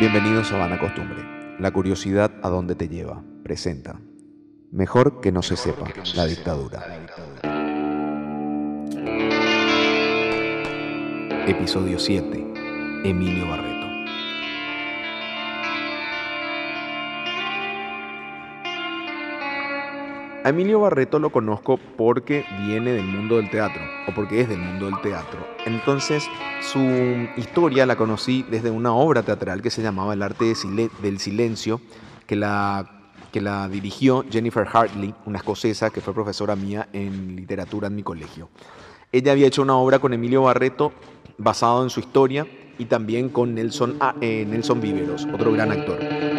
Bienvenidos a Vana Costumbre. La curiosidad a dónde te lleva. Presenta. Mejor que no se sepa la dictadura. Episodio 7. Emilio Barreto. A Emilio Barreto lo conozco porque viene del mundo del teatro o porque es del mundo del teatro. Entonces su historia la conocí desde una obra teatral que se llamaba El arte del silencio, que la, que la dirigió Jennifer Hartley, una escocesa que fue profesora mía en literatura en mi colegio. Ella había hecho una obra con Emilio Barreto basado en su historia y también con Nelson, eh, Nelson Viveros, otro gran actor.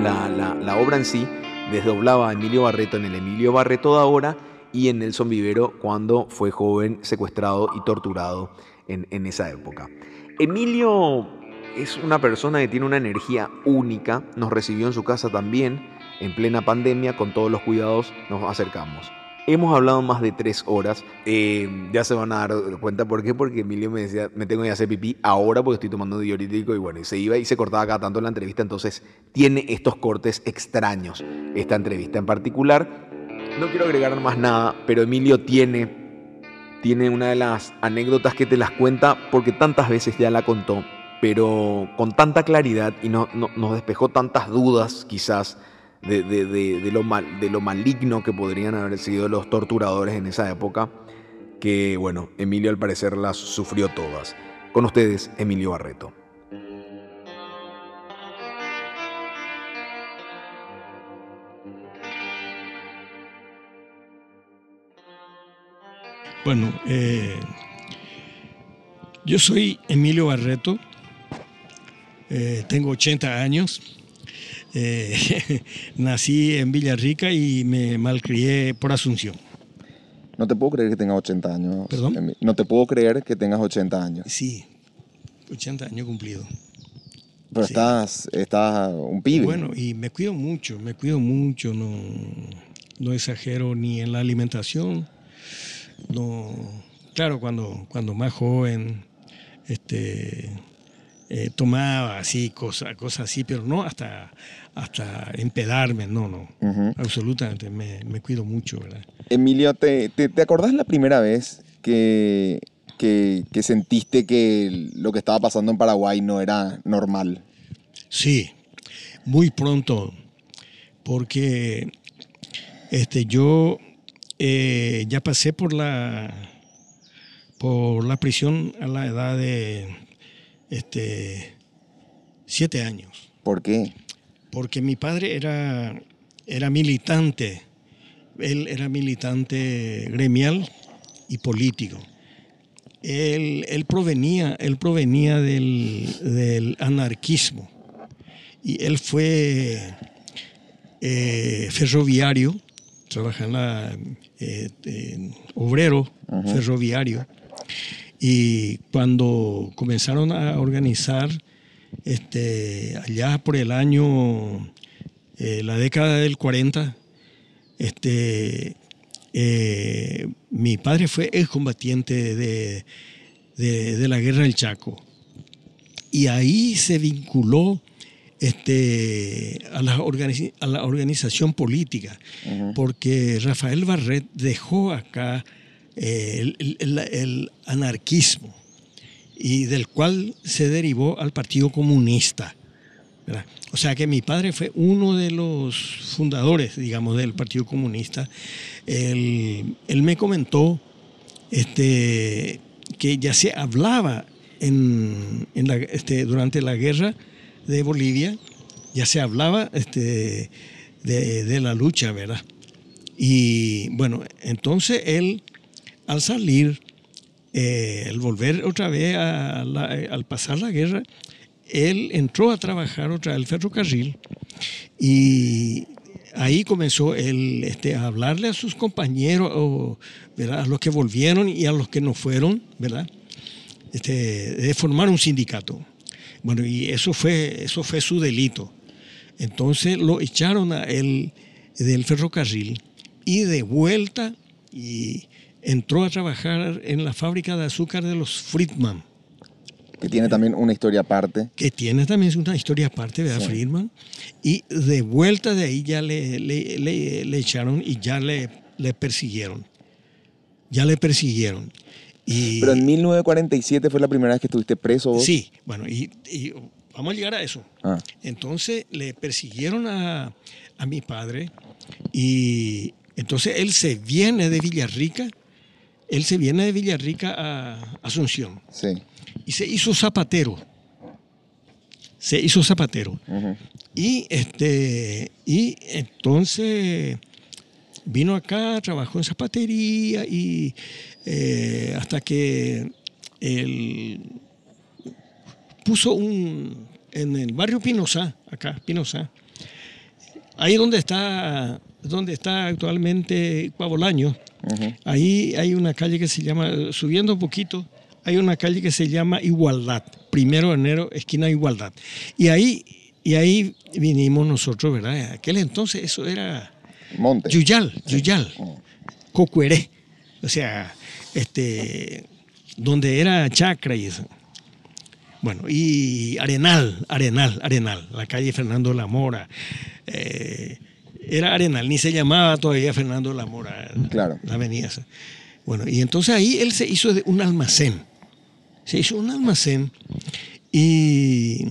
La, obra en sí desdoblaba a Emilio Barreto en el Emilio Barreto de ahora y en Nelson Vivero cuando fue joven, secuestrado y torturado en, en esa época. Emilio es una persona que tiene una energía única, nos recibió en su casa también, en plena pandemia, con todos los cuidados nos acercamos. Hemos hablado más de tres horas. Eh, ya se van a dar cuenta por qué. Porque Emilio me decía, me tengo que hacer pipí ahora porque estoy tomando diurético. Y bueno, y se iba y se cortaba cada tanto la entrevista. Entonces tiene estos cortes extraños. Esta entrevista en particular. No quiero agregar más nada, pero Emilio tiene, tiene una de las anécdotas que te las cuenta porque tantas veces ya la contó. Pero con tanta claridad y no, nos despejó tantas dudas quizás de, lo mal, de lo maligno que podrían haber sido los torturadores en esa época, que bueno, Emilio al parecer las sufrió todas. Con ustedes, Emilio Barreto. Bueno, eh, yo soy Emilio Barreto, eh, tengo 80 años, eh, nací en Villarrica y me malcrié por Asunción. No te puedo creer que tengas 80 años. ¿Perdón? No te puedo creer que tengas 80 años. Sí, 80 años cumplido. Pero estás, estás un pibe. Bueno, y me cuido mucho, me cuido mucho, no, no exagero ni en la alimentación. No, claro, cuando, cuando más joven, este, eh, tomaba así, cosas cosa así, pero no hasta, hasta empedarme, no, no, absolutamente, me, me, cuido mucho, ¿verdad? Emilio, ¿te, te, acordás la primera vez que, que, que, sentiste que lo que estaba pasando en Paraguay no era normal? Sí, muy pronto, porque este, yo eh, ya pasé por la, por la prisión a la edad de este, siete años. ¿Por qué? Porque mi padre era, era militante, él era militante gremial y político. Él, él provenía, él provenía del, anarquismo y él fue eh, ferroviario, trabaja en eh, obrero ferroviario y cuando comenzaron a organizar, este, allá por el año, eh, la década del 40, este, eh, mi padre fue excombatiente de, de, la guerra del Chaco. Y ahí se vinculó este, a, la a la organización política, porque Rafael Barret dejó acá el, anarquismo y del cual se derivó al Partido Comunista. O sea que mi padre fue uno de los fundadores, digamos, del Partido Comunista. Él, me comentó este, que ya se hablaba en, este, durante la guerra de Bolivia, ya se hablaba este, de, de la lucha, ¿verdad? Y bueno, entonces él al salir, eh, al volver otra vez, al pasar la guerra, él entró a trabajar otra vez al ferrocarril y ahí comenzó él este, a hablarle a sus compañeros, a los que volvieron y a los que no fueron, ¿verdad? Este, de formar un sindicato. Bueno, y eso fue, eso fue su delito. Entonces lo echaron a él del ferrocarril y de vuelta y entró a trabajar en la fábrica de azúcar de los Friedman. Que tiene también una historia aparte. Que tiene también una historia aparte, ¿verdad, Friedman? Y de vuelta de ahí ya le, le, le, echaron y ya le, le persiguieron. Ya le persiguieron. Y, Pero en 1947 fue la primera vez que estuviste preso vos. Sí, bueno, y, y vamos a llegar a eso. Ah. Entonces le persiguieron a, a mi padre y entonces él se viene de Villarrica, él se viene de Villarrica a Asunción Sí. y se hizo zapatero. Se hizo zapatero. Y, este, y entonces vino acá, trabajó en zapatería y eh, hasta que él puso un, en el barrio Pinoza, acá, Pinoza, ahí donde está, donde está actualmente Cuabolaño, Ahí hay una calle que se llama, subiendo un poquito, hay una calle que se llama Igualdad, primero de enero, esquina Igualdad. Y ahí, y ahí vinimos nosotros, ¿verdad? En aquel entonces eso era Monte. Yuyal, Yuyal, Mm. Cocueré, o sea, este, donde era Chacra y eso. Bueno, y Arenal, Arenal, Arenal, la calle Fernando La Mora. eh, era Arenal, ni se llamaba todavía Fernando La Mora, Claro. la avenida esa. Bueno, y entonces ahí él se hizo un almacén. Se hizo un almacén y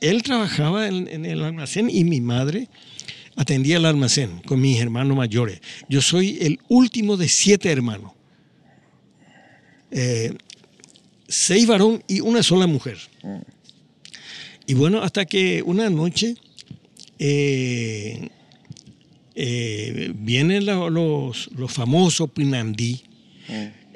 él trabajaba en, en el almacén y mi madre atendía el almacén con mis hermanos mayores. Yo soy el último de siete hermanos. Eh, seis varón y una sola mujer. Y bueno, hasta que una noche eh, eh, vienen los, los famosos Pinandí.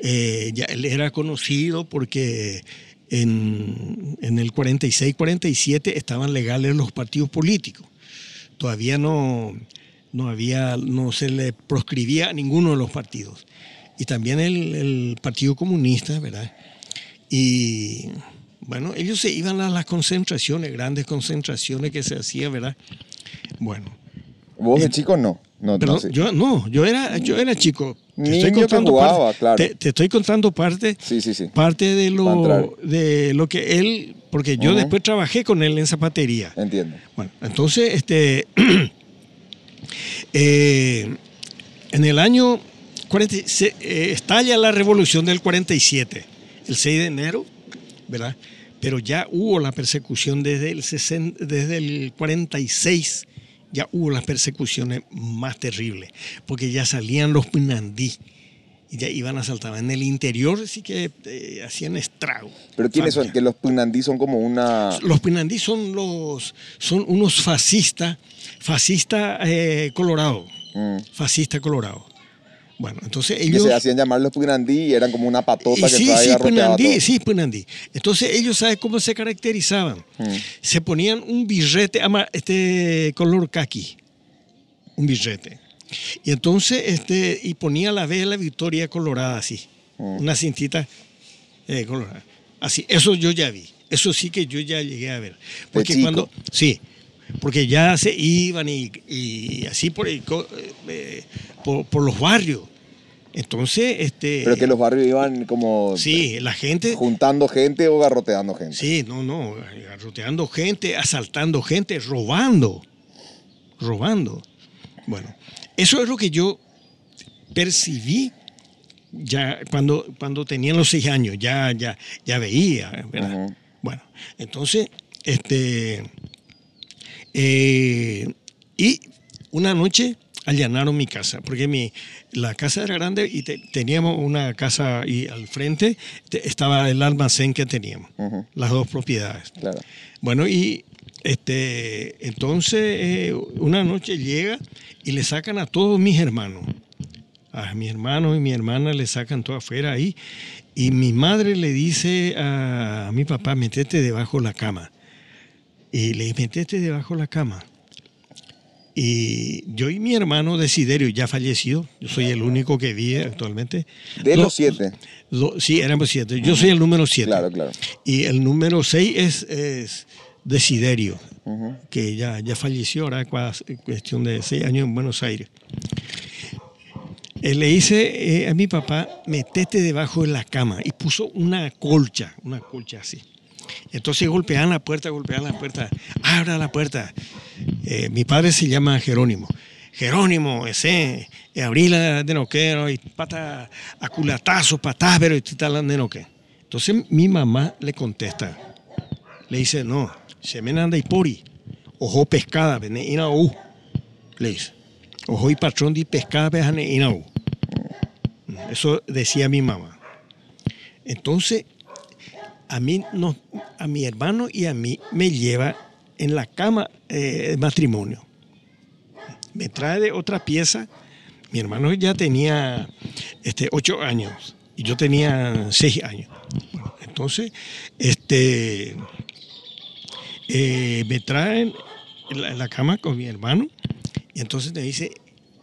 Eh, ya él era conocido porque en, en el 46-47 estaban legales los partidos políticos. Todavía no, no, había, no se le proscribía a ninguno de los partidos. Y también el, el Partido Comunista, ¿verdad? Y bueno, ellos se iban a las concentraciones, grandes concentraciones que se hacían, ¿verdad? Bueno, ¿Vos de chico no? No, pero no, sí. yo no, yo era, yo era chico. Te Niño que jugaba, parte, claro. te, te estoy contando parte, Sí, sí, sí. parte de lo, de lo que él, porque yo después trabajé con él en zapatería. Entiendo. Bueno, entonces, este, eh, en el año 40, se, eh, estalla la revolución del 47, el 6 de enero, ¿verdad? Pero ya hubo la persecución desde el, 60 desde el 46, ya hubo las persecuciones más terribles, porque ya salían los pinandí. Y ya iban a saltar. En el interior sí que eh, hacían estrago. Pero ¿quiénes son? Que los punandí son como una... Los pinandí son los son unos fascistas, fascista eh, colorado, Mm. fascista colorado. Bueno, entonces Que ellos se hacían llamar los punandí y eran como una patota y que sí, traía sí, pinandí, todo. sí, pinandí. Entonces ellos saben cómo se caracterizaban. Mm. Se ponían un birrete este color kaki, un birrete. Y entonces este y ponía la vela Victoria colorada así, Mm. una cintita eh, colorada. Así, eso yo ya vi. Eso sí que yo ya llegué a ver. Porque cuando sí, porque ya se iban y, y así por, el co- eh, por por los barrios. Entonces, este Pero que los barrios iban como Sí, la gente. juntando gente o garroteando gente. Sí, no, no, garroteando gente, asaltando gente, robando. Robando. Bueno, eso es lo que yo percibí ya cuando, cuando tenían los seis años, ya, ya, ya veía. Bueno, entonces, este. Eh, y una noche allanaron mi casa, porque mi, la casa era grande y te- teníamos una casa y al frente te- estaba el almacén que teníamos, las dos propiedades. Claro. Bueno, y este, entonces eh, una noche llega y le sacan a todos mis hermanos. A mi hermano y mi hermana le sacan todo afuera ahí. Y mi madre le dice a mi papá, metete debajo de la cama. Y le dije, metete debajo de la cama. Y yo y mi hermano Desiderio, ya fallecido, yo soy el único que vi actualmente. De Lo- los siete. sí, éramos siete. Yo soy el número siete. Claro, claro. Y el número 6 es, es Desiderio, que ya, ya falleció ahora, cuestión de seis años en Buenos Aires. Eh, le hice eh, a mi papá, metete debajo de la cama y puso una colcha, una colcha así. Entonces golpeaban la puerta, golpeaban la puerta, abra la puerta. Eh, mi padre se llama Jerónimo. Jerónimo, ese, eh, la de noquero y pata a culatazo, patábero y tal de noque. Entonces mi mamá le contesta, le dice, no, se me anda y pori, ojo pescada, vene ina u, le dice, ojo y patrón de pescada, vene ina u. Eso decía mi mamá. Entonces, a mí, no, a mi hermano y a mí me lleva en la cama eh, matrimonio. Me trae de otra pieza. Mi hermano ya tenía este, ocho años y yo tenía seis años. Entonces, este, eh, me traen en la, cama con mi hermano y entonces me dice,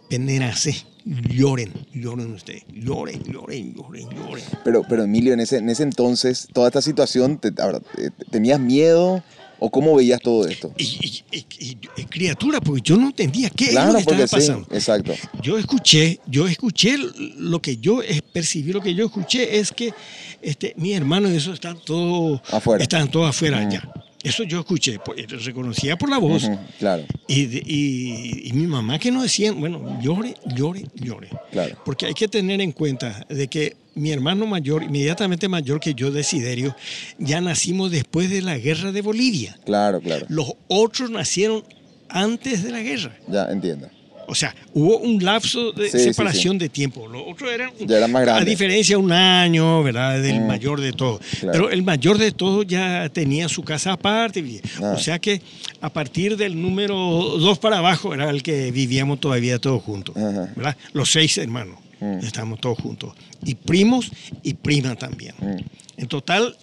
penénase, lloren, lloren ustedes, lloren, lloren, lloren, lloren. Pero, pero Emilio, en ese, en ese entonces, toda esta situación, te- ahora, eh, ¿tenías miedo o cómo veías todo esto? Y, y- y- y- y criatura, porque yo no entendía qué Claro, es lo que porque estaba sí, exacto. Yo escuché, yo escuché lo que yo percibí, lo que yo escuché es que este, mi hermano y eso están todos Afuera. Están todos afuera Mm. ya. Eso yo escuché, pues, reconocía por la voz. Claro, Y, y- y mi mamá que nos decían, bueno, llore, llore, llore. claro. Porque hay que tener en cuenta de que mi hermano mayor, inmediatamente mayor que yo, Desiderio, ya nacimos después de la guerra de Bolivia. Claro, claro. Los otros nacieron antes de la guerra. Ya entiendo. O sea, hubo un lapso de Sí, sí, separación de tiempo. Los otros eran, Ya eran más a diferencia, un año, ¿verdad? Del Mm. mayor de todos. Claro. Pero el mayor de todos ya tenía su casa aparte. Ah. O sea que a partir del número dos para abajo era el que vivíamos todavía todos juntos. Ajá. ¿verdad? Los seis hermanos. Mm. Estamos todos juntos. Y primos y prima también. Mm. En total,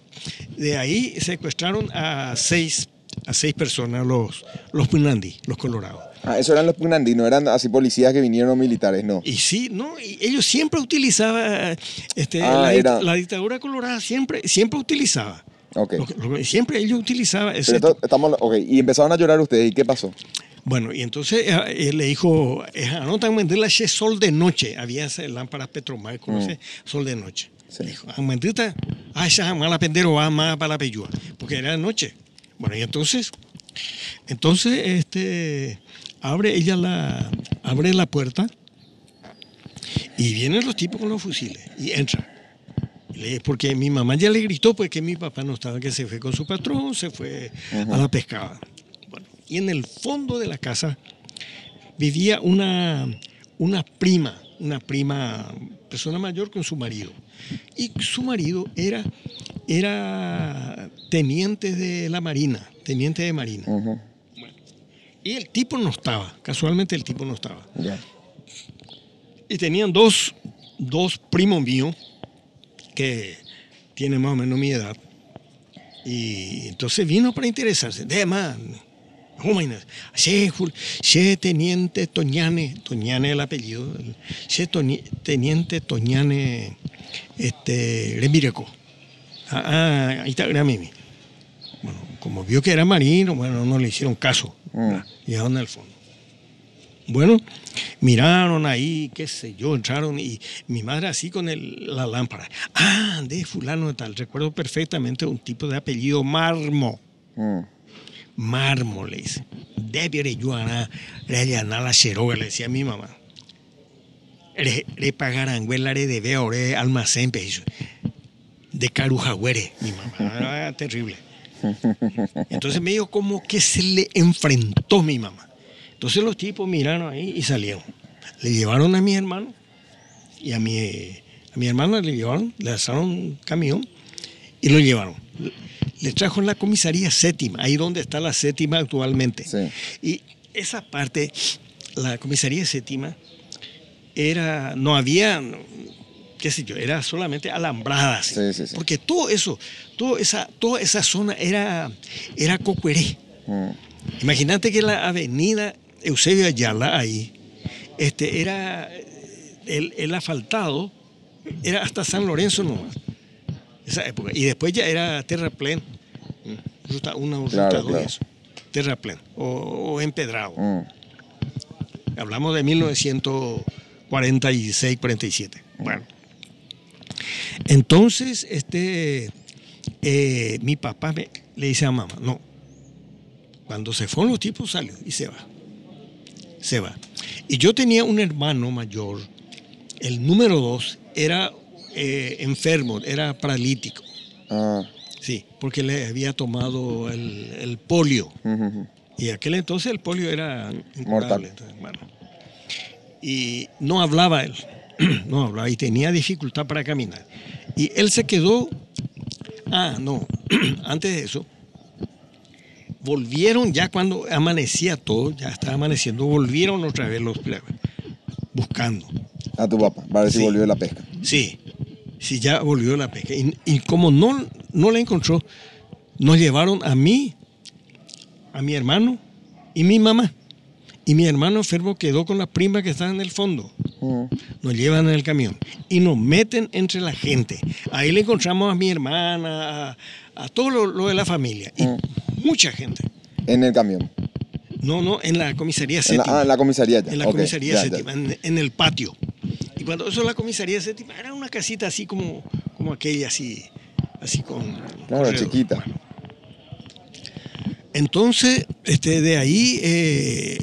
de ahí secuestraron a seis, a seis personas, los, los Punandi, los colorados. Ah, eso eran los Punandí, no eran así policías que vinieron militares, no. Y sí, ¿no? Y ellos siempre utilizaban, este, Ah, la, era- la dictadura colorada siempre, siempre utilizaba. Ok. Lo lo siempre ellos utilizaban ese esto- estamos, ok, y empezaron a llorar ustedes, ¿y qué pasó? Bueno, y entonces eh, él le dijo, eh, anotan vender la che sol de noche. Había esas lámparas Petromar, conoce, sol de noche. Mm. Sí. Dijo, "Amandita, ah, esa mala pendero va más para la peyúa, porque era de noche. Bueno, y entonces, entonces, este, abre ella la, abre la puerta y vienen los tipos con los fusiles y entra. Y le- Porque mi mamá ya le gritó pues que mi papá no estaba, que se fue con su patrón, se fue a la pescada. Bueno, y en el fondo de la casa vivía una, una prima, una prima, persona mayor con su marido. Y su marido era, era teniente de la Marina, teniente de Marina. Y el tipo no estaba, casualmente el tipo no estaba. Y tenían dos, dos primos míos que tienen más o menos mi edad. Y entonces vino para interesarse. De más, sí, teniente Toñane, Toñane el apellido, sí, Toñi- teniente Toñane este, Remireco. Ah, ah, ahí está, era Mimi. Bueno, como vio que era marino, bueno, no le hicieron caso. Mm. Llegaron al fondo. Bueno, miraron ahí, qué sé yo, entraron y mi madre así con el- la lámpara. Ah, de fulano de tal. Recuerdo perfectamente un tipo de apellido Marmo. Mm, Marmo, le dice. Debe yuana, reyana la le decía a mi mamá. Re, re pagaran, güelare de veo, re almacén, peso. De carujagüere, mi mamá. Era terrible. Entonces me dijo como que se le enfrentó mi mamá. Entonces los tipos miraron ahí y salieron. Le llevaron a mi hermano y a mi, a mi hermana le llevaron, le alzaron un camión y lo llevaron. Le trajo en la comisaría séptima, ahí donde está la séptima actualmente. Sí. Y esa parte, la comisaría séptima, era, no había, qué sé yo, era solamente alambrada. así. Sí, sí, sí. Porque todo eso, todo esa, toda esa zona era, era cocueré. mm, Imagínate que la avenida Eusebio Ayala ahí, este, era el, el asfaltado, era hasta San Lorenzo nomás, esa época. Y después ya era terraplén, mm, ruta 1 o Claro, ruta 2 claro. eso, terraplén o, o empedrado. mm. Hablamos de 46, 47. Bueno. Entonces, este, eh, mi papá me, le dice a mamá, no, cuando se fueron los tipos salió y se va. Se va. Y yo tenía un hermano mayor, el número dos, era eh, enfermo, era paralítico. Ah, Sí, porque le había tomado el, el polio. Y aquel entonces el polio era incurable, Mortal. entonces, bueno. Y no hablaba él, no hablaba y tenía dificultad para caminar. Y él se quedó, ah, no, antes de eso, volvieron ya cuando amanecía todo, ya estaba amaneciendo, volvieron otra vez los buscando. A tu papá, para ver si volvió de la pesca. Sí, sí, ya volvió la pesca. Y, y como no, no la encontró, nos llevaron a mí, a mi hermano y mi mamá. Y mi hermano enfermo quedó con la prima que estaba en el fondo. Nos llevan en el camión y nos meten entre la gente. Ahí le encontramos a mi hermana, a, a todo lo, lo de la familia. Y Mm. mucha gente. En el camión. No, no, en la comisaría En la, séptima. ah, en la comisaría ya. En la comisaría ya, ya. séptima, en, en el patio. Y cuando eso la comisaría séptima, era una casita así como, como aquella, así, así con. Claro, corredor. chiquita. Bueno. Entonces, este, de ahí, eh,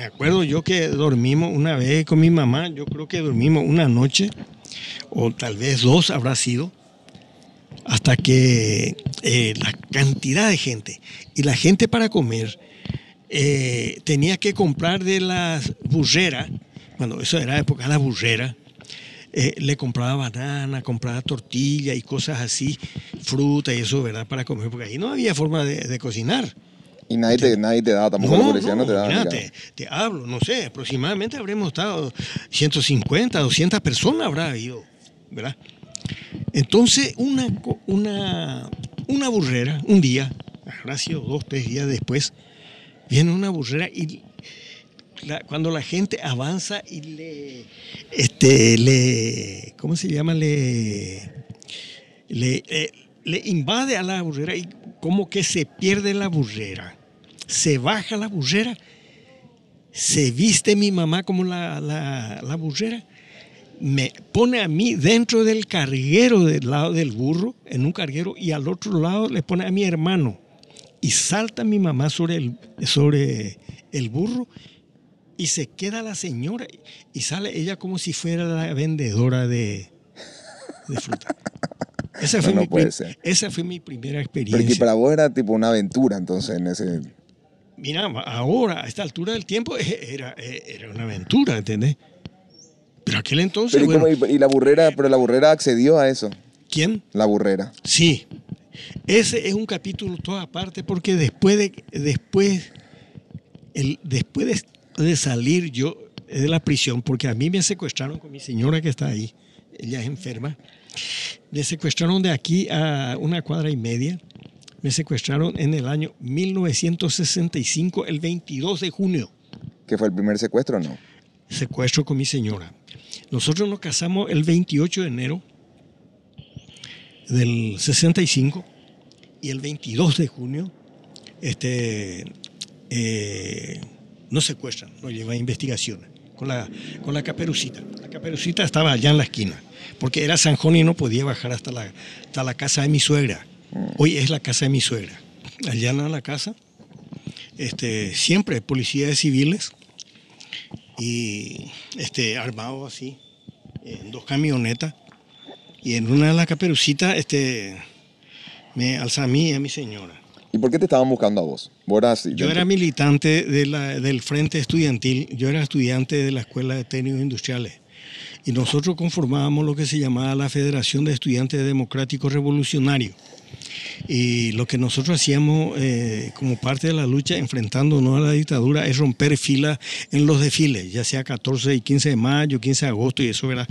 me acuerdo yo que dormimos una vez con mi mamá, yo creo que dormimos una noche, o tal vez dos habrá sido, hasta que eh, la cantidad de gente, y la gente para comer, eh, tenía que comprar de las burreras, bueno, eso era época de la burrera, eh, le compraba banana, compraba tortilla y cosas así, fruta y eso, ¿verdad? Para comer, porque ahí no había forma de cocinar. Y nadie te, nadie te daba, tampoco la policía no, te mira, ni te, hablo, no sé, aproximadamente habremos estado 150, 200 personas habrá habido, ¿verdad? Entonces, una, una, una burrera, un día, sido dos, tres días después, viene una burrera y la- cuando la gente avanza y le, este, le, ¿cómo se llama? Le, le, eh, le invade a la burrera y como que se pierde la burrera. Se baja la burrera, se viste mi mamá como la, la, la burrera, me pone a mí dentro del carguero del lado del burro, en un carguero, y al otro lado le pone a mi hermano. Y salta mi mamá sobre el, sobre el burro y se queda la señora y sale ella como si fuera la vendedora de, de fruta. Esa fue, No, no mi, puede prim- ser. esa fue mi primera experiencia. que para vos era tipo una aventura entonces en ese... Mira, ahora, a esta altura del tiempo, eh, era, eh, era una aventura, ¿entendés? Pero aquel entonces, Pero ¿y, bueno, y- y la burrera, pero la burrera accedió a eso, ¿quién? la burrera. Sí. Ese es un capítulo toda aparte porque después de, después, el, después de, de salir yo de la prisión, porque a mí me secuestraron con mi señora que está ahí, ella es enferma, me secuestraron de aquí a una cuadra y media, me secuestraron en el año 1965, el 22 de junio. ¿Que fue el primer secuestro o no? secuestro con mi señora. Nosotros nos casamos el 28 de enero del 65 y el 22 de junio este, eh, nos secuestran, nos llevan a investigaciones con la, con la caperucita. La caperucita estaba allá en la esquina, porque era Sanjón y no podía bajar hasta la, hasta la casa de mi suegra. Hoy es la casa de mi suegra. Allá en la casa, este, siempre policías civiles y este, armado así, en dos camionetas. Y en una de las caperucitas este, me alza a mí y a mi señora. ¿Y por qué te estaban buscando a vos? Yo era militante de la- del Frente Estudiantil, yo era estudiante de la Escuela de Técnicos Industriales. Y nosotros conformábamos lo que se llamaba la Federación de Estudiantes Democráticos Revolucionarios. Y lo que nosotros hacíamos eh, como parte de la lucha enfrentándonos a la dictadura es romper filas en los desfiles, ya sea 14 y 15 de mayo, 15 de agosto y eso, ¿verdad?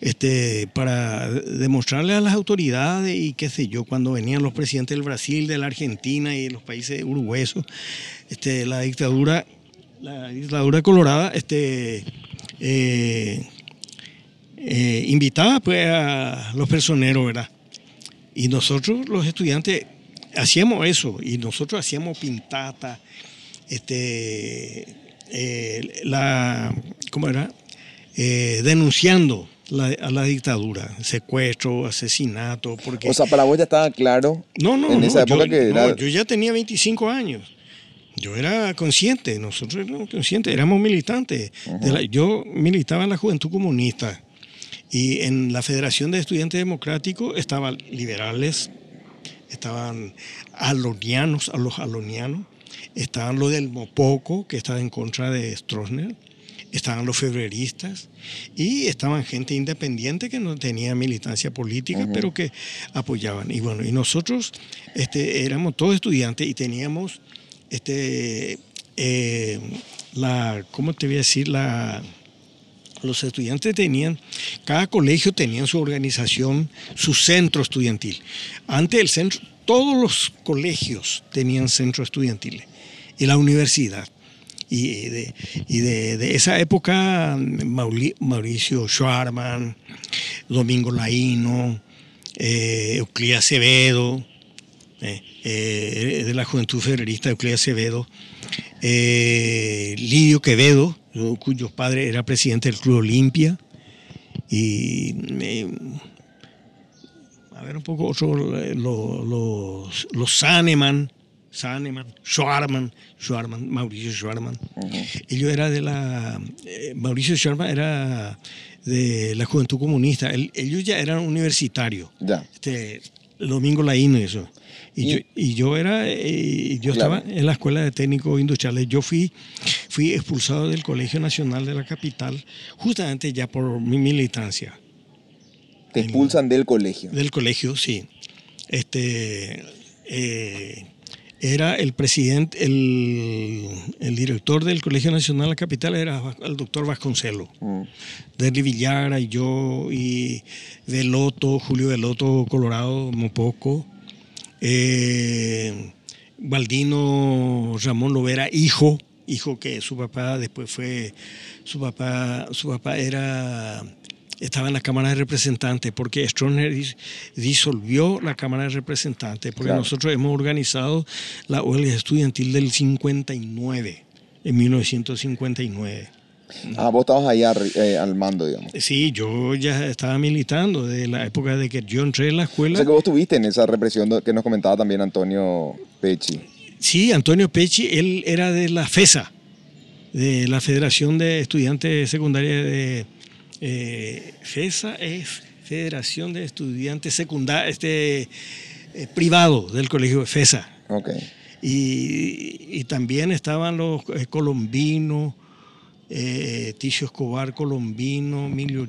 Este, para demostrarle a las autoridades y qué sé yo, cuando venían los presidentes del Brasil, de la Argentina y de los países uruguayos, este, la dictadura, la dictadura colorada, este, eh, eh, invitaba pues a los personeros, ¿verdad? Y nosotros los estudiantes hacíamos eso, y nosotros hacíamos pintata, este, eh, la, ¿cómo era? Eh, denunciando la, a la dictadura, secuestro, asesinato, porque... O sea, para vos ya estaba claro no, no, en no, esa época yo, que no, era... yo ya tenía 25 años. Yo era consciente, nosotros éramos conscientes, éramos militantes. De la- yo militaba en la Juventud Comunista y en la Federación de Estudiantes Democráticos estaban liberales, estaban alonianos, a los alonianos, estaban los del Mopoco, que estaba en contra de Stroessner, estaban los febreristas y estaban gente independiente que no tenía militancia política, pero que apoyaban. Y bueno, y nosotros este, éramos todos estudiantes y teníamos este, eh, la, ¿cómo te voy a decir? La, los estudiantes tenían, cada colegio tenía su organización, su centro estudiantil. Antes el centro, todos los colegios tenían centro estudiantiles y la universidad. Y de, y de, esa época, Mauricio Schwarman, Domingo Laíno, eh, Euclid Acevedo, eh, eh, de la Juventud Federalista, Euclid Acevedo, eh, Lidio Quevedo, cuyo padre era presidente del Club Olimpia, y eh, a ver un poco otro, lo- los, los Saneman, Saneman, Schwarman, Schwarman, Mauricio Schwarman. Ellos era de la, eh, Mauricio Schwarman era de la Juventud Comunista, ellos ya eran universitarios Ya. este, domingo laíno y eso. Y, Y- yo, y yo era, eh, yo Claro. estaba en la escuela de técnicos industriales. Yo fui, fui expulsado del Colegio Nacional de la capital justamente ya por mi militancia. Te expulsan del colegio. Del colegio, sí. Este, eh, era el presidente, el, el director del Colegio Nacional de la capital era el doctor Vasconcelos. Mm. Derry Villagra y yo, y Veloto, Julio Veloto, Colorado, Mopoco, eh, Baldino Ramón Lovera, hijo, hijo que su papá después fue, su papá, su papá era, estaba en la Cámara de Representantes, porque Stroessner dis- disolvió la Cámara de Representantes, porque Claro. nosotros hemos organizado la huelga estudiantil del 59, en 1959. Ah, vos estabas ahí arri- eh, al mando, digamos. Sí, yo ya estaba militando desde la época de que yo entré en la O escuela. sea que vos tuviste en esa represión que nos comentaba también Antonio Pecci. Sí, Antonio Pecci, él era de la FESA, de la Federación de Estudiantes Secundarios de... eh, FESA es Federación de Estudiantes Secundarios, este, eh, privado del colegio de FESA. Ok. Y, y también estaban los eh, colombinos, eh, Ticio Escobar Colombino, Emilio.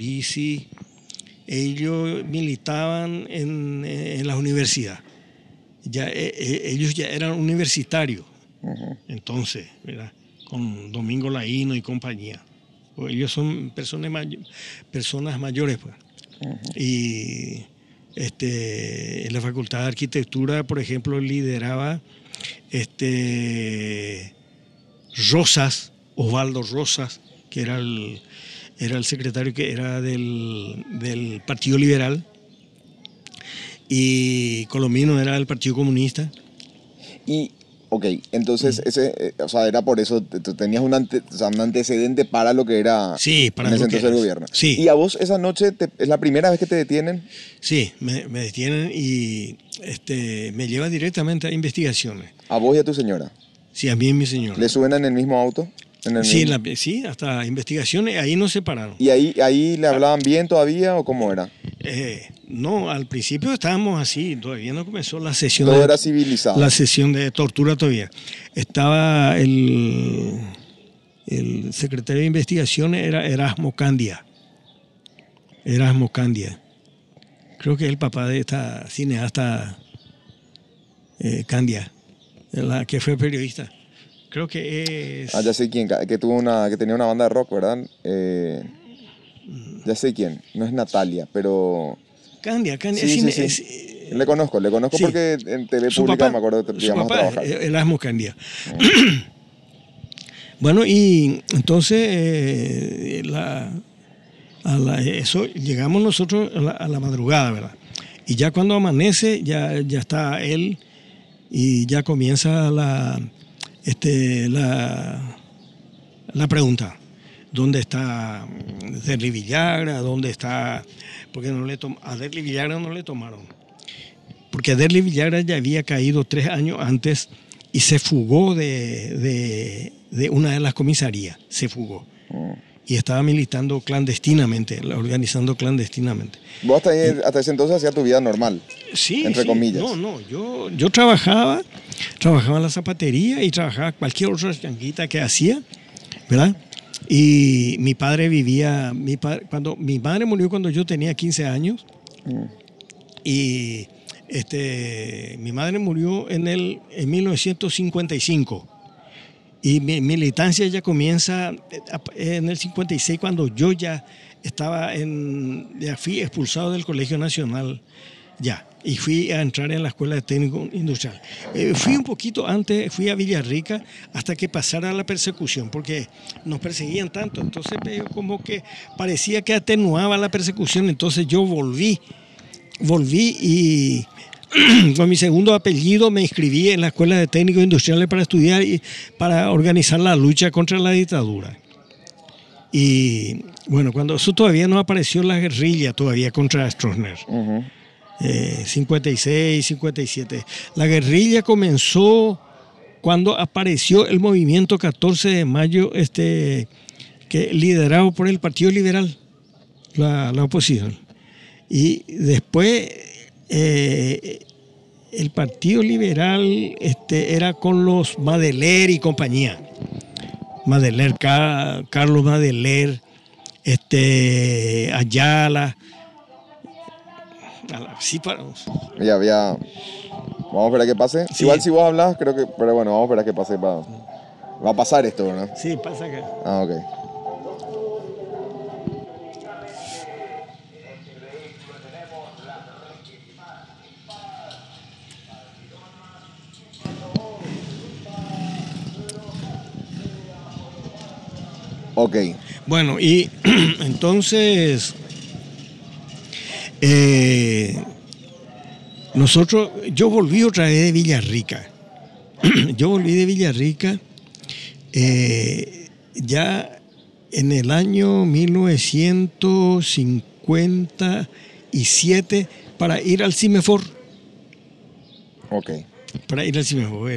Ellos militaban en, en la universidad. Ya, eh, eh, ellos ya eran universitarios, entonces, ¿verdad? Con Domingo Laíno y compañía. Pues ellos son personas, may- personas mayores, pues. Y este, en la Facultad de Arquitectura, por ejemplo, lideraba este, Rosas, Osvaldo Rosas, que era el, era el secretario que era del, del Partido Liberal, y Colomino era del Partido Comunista. Y, ok, entonces, ese, eh, o sea, era por eso, tú tenías un, ante- o sea, un antecedente para lo que era Sí, para en ese entonces el gobierno. Sí. Y a vos esa noche, te- ¿es la primera vez que te detienen? Sí, me, me detienen y este, me llevan directamente a investigaciones. A vos y a tu señora. Sí, a mí y mi señor. ¿Le suben en el mismo auto? En el Sí, mismo- la- sí, hasta investigaciones, ahí nos separaron. ¿Y ahí, ahí le hablaban bien todavía o cómo era? Eh, no, al principio estábamos así, todavía no comenzó la sesión, Todo de, era civilizado. la sesión de tortura todavía. Estaba el, el secretario de investigaciones, era Erasmo Candia. Erasmo Candia. Creo que es el papá de esta cineasta eh, Candia, la que fue periodista. Creo que es... Ah, ya sé quién, que tuvo una, que tenía una banda de rock, ¿verdad? Eh, ya sé quién, no es Natalia, pero Candia, Candia. Sí, es sí, cine- sí. es, le conozco, le conozco porque en TV su pública papá, me acuerdo que su papá, trabajar. Erasmo Candia. bueno, y entonces eh, la- a la- eso llegamos nosotros a la, a la madrugada, ¿verdad? Y ya cuando amanece, ya, ya está él y ya comienza la, este, la, la pregunta. dónde está Derli Villagra, dónde está, porque no le a Derli Villagra no le tomaron, porque Derli Villagra ya había caído tres años antes y se fugó de, de, una de las comisarías, se fugó. Y estaba militando clandestinamente, organizando clandestinamente. ¿Vos hasta, ese entonces hacías tu vida normal? Sí. Entre comillas. No, no, yo, yo trabajaba, trabajaba en la zapatería y trabajaba cualquier otra changuita que hacía, ¿verdad? Y mi padre vivía, mi cuando mi madre murió cuando yo tenía 15 años. Mm. Y este, mi madre murió en, el, en 1955 y mi militancia ya comienza eh, en el 56 cuando yo ya estaba en, ya fui expulsado del Colegio Nacional ya y fui a entrar en la Escuela de Técnico Industrial. Eh, fui un poquito antes, fui a Villarrica hasta que pasara la persecución porque nos perseguían tanto, entonces como que parecía que atenuaba la persecución, entonces yo volví, volví y con mi segundo apellido me inscribí en la Escuela de Técnicos Industriales para estudiar y para organizar la lucha contra la dictadura. Y bueno, cuando eso todavía no apareció la guerrilla todavía contra Stroessner. 56, 57. La guerrilla comenzó cuando apareció el movimiento 14 de mayo, este, que liderado por el Partido Liberal, la, la oposición. Y después eh, el Partido Liberal este, era con los Madeler y compañía. Madeler, Carlos Madeler, este, Ayala. Sí, paramos. Ya, ya. Vamos a esperar a que pase. Igual si vos hablas, creo que. Pero bueno, vamos a esperar a que pase. Va a pasar esto, ¿verdad? Sí, pasa acá. Ah, ok. Ok. Bueno, y entonces eh, nosotros, yo volví otra vez de Villarrica. yo volví de Villarrica eh, ya en el año 1957 para ir al Cimefor. Ok. Para ir al Cimefor.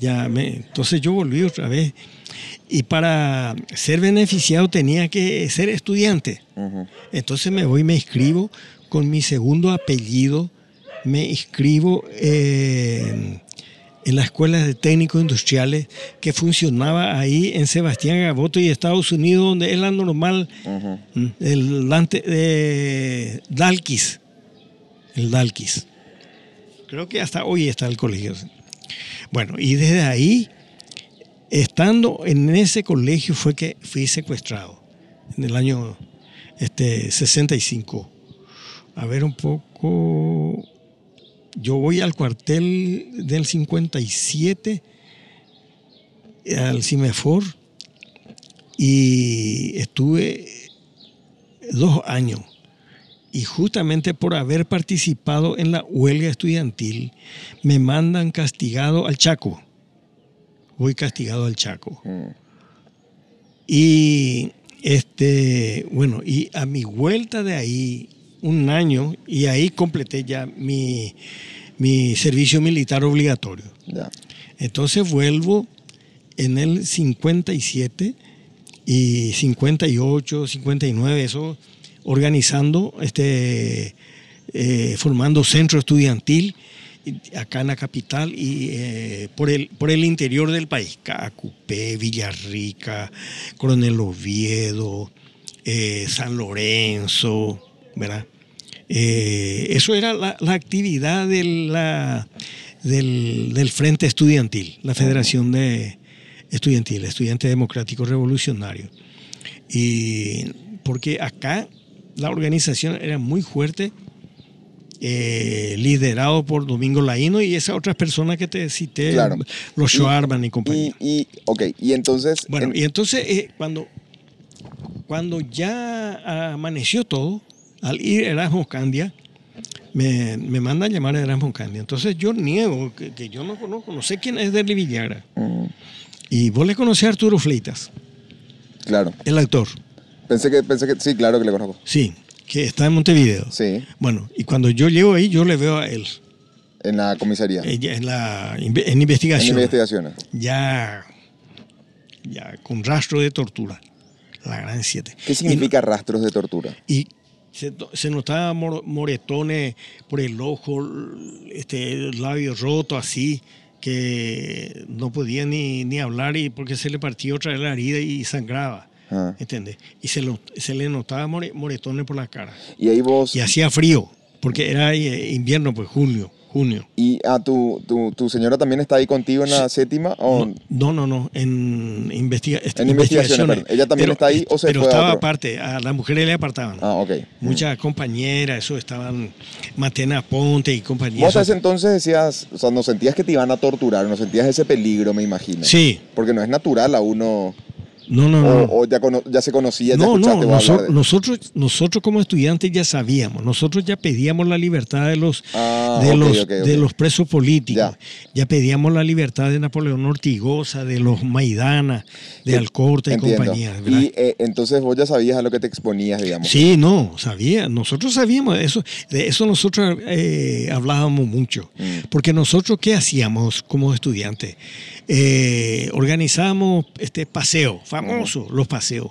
Ya entonces yo volví otra vez y para ser beneficiado tenía que ser estudiante. Entonces me voy, me inscribo con mi segundo apellido, me inscribo en la Escuela de Técnicos Industriales que funcionaba ahí en Sebastián Gaboto y Estados Unidos, donde es la normal, el de Dalquis, el Dalquis. Creo que hasta hoy está el colegio. Bueno, y desde ahí Estando en ese colegio fue que fui secuestrado, en el año este, 65. A ver un poco, yo voy al cuartel del 57, al CIMEFOR, y estuve dos años. Y justamente por haber participado en la huelga estudiantil, me mandan castigado al Chaco voy castigado al Chaco. Mm. Y este, bueno, y a mi vuelta de ahí, un año, y ahí completé ya mi, servicio militar obligatorio. Entonces vuelvo en el 57 y 58, 59, eso, organizando, este, eh, formando centro estudiantil acá en la capital y eh, por, el, por el interior del país, Cacupé, Villarrica, Coronel Oviedo, eh, San Lorenzo, ¿verdad? Eh, eso era la, actividad de la, del, Frente Estudiantil, la Federación de Estudiantil, Estudiante Democrático Revolucionario. Y porque acá la organización era muy fuerte eh, liderado por Domingo Laino y esas otras personas que te cité, los Schwarman y, compañía. Y, ok, y entonces... Bueno, y entonces eh, cuando, cuando ya amaneció todo, al ir Erasmus Candia, me, me mandan llamar a Erasmus Candia. Entonces yo niego que, yo no conozco, no sé quién es Derli Villagra. Mm. Y vos le conocés a Arturo Fleitas. Claro. el actor. Pensé que, pensé que, sí, claro que le conozco. Sí, que está en Montevideo. Sí, Bueno, y cuando yo llego ahí, yo le veo a él en la comisaría. en, la, en en investigación. investigaciones. ya, ya con rastro de tortura. La gran 7. ¿Qué significa rastros de tortura? Y se, se notaba mor- moretones por el ojo, este, el labio roto así, que no podía ni, ni hablar y porque se le partió otra vez la herida y sangraba. Ah. Y se, lo- se le notaba more- moretones por la cara. Y ahí vos, Y hacía frío, porque era eh, invierno, pues junio, junio. y a tu, tu, tu señora también está ahí contigo en la séptima, o No, no, no, en, investiga este, En investigaciones, perdón. ¿Ella también está ahí o se Pero fue a estaba otro? aparte, a las mujeres le apartaban. ah, ok. Muchas compañeras, eso estaban Matena Ponte y Vos compañías. a ese entonces decías, o sea, no sentías que te iban a torturar, no sentías ese peligro, me imagino. Sí, Porque no es natural a uno, no, no, o, no. o ya, cono- ya se conocía, ya No, no, escuchaste vos hablar noso- de- nosotros, nosotros como estudiantes ya sabíamos, nosotros ya pedíamos la libertad de los, Ah, de los, de los presos políticos, Ya. ya. pedíamos la libertad de Napoleón Ortigosa, de los Maidana, de Sí, Alcorta y Entiendo. compañía. ¿verdad? Y eh, entonces vos ya sabías a lo que te exponías, digamos. Sí, no, sabía, nosotros sabíamos, eso, de eso nosotros eh, hablábamos mucho, Mm. porque nosotros qué hacíamos como estudiantes, Eh, organizábamos este paseo, famoso, los paseos,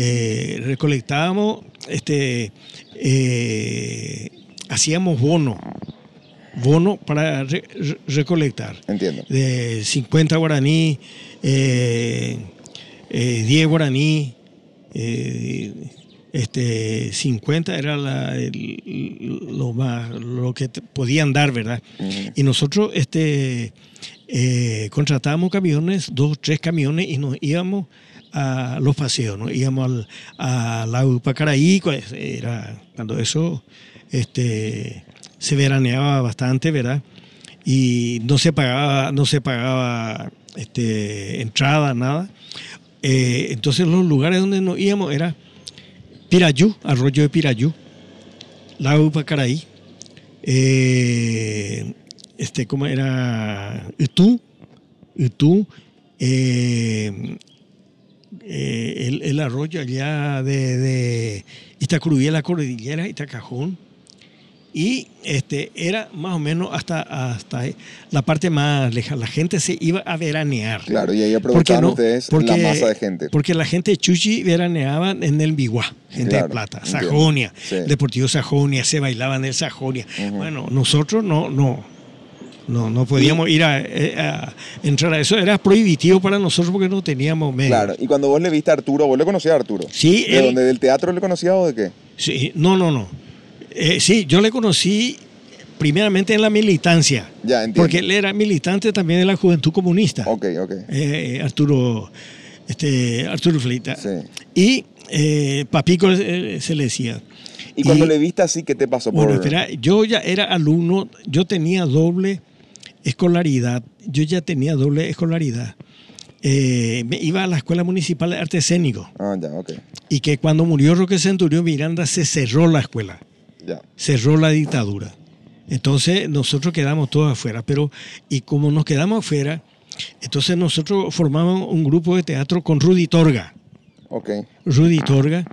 Eh, recolectábamos, este, eh, hacíamos bono, bono para re- re- recolectar Entiendo. de 50 guaraní, eh, eh, 10 guaraní, eh, este, 50 era la- el- lo, más, lo que podían dar, ¿verdad? Y nosotros este, eh, contratábamos camiones, dos, tres camiones, y nos íbamos a los paseos, ¿no? Íbamos al, a la Upacaraí, cuando eso este, se veraneaba bastante, ¿verdad? Y no se pagaba, no se pagaba este, entrada, nada. Eh, entonces los lugares donde nos íbamos era Pirayú, arroyo de Pirayú, la Upacaraí, eh, este, ¿cómo era? Utú, Utú, eh, eh, el, el arroyo allá de, de Itacurubí, la cordillera, Itacajón, y este, era más o menos hasta, hasta la parte más lejana. La gente se iba a veranear. Claro, y ahí ¿Por qué aprovechaban no? ustedes Porque- la masa de gente. Porque la gente de Chuchi veraneaba en el Biguá, gente Claro, de plata. Sajonia, Sí. Deportivo Sajonia, se bailaba en el Sajonia. Bueno, nosotros no, no, no, no podíamos ir a, eh, a entrar a eso, era prohibitivo para nosotros porque no teníamos medio. Claro, y cuando vos le viste a Arturo, ¿vos le conocías a Arturo? Sí, ¿De él- dónde? ¿Del teatro le conocías o de qué? Sí, no, no, no. Eh, sí, yo le conocí primeramente en la militancia, Ya, entiendo. porque él era militante también de la Juventud Comunista. Ok, ok. eh, Arturo, este, Arturo Fleita. Sí. Y eh, Papico eh, se le decía. Y cuando Y- le viste así, ¿qué te pasó? Bueno, por... espera, yo ya era alumno, yo tenía doble escolaridad, yo ya tenía doble escolaridad. Eh, me iba a la Escuela Municipal de Arte Escénico Ah, ya, ok. y que cuando murió Roque Centurión Miranda se cerró la escuela, Ya. cerró la dictadura. Entonces nosotros quedamos todos afuera, pero y como nos quedamos afuera, entonces nosotros formamos un grupo de teatro con Rudy Torga. Ok. Rudy Torga.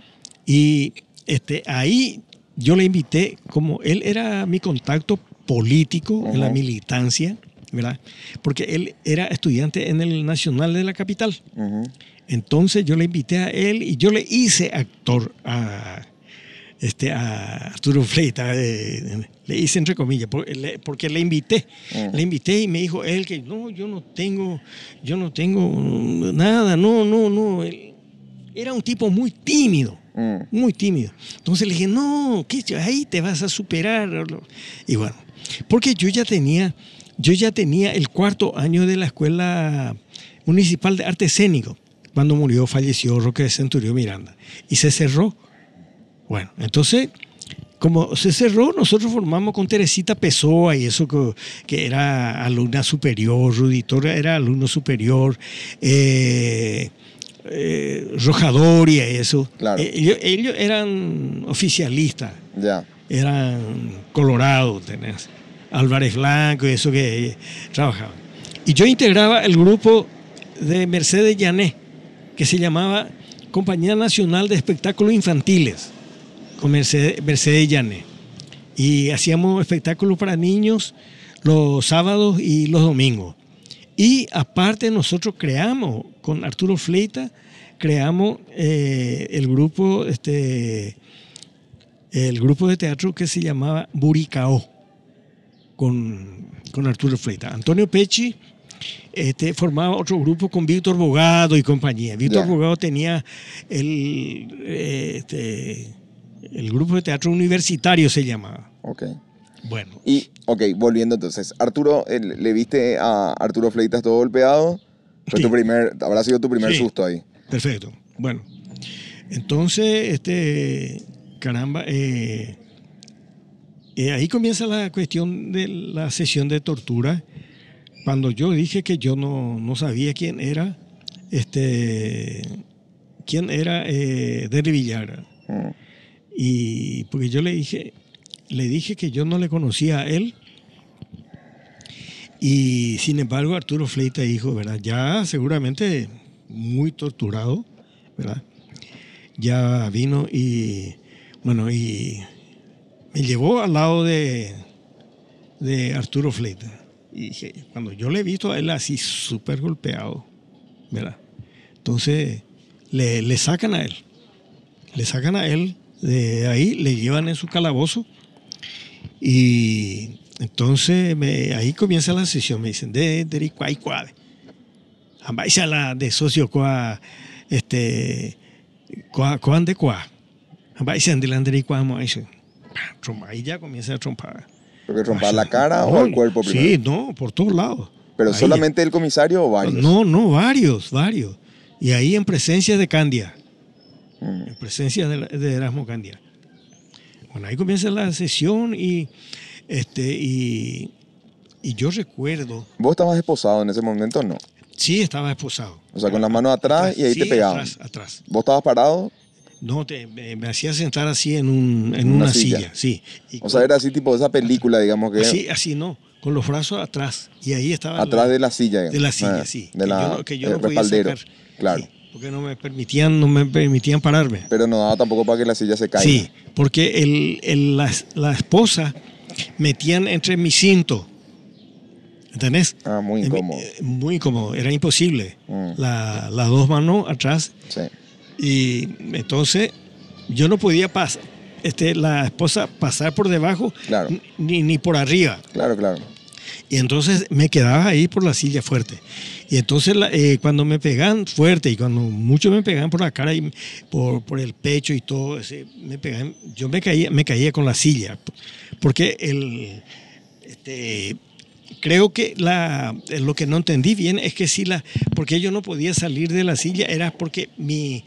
Y este, ahí yo le invité, como él era mi contacto político en la militancia, ¿verdad? Porque él era estudiante en el Nacional de la Capital. Entonces yo le invité a él y yo le hice actor a, este, a Arturo Fleita, eh, le hice entre comillas, le- porque le invité, le invité y me dijo él que no, yo no tengo, yo no tengo nada, no, no, no. Él era un tipo muy tímido, muy tímido. Entonces le dije, no, ahí te vas a superar. Y bueno, porque yo ya tenía, yo ya tenía el cuarto año de la Escuela Municipal de Arte Escénico, cuando murió, falleció Roque de Centurión Miranda. Y se cerró. Bueno, entonces, como se cerró, nosotros formamos con Teresita Pessoa y eso que, que era alumna superior, Ruditora era alumno superior, eh, eh, Rojadoria y eso. Claro. Eh, ellos, ellos eran oficialistas, Ya. eran colorados, tenés. Álvarez Blanco y eso que trabajaban. Y yo integraba el grupo de Mercedes Llané, que se llamaba Compañía Nacional de Espectáculos Infantiles, con Mercedes, Mercedes Llane. Y hacíamos espectáculos para niños los sábados y los domingos. Y aparte nosotros creamos, con Arturo Fleita, creamos eh, el grupo, este, el grupo de teatro que se llamaba Buricao, con, con Arturo Fleita. Antonio Pecci este, formaba otro grupo con Víctor Bogado y compañía. Víctor. Bogado tenía el, este, el grupo de teatro universitario, se llamaba. Ok. Bueno, Y, ok, volviendo entonces. Arturo, eh, ¿le viste a Arturo Fleitas todo golpeado? Fue Sí. tu primer, habrá sido tu primer Sí. susto ahí. Perfecto. Bueno, entonces, este, caramba, eh, ahí comienza la cuestión de la sesión de tortura. Cuando yo dije que yo no, no sabía quién era, este, quién era eh, Derry. Y porque yo le dije, le dije que yo no le conocía a él. Y sin embargo, Arturo Fleita dijo, ¿verdad? Ya seguramente muy torturado, ¿verdad? Ya vino y, bueno, y me llevó al lado de, de Arturo Fleita. Y dije, cuando yo le he visto a él así súper golpeado, ¿verdad? Entonces le, le sacan a él, le sacan a él de ahí, le llevan en su calabozo y entonces ahí comienza la sesión, me dicen, de de cuay cuade. Ambáis a la de socio coa, este, coan de delante cuá, mo, ahí se- trompa, Ahí ya comienza a trompar. ¿Porque trompar la cara o el cuerpo primero? Sí, no, por todos lados. ¿Pero Ahí. solamente el comisario o varios? No, no, varios, varios. Y ahí en presencia de Candia, Mm. en presencia de, de Erasmo Candia. Bueno, ahí comienza la sesión y, este, y, y yo recuerdo, ¿Vos estabas esposado en ese momento o no? sí estaba esposado. O sea, con las manos atrás y ahí sí, te pegaban. Atrás, atrás. ¿Vos estabas parado? No, te, me, hacía sentar así en, un, en Una una, silla. silla. sí. Y O sea, era así tipo de esa película, digamos que así, así no, con los brazos atrás. Y ahí estaba. atrás la- de la silla. de la silla, Ah, sí. De que la, yo que yo el no podía sacar. Claro. Sí, porque no me permitían, no me permitían pararme. Pero no daba tampoco para que la silla se caiga. Sí, porque el, el- la, la esposa metían entre mi cinto. ¿Entendés? Ah, muy incómodo. eh, Muy incómodo, era imposible. Mm. La- las dos manos atrás. Sí. Y entonces yo no podía pasar, este, la esposa pasar por debajo Claro. ni, ni por arriba. Claro, claro. Y entonces me quedaba ahí por la silla fuerte. Y entonces eh, cuando me pegaban fuerte y cuando muchos me pegaban por la cara y por, por el pecho y todo, ese, me pegaban, yo me caía, me caía con la silla. Porque el, este, creo que la, lo que no entendí bien es que si la, porque yo no podía salir de la silla era porque mi,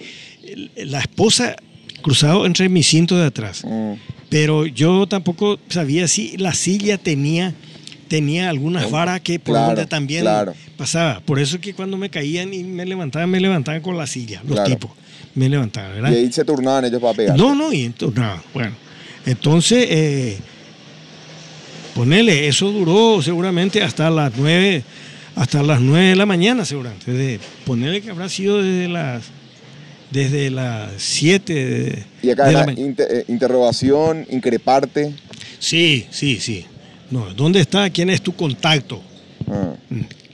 la esposa cruzado entre mi cinto de atrás Mm. pero yo tampoco sabía si la silla tenía tenía algunas varas que por Claro, donde también claro. pasaba. Por eso que cuando me caían y me levantaban, me levantaban con la silla, los Claro. tipos. Me levantaban, ¿verdad? Y ahí se turnaban ellos para pegar. No, no, y entonces, no, bueno. Entonces, eh, ponele, eso duró seguramente hasta las nueve, hasta las nueve de la mañana, seguramente. Ponele que habrá sido desde las, desde las siete de, Y acá de la inter- eh, interrogación, increparte. Sí, sí, sí. No, ¿dónde está? ¿Quién es tu contacto? Ah.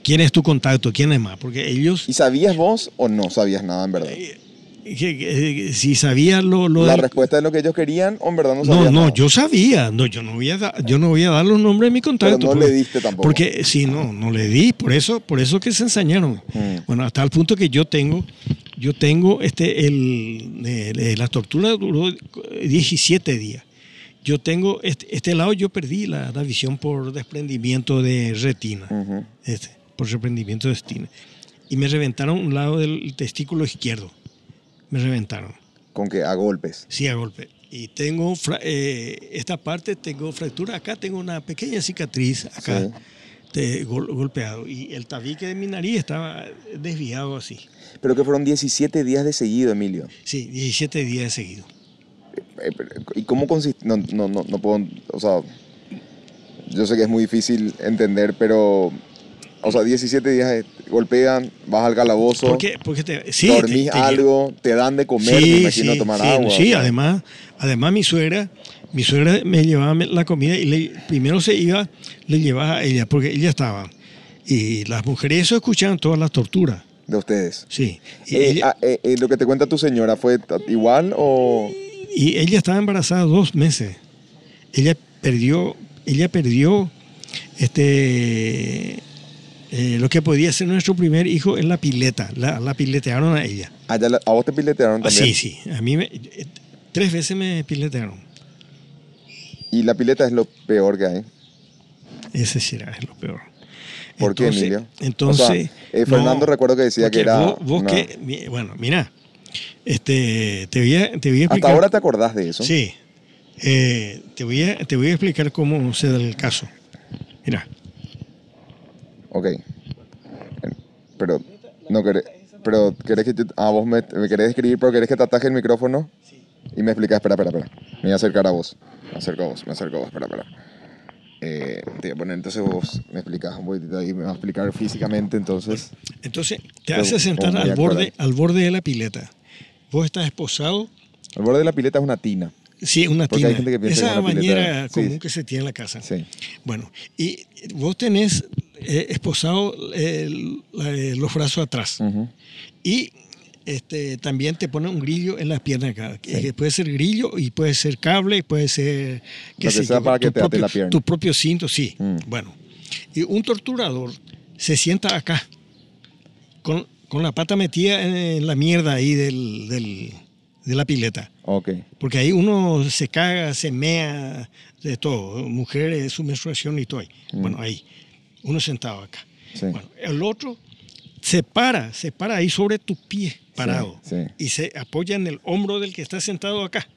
¿Quién es tu contacto? ¿Quién es más? Porque ellos, ¿Y sabías vos o no sabías nada en verdad? eh, si sabían lo, lo ¿La del- respuesta de lo que ellos querían o en verdad no sabías No, no, nada? yo sabía. No, yo no voy a, da- yo no voy a dar los nombres de mi contacto. Pero no porque- le diste tampoco. Porque sí, no, no le di. Por eso, por eso que se ensañaron. Mm. Bueno, hasta el punto que yo tengo, yo tengo este, el, el- el- la tortura duró 17 días. Yo tengo este, este lado, yo perdí la, la visión por desprendimiento de retina, este, por desprendimiento de retina. Y me reventaron un lado del testículo izquierdo. Me reventaron. Con que a golpes. Sí, a golpe. Y tengo eh, esta parte, tengo fractura. Acá tengo una pequeña cicatriz, acá, Sí. de gol- golpeado. Y el tabique de mi nariz estaba desviado así. Pero que fueron 17 días de seguido, Emilio. Sí, 17 días seguidos. Eh, pero, ¿Y cómo consiste? No, no, no, no puedo, o sea, yo sé que es muy difícil entender, pero o sea, 17 días golpean, vas al calabozo, Porque, porque te, sí, dormís te- te- algo, te dan de comer, me imagino tomar sí, agua. Sí, o sea, además, además mi suegra, mi suegra me llevaba la comida y le- primero se iba, le llevaba a ella, porque ella estaba. Y las mujeres eso escuchaban todas las torturas. De ustedes. Sí. Y, Eh, ella, ah, eh, eh, lo que te cuenta tu señora fue igual o y ella estaba embarazada dos meses. Ella perdió, ella perdió este eh, lo que podía ser nuestro primer hijo en la pileta. La, la piletearon a ella. la- a vos te piletearon Ah, también? sí, sí. A mí me- eh, tres veces me piletearon. Y la pileta es lo peor que hay. Ese será es lo peor. ¿Por qué, Emilio? Entonces. O sea, eh, Fernando recuerdo que decía que era Vos, vos una- que. Bueno, mira. Este, te voy a, te voy a explicar. Hasta ahora te acordás de eso. Sí. Eh, te, voy a, te voy a explicar cómo se da el caso. Mira. Ok. Pero no querés, pero querés que te, ah, vos me, me querés escribir, pero querés que te ataje el micrófono y me explicas, espera, espera, espera. Me voy a acercar a vos. Me acerco a vos, me acerco a vos, espera, espera. Eh, te voy a poner, entonces vos me explicas un poquitito ahí, me vas a explicar físicamente, entonces. Entonces, te Pero, haces sentar ¿cómo me al borde, al borde de la pileta. Vos estás esposado. El borde de la pileta es una tina. Sí, una Porque tina. hay gente que piensa que Esa una pileta- bañera sí, común sí. que se tiene en la casa. Sí. Bueno, y vos tenés eh, esposado la- eh, los brazos atrás. Y este, también te pone un grillo en las piernas acá. que- Sí. que puede ser grillo y puede ser cable, puede ser... que sé sea para que tu te propio- la pierna. Tu propio cinto, sí. Mm. Bueno. Y un torturador se sienta acá, con, con la pata metida en la mierda ahí del, del- de la pileta. Ok. Porque ahí uno se caga, se mea, de todo. Mujeres, su menstruación y todo ahí. Mm. Bueno, ahí. Uno sentado acá. Sí. Bueno, el otro se para, se para ahí sobre tu pie parado. Sí, sí. Y se apoya en el hombro del que está sentado acá.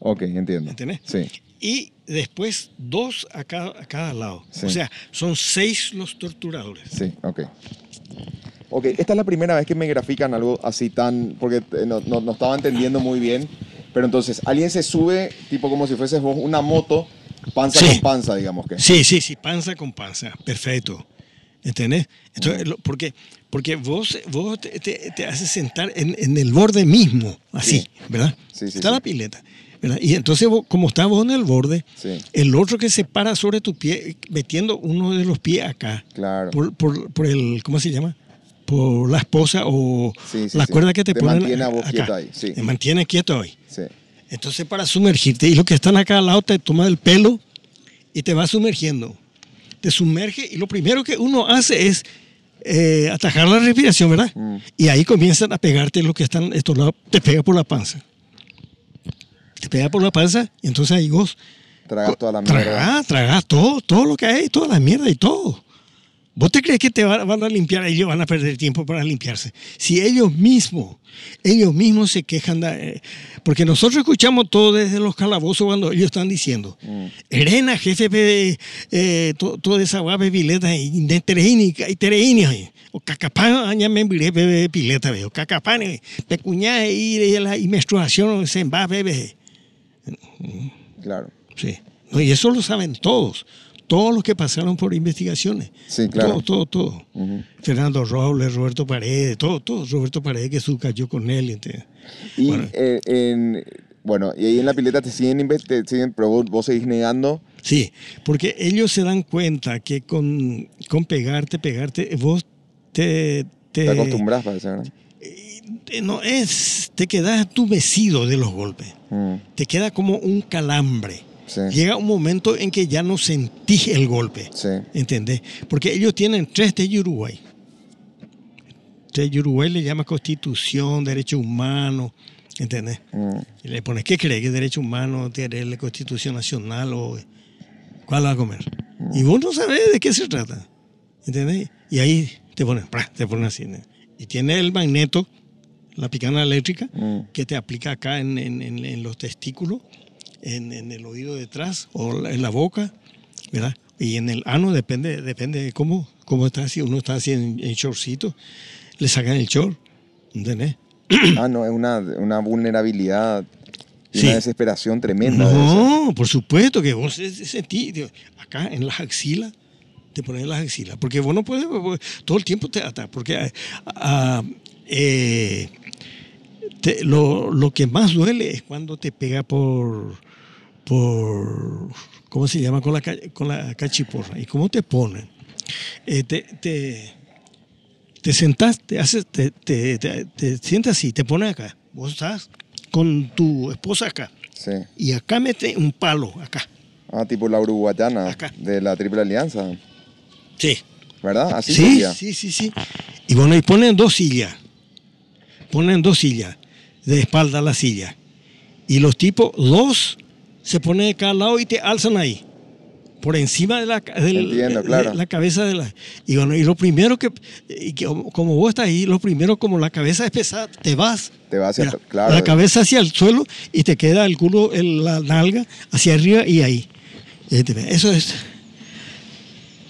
Ok, entiendo. ¿Entendés? Sí. Y después dos a cada, a cada lado. O sea, son seis los torturadores. Sí, ok. Ok, esta es la primera vez que me grafican algo así tan... Porque eh, no, no, no estaba entendiendo muy bien. Pero entonces, alguien se sube, tipo como si fuese vos una moto, panza Sí. con panza, digamos que. Sí, sí, sí, panza con panza. Perfecto. ¿Entendés? Entonces, lo- porque, porque vos, vos te, te- te haces sentar en, en el borde mismo, así, Sí. ¿verdad? Sí, sí, Está la pileta. ¿verdad? Y entonces, vos, como estás vos en el borde, el otro que se para sobre tu pie, metiendo uno de los pies acá, Claro. por, por, por el, ¿cómo se llama? Por la esposa o la cuerda que te, Te ponen mantiene a vos acá. quieto ahí, sí. Te mantiene quieto ahí. Sí. Entonces, para sumergirte, y los que están acá al lado te toma el pelo y te va sumergiendo. Te sumerge y lo primero que uno hace es eh, atajar la respiración, ¿verdad? Mm. Y ahí comienzan a pegarte los que están estos lados, te pega por la panza. Te pega por la panza y entonces ahí vos Tragas toda la mierda. tragás, tragás todo, todo lo que hay, toda la mierda y todo. ¿Vos te crees que te van, a limpiar? Ellos van a perder tiempo para limpiarse. Si ellos mismos, ellos mismos se quejan, de- eh, porque nosotros escuchamos todo desde los calabozos cuando ellos están diciendo, Mm. Erena, jefe, de eh, to- toda esa guapa pileta, y de tereini, y tereini, ay. o cacapán, aña me miré, bebé, pileta, veo, cacapán, eh, pecuñá, y, y la menstruación, se va, bebé. Claro. Sí. No, y eso lo saben todos. Todos los que pasaron por investigaciones. Sí, claro. Todo, todo, todo. Fernando Robles, Roberto Paredes, todo, todo. Roberto Paredes que su cayó con él. Y Bueno. eh, en, bueno, y ahí en la pileta te siguen, te siguen pero vos, vos seguís negando. Sí, porque ellos se dan cuenta que con, con pegarte, pegarte, vos te... te Te acostumbras, parece, ¿verdad? eh, no es, te quedas adormecido de los golpes. Mm, Te queda como un calambre. Sí, Llega un momento en que ya no sentís el golpe. sí. ¿Entendés? Porque ellos tienen tres de Uruguay. Tres de Uruguay le llama Constitución, Derecho Humano, ¿entendés? Mm, Y le pones, ¿qué cree? ¿Que Derecho Humano tiene la Constitución Nacional o cuál va a comer? Y vos no sabés de qué se trata, ¿entendés? Y ahí te ponen, ¡pra! te ponen así. ¿no? Y tiene el magneto, la picana eléctrica, mm, que te aplica acá en, en- en- en los testículos, en, en el oído detrás o en la boca, ¿verdad? Y en el ano depende, depende de cómo, cómo está, si uno está así en, en shortcito, le sacan el short, ¿entendés? Ah, no, es una, una vulnerabilidad y Sí. una desesperación tremenda. No, por supuesto que vos se- se- sentís, acá en las axilas, te ponen en las axilas. Porque vos no puedes, todo el tiempo te atas. Porque ah, ah, eh, te- lo, lo que más duele es cuando te pega por, por ¿cómo se llama? Con la, con la cachiporra. ¿Y cómo te ponen? Eh, te, te, te sentás, te, haces, te, te, te, te sientas así, te pones acá. Vos estás con tu esposa acá. Sí. Y acá mete un palo, acá. Ah, tipo la uruguayana Acá. de la Triple Alianza, Sí. ¿verdad? Así Sí, sería. sí, sí, sí. Y bueno, y ponen dos sillas. Ponen dos sillas, de espalda a la silla. Y los tipos, dos, se ponen de cada lado y te alzan ahí. Por encima de la, Entiendo, de claro. la cabeza de la... Y bueno, y lo primero que... Y que como vos estás ahí, lo primero, como la cabeza es pesada, te vas. Te va hacia Mira, claro. La cabeza hacia el suelo y te queda el culo, el- la nalga hacia arriba y ahí. Y te ve. Eso es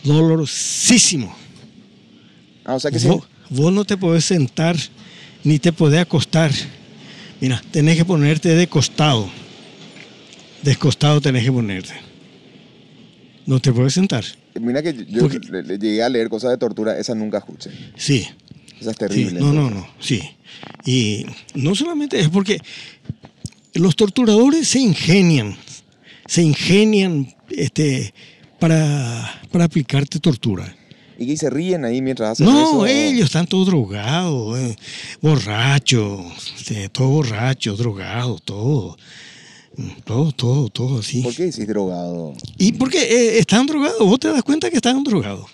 dolorosísimo. Ah, o sea que sí. Vos, vos no te podés sentar ni te podés acostar. Mira, tenés que ponerte de costado. De costado tenés que ponerte. No te puedes sentar. Mira que yo Porque- le, le llegué a leer cosas de tortura, esa nunca escuché. Sí. Esa es sí. terrible. No, no, no. Sí. Y no solamente es porque los torturadores se ingenian. Se ingenian este, para, para aplicarte tortura. Y que se ríen ahí mientras hacen No, eso. ellos están todos drogados, eh, borrachos, este, todos borrachos, drogados, todo. Todo, todo, todo así. ¿Por qué decís drogado? Y porque eh, están drogados, vos te das cuenta que están drogados.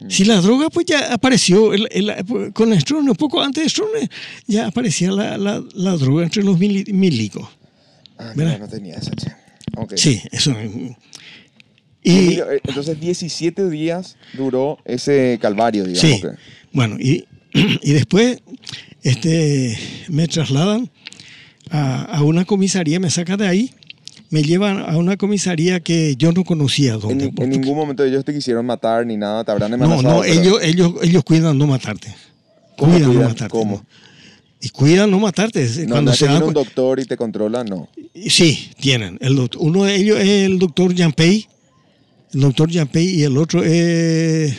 Mm. Si la droga pues ya apareció, el- el- con poco antes de Strone, ya aparecía la, la- la droga entre los mili- milicos. Ah, Mira. no, tenía esa, che. Ok. Sí, eso. Y, eh, entonces 17 días duró ese calvario, digamos. Sí. que- Bueno, y, y después este, me trasladan a, a una comisaría, me sacan de ahí, me llevan a una comisaría que yo no conocía. En, ningún momento ellos te quisieron matar ni nada, te habrán no, amenazado. no, pero- ellos, ellos, ellos cuidan no matarte. ¿Cómo Cuidan no matarte. ¿Cómo? ¿no? Y cuidan no matarte. No, Cuando no es se viene un doctor y te controla, no. Sí, tienen. El doct- uno de ellos es el doctor Yampey, el doctor Yampey, y el otro es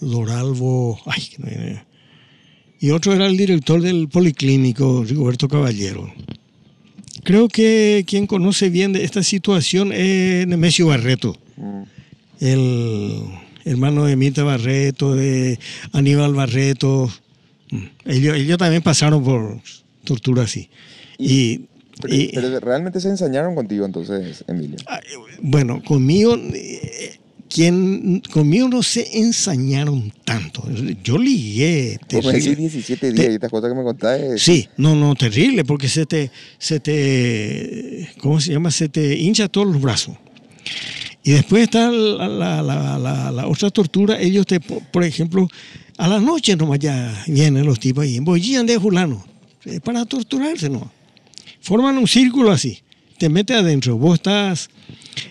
Doralvo. Ay, que no. Y otro era el director del Policlínico, Rigoberto Caballero. Creo que quien conoce bien de esta situación es Nemesio Barreto, Mm. el hermano de Mita Barreto, de Aníbal Barreto. Mm. Ellos, ellos también pasaron por tortura así. Y, Pero, y- pero realmente se ensañaron contigo entonces, Emilio. Ah, bueno, conmigo, eh, quien, conmigo no se ensañaron tanto. Yo ligué. Terrible. 17 días Te- y estas cosas que me contás es... Sí, no, no, terrible, porque se te, se te, ¿cómo se llama? Se te hincha todos los brazos. Y después está la, la- la- la- la otra tortura, ellos te, po- por ejemplo, a la noche nomás ya vienen los tipos ahí, bollían de fulano, para torturarse, ¿no? Forman un círculo así, te mete adentro, vos estás,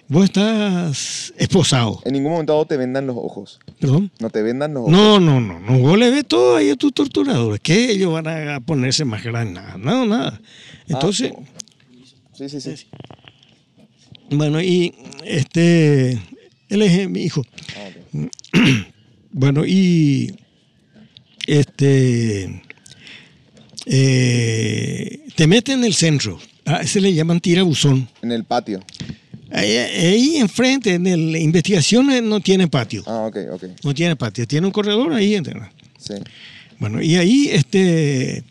vos estás esposado, En ningún momento te vendan los ojos. perdón. No te vendan los ojos. No, no, no, no. Vos le ves todo ahí a tus torturadores. ¿Qué ellos van a ponerse más grandes? Nada, no, nada. Entonces, Ah, Sí, sí, sí. bueno, y este, él es mi hijo. Ah. Bueno, y este, eh, te meten en el centro. A ese le llaman tirabuzón. En el patio. Ahí, ahí enfrente, en el, investigaciones, no tiene patio. Ah, ok, ok. No tiene patio. Tiene un corredor ahí. ¿entiendes? Sí. Bueno, y ahí este,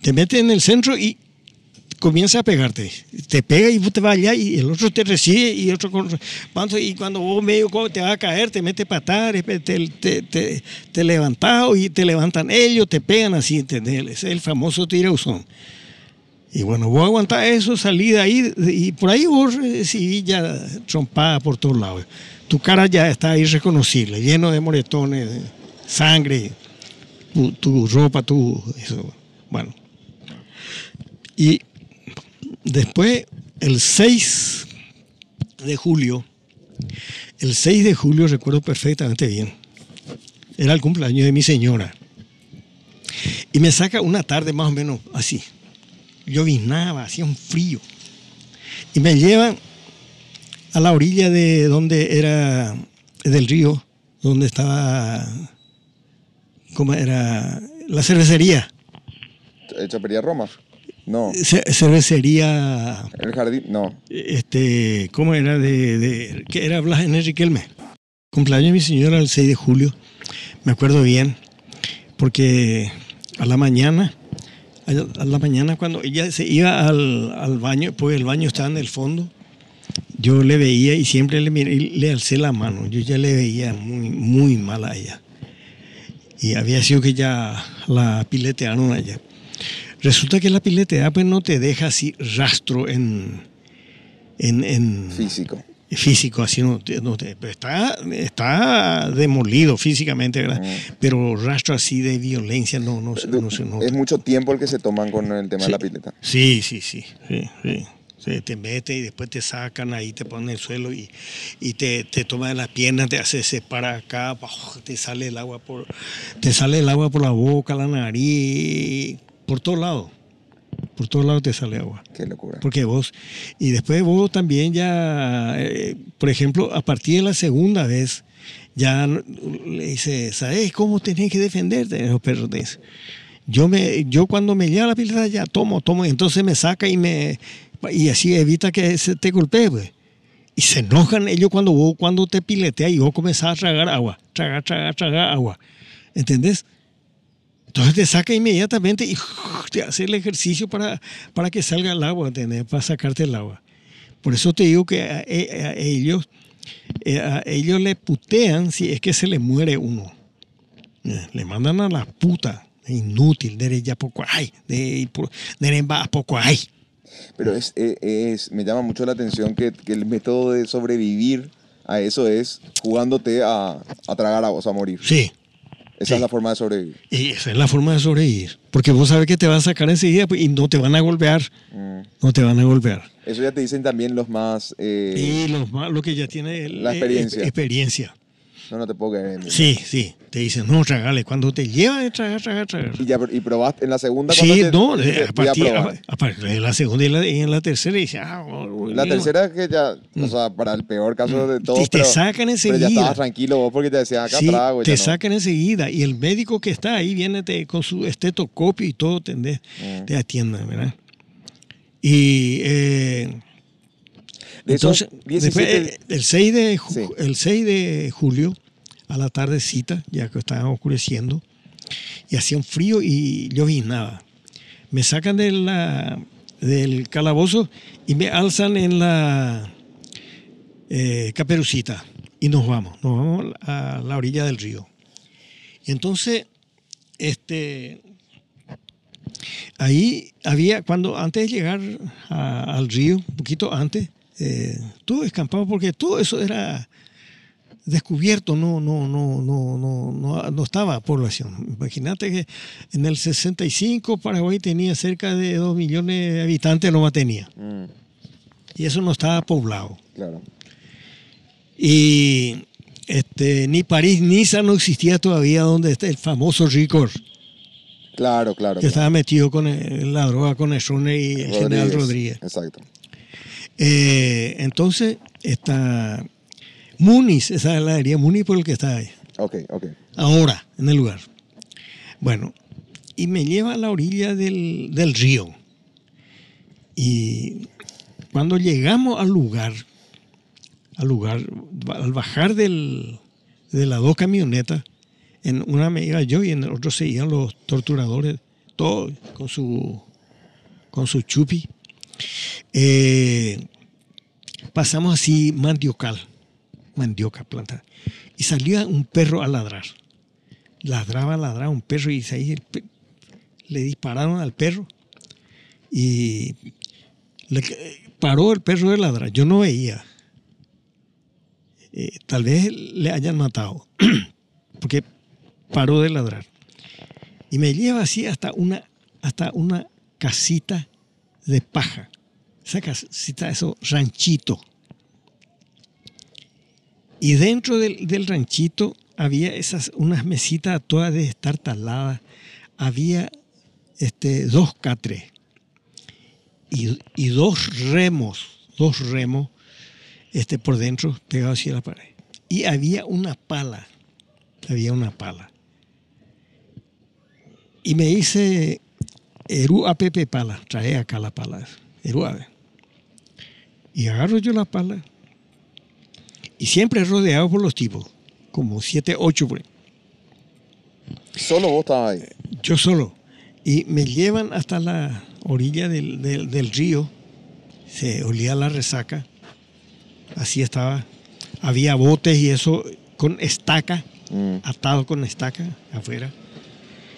te mete en el centro y comienza a pegarte. Te pega y vos te vas allá y el otro te recibe y otro y cuando vos medio te va a caer, te mete patar, te, te, te, te levantas y te levantan ellos, te pegan así, ¿entendés? Es el famoso tirauzón. Y bueno, vos aguantás eso, salí de ahí y por ahí vos recibís ya trompada por todos lados. Tu cara ya está irreconocible, lleno de moretones, de sangre, tu, ropa, tu... Bueno. Y después, el 6 de julio, el 6 de julio recuerdo perfectamente bien, era el cumpleaños de mi señora. Y me saca una tarde más o menos así. Lloviznaba, hacía un frío. Y me llevan a la orilla de donde era del río, donde estaba, ¿cómo era? La cervecería. Eh, ¿Chapería Roma? No. Ce- cervecería, ¿El jardín? No. este, ¿cómo era? De, de- que era Blas Henry Riquelme. Cumpleaños de mi señora el 6 de julio, me acuerdo bien, porque a la mañana, a la mañana cuando ella se iba al, al baño, pues el baño estaba en el fondo, yo le veía y siempre le, miré, alcé la mano, yo ya le veía muy, muy mal a ella. Y había sido que ya la piletearon allá. Resulta que la pileteada pues no te deja así rastro en, en, en Físico. Físico, así no, te- no está, está demolido físicamente, ¿verdad? Mm. Pero rastro así de violencia no, no, se- no se nota. Es mucho tiempo el que se toman con el tema de la pileta. Sí, sí, sí. sí, sí. Sí, te mete y después te sacan ahí, te ponen en el suelo y, y te, te toma de las piernas, te hace separa acá, te sale el agua por te sale el agua por la boca, la nariz, por todos lados. Por todos lados te sale agua. Qué locura. Porque vos, y después vos también ya, eh, por ejemplo, a partir de la segunda vez, ya le dice, ¿sabes cómo tenés que defenderte? Los perros dicen. Yo, me, yo cuando me llega la pileta ya tomo, tomo, entonces me saca y me y así evita que se te golpee, pues. Y se enojan ellos cuando vos, cuando te piletea y vos comenzás a tragar agua, tragar, tragar, tragar agua. ¿Entendés? Entonces te saca inmediatamente y te hace el ejercicio para, para que salga el agua, ¿entendés? Para sacarte el agua. Por eso te digo que a, a- a ellos, eh, a ellos le putean si es que se le muere uno. Eh, Le mandan a la puta. Inútil, de ya poco ay, de a poco ay. Pero es, es, es- me llama mucho la atención que, que el método de sobrevivir a eso es jugándote a, a tragar agua, o sea, a morir. Sí, Esa sí. es la forma de sobrevivir. y esa es la forma de sobrevivir. Porque vos sabes que te van a sacar enseguida pues, y no te van a golpear. Mm. No te van a golpear. Eso ya te dicen también los más... eh, Y los más- lo que ya tiene La experiencia. eh, experiencia. No, no te puedo creer. Sí, sí. Te dicen, no, tragale. Cuando te llevan, eh, tragar, tragar, tragar. Y, ya, y probaste en la segunda Sí, te- no, te- eh, a partir, a, a partir de la segunda y, la, y en la tercera, dice, ah, oh, La tercera que ya, o sea, para el peor caso de todo, Y te pero, sacan pero ya enseguida. estabas tranquilo vos porque te decían acá Sí, trago. y te no. sacan enseguida. Y el médico que está ahí viene te- con su estetoscopio y todo. Mm. Te atienden, ¿verdad? Y eh, De entonces, 17 después, eh, el, 6 de Sí. el 6 de julio, a la tardecita, ya que estaba oscureciendo, y hacía un frío y lloviznaba. Me sacan de la, del calabozo y me alzan en la eh, caperucita y nos vamos, nos vamos a la orilla del río. Y entonces, este, ahí había, cuando antes de llegar a- al río, un poquito antes, eh, todo escampado porque todo eso era descubierto, no, no, no, no, no, no, no estaba población. Imagínate que en el 65 Paraguay tenía cerca de 2 millones de habitantes, no más tenía. Mm, Y eso no estaba poblado. claro. Y este, ni París, Niza no existía todavía donde está el famoso Ricor, Claro, claro. que claro. estaba metido con el- la droga con el Schroeder y el general Rodríguez. Exacto. Eh, entonces está Muniz, esa es la heladería Muniz por el que está ahí, Ok, ok. ahora, en el lugar. Bueno, y me lleva a la orilla del, del río. Y cuando llegamos al lugar, al lugar, al bajar del, de las dos camionetas, en una me iba yo y en el otro seguían los torturadores, todos con su, con su chupi. Eh, pasamos así mandiocal, mandioca planta, y salía un perro a ladrar. Ladraba, ladraba un perro y ahí le dispararon al perro y paró el perro de ladrar. Yo no veía. Eh, tal vez le hayan matado, porque paró de ladrar. Y me lleva así hasta una, hasta una casita de paja. Esa casita, eso, ranchito. Y dentro del, del ranchito había esas, unas mesitas todas de estar taladas. Había este, dos catres y, y dos remos, dos remos este, por dentro, pegado hacia la pared. Y había una pala, había una pala. Y me dice, Eru APP pala, trae acá la pala, Eru ave. Y agarro yo la pala y siempre rodeado por los tipos, como siete, ocho por ahí. Solo vos estabas ahí. Yo solo. Y me llevan hasta la orilla del, del- del río. Se olía la resaca. Así estaba. Había botes y eso con estaca, Mm. atado con estaca afuera.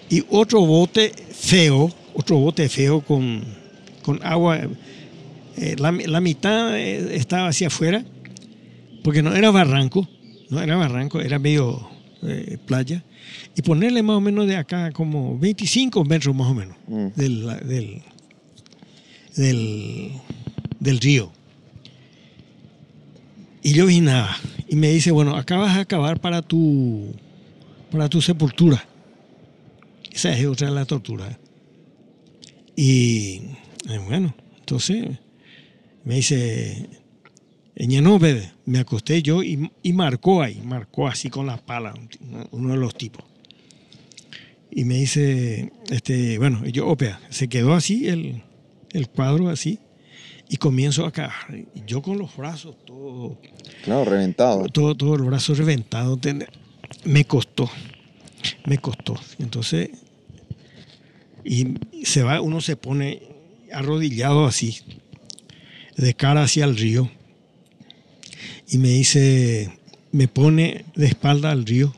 Y otro bote feo, otro bote feo con, con agua. eh, la, la mitad eh, estaba hacia afuera, porque no era barranco, no era barranco, era medio eh, playa. Y ponerle más o menos de acá como 25 metros más o menos Mm. del, del, del, del río. Y yo vi nada. Y me dice, bueno, acá vas a acabar para tu, para tu sepultura. Esa es otra de la tortura. Y eh, bueno, entonces me dice, no, bebé, me acosté yo y, y marcó ahí, marcó así con la pala, uno de los tipos. Y me dice, este, bueno, yo, opea, se quedó así el, el cuadro así y comienzo acá, yo con los brazos todo, Claro, reventado. todo, todo el brazo reventado, me costó, me costó. Entonces, y se va, uno se pone arrodillado así, de cara hacia el río, y me dice, me pone de espalda al río,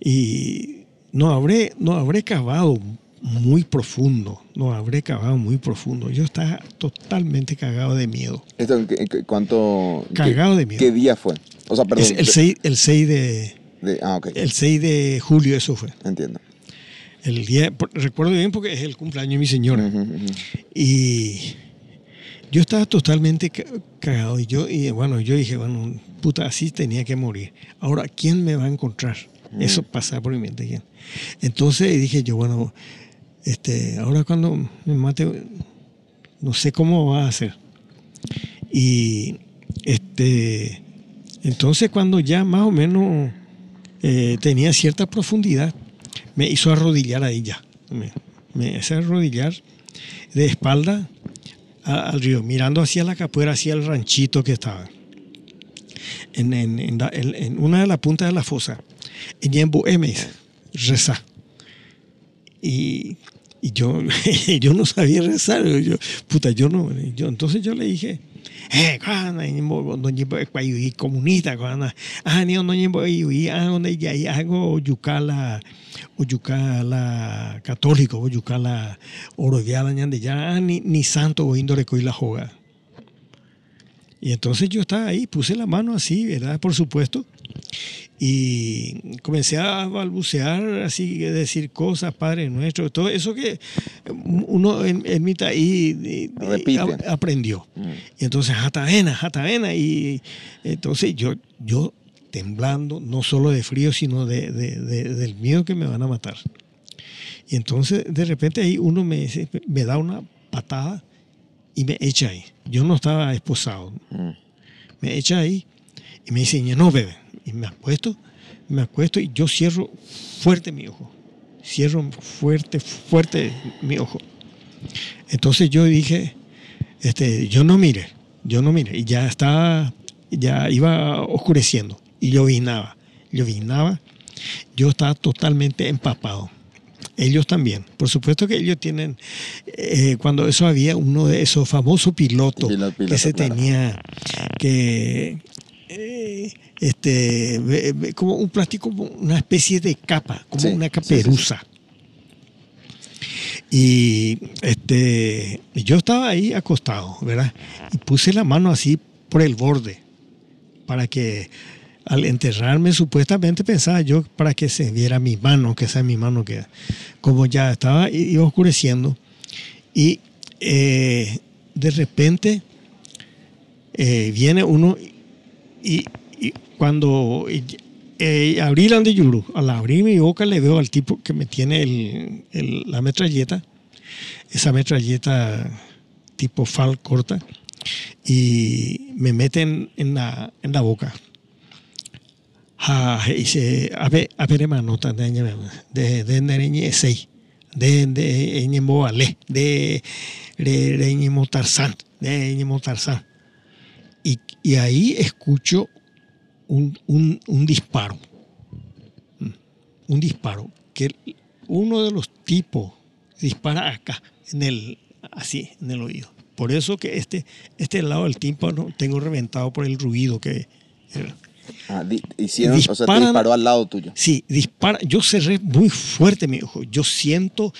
y no habré, no habré cavado muy profundo, no habré cavado muy profundo. Yo estaba totalmente cagado de miedo. Esto, ¿qué- qué- ¿Cuánto? qué- Cagado de miedo. ¿Qué día fue? O sea, perdón. Es el 6, el 6 de, de- ah, ok. el 6 de julio eso fue. Entiendo. El día, recuerdo bien porque es el cumpleaños de mi señora. Y yo estaba totalmente ca- cagado. Y yo, y bueno, yo dije, bueno, puta, así tenía que morir. Ahora, ¿quién me va a encontrar? Eso pasaba por mi mente. ¿quién? Entonces dije yo, bueno, este, ahora cuando me mate, no sé cómo va a hacer. Y este, entonces cuando ya más o menos eh, tenía cierta profundidad, me hizo arrodillar ahí ya. Me, hizo arrodillar de espalda a- al río, mirando hacia la capuera, hacia el ranchito que estaba. En, una de las puntas de la fosa. En Yembo me dice, reza. Y, y yo, yo no sabía rezar. Yo, puta, yo no. Yo, entonces yo le dije, eh, y comunista, ah, y y yucala yucala católico yucala ya ah, ni, santo o índole coi la joga. Y entonces yo estaba ahí, puse la mano así, ¿verdad? Por supuesto. Y comencé a balbucear, así, decir cosas, Padre Nuestro, todo eso que uno en, en mitad y- y Repite. a- aprendió. Mm. Y entonces, Jatavena, Jatavena. Y entonces yo, yo temblando, no solo de frío, sino de, de- de- del miedo que me van a matar. Y entonces, de repente ahí uno me, me da una patada y me echa ahí. Yo no estaba esposado. Mm. Me echa ahí y me dice, no, bebé. Y me acuesto, me acuesto y yo cierro fuerte mi ojo. Cierro fuerte, fuerte mi ojo. Entonces yo dije, este, yo no mire, yo no mire. Y ya estaba, ya iba oscureciendo. Y llovinaba, llovinaba. Yo estaba totalmente empapado. Ellos también. Por supuesto que ellos tienen, eh, cuando eso había uno de esos famosos pilotos Piloto, piloto, que se claro. tenía que, eh, este, como un plástico, como una especie de capa, como Sí, una sí, sí, caperuza. Y este, yo estaba ahí acostado, ¿verdad? Y puse la mano así por el borde para que al enterrarme supuestamente pensaba yo para que se viera mi mano, que sea mi mano que como ya estaba iba oscureciendo y eh, de repente eh, viene uno y cuando eh, abrí la de Yulu, al abrir mi boca le veo al tipo que me tiene el- el- la metralleta, esa metralleta tipo FAL corta, y me meten en la, en la boca. Ah, dice, a ver, a ver, hermano, de de de de sei, de de ñemo ale, de de ñemo tarzán, de ñemo tarzán. Y, y ahí escucho un, un, un disparo, Mm. un disparo, que uno de los tipos dispara acá, en el, así, en el oído. Por eso que este, este lado del tímpano tengo reventado por el ruido que... Ah, di- hicieron, o sea, te disparó al lado tuyo. Sí, dispara. Yo cerré muy fuerte mi ojo. Yo siento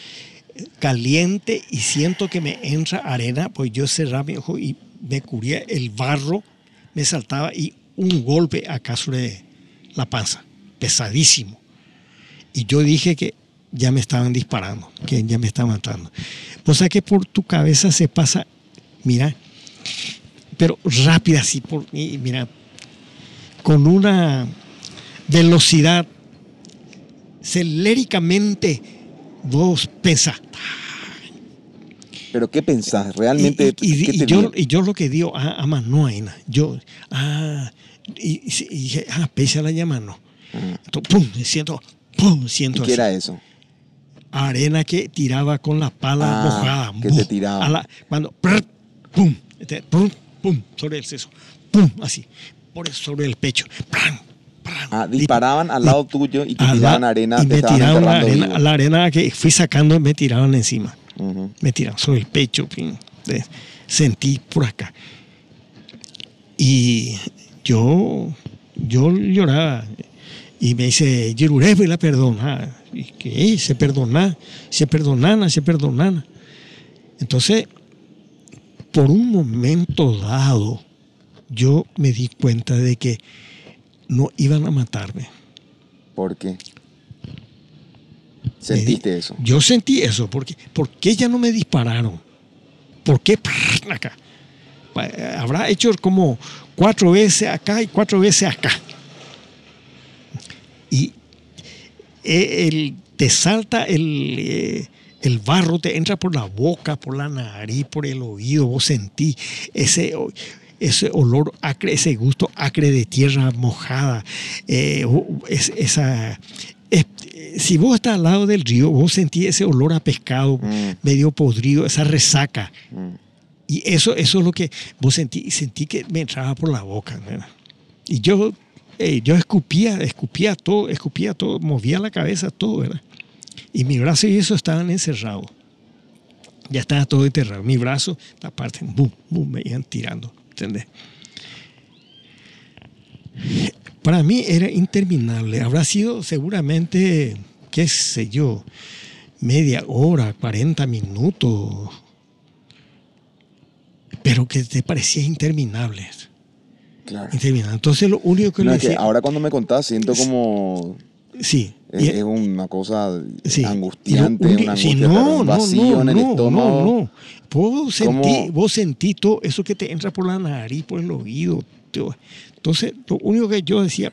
caliente y siento que me entra arena, pues yo cerraba mi ojo y me cubría el barro, me saltaba y un golpe acá sobre la panza, pesadísimo. Y yo dije que ya me estaban disparando, que ya me estaban matando. O sea que por tu cabeza se pasa, mira, pero rápida así, por, y mira, con una velocidad celéricamente vos pensás. Pero ¿qué pensás? ¿Realmente y, y- qué y yo, y yo lo que digo, ah, ama no hay nada. Yo, ah, y, dije, ah, pese a la llama, no. Entonces, pum, siento, pum, Mm. ¿Y siento qué así. era eso? arena que tiraba con la pala Ah, mojada. que te tiraba. A la- cuando, prr, pum, este, pum, pum, sobre el seso, pum, así, por eso, sobre el pecho. Ah, disparaban al lado tuyo y te A la- tiraban arena, y me tiraban la arena, vivo. la arena que fui sacando me tiraban encima, Me tiraban sobre el pecho, sentí por acá. Y yo, yo lloraba. Y me dice, Yerurebe la perdona. ¿Y qué? Se perdona, se perdonana, se perdonana. Entonces, por un momento dado, yo me di cuenta de que no iban a matarme. ¿Por qué? ¿Sentiste eso? Yo sentí eso. Porque, ¿Por qué ya no me dispararon? ¿Por qué acá? Habrá hecho como cuatro veces acá y cuatro veces acá. Y eh, el, te salta el, eh, el barro, te entra por la boca, por la nariz, por el oído. Vos sentís ese, ese olor acre, ese gusto acre de tierra mojada. eh, esa, es- si vos estás al lado del río, vos sentís ese olor a pescado Mm. medio podrido, esa resaca. Mm. Y eso, eso es lo que vos sentí, sentí que me entraba por la boca. ¿verdad? Y yo, yo escupía, escupía todo, escupía todo, movía la cabeza, todo, ¿verdad? Y mi brazo y eso estaban encerrados. Ya estaba todo enterrado. Mi brazo, la parte, boom, boom, me iban tirando, ¿entendés? Para mí era interminable. Habrá sido seguramente, qué sé yo, media hora, 40 minutos, pero que te parecía interminable. Claro. interminable. Entonces lo único que No, le es que decía, ahora cuando me contás siento como... sí, Es, es una cosa sí, angustiante, lo uni- una sí, angustia, pero un vacío en el estómago. No, no. Vos sentí, vos sentí todo eso que te entra por la nariz, por el oído. Todo. Entonces, lo único que yo decía,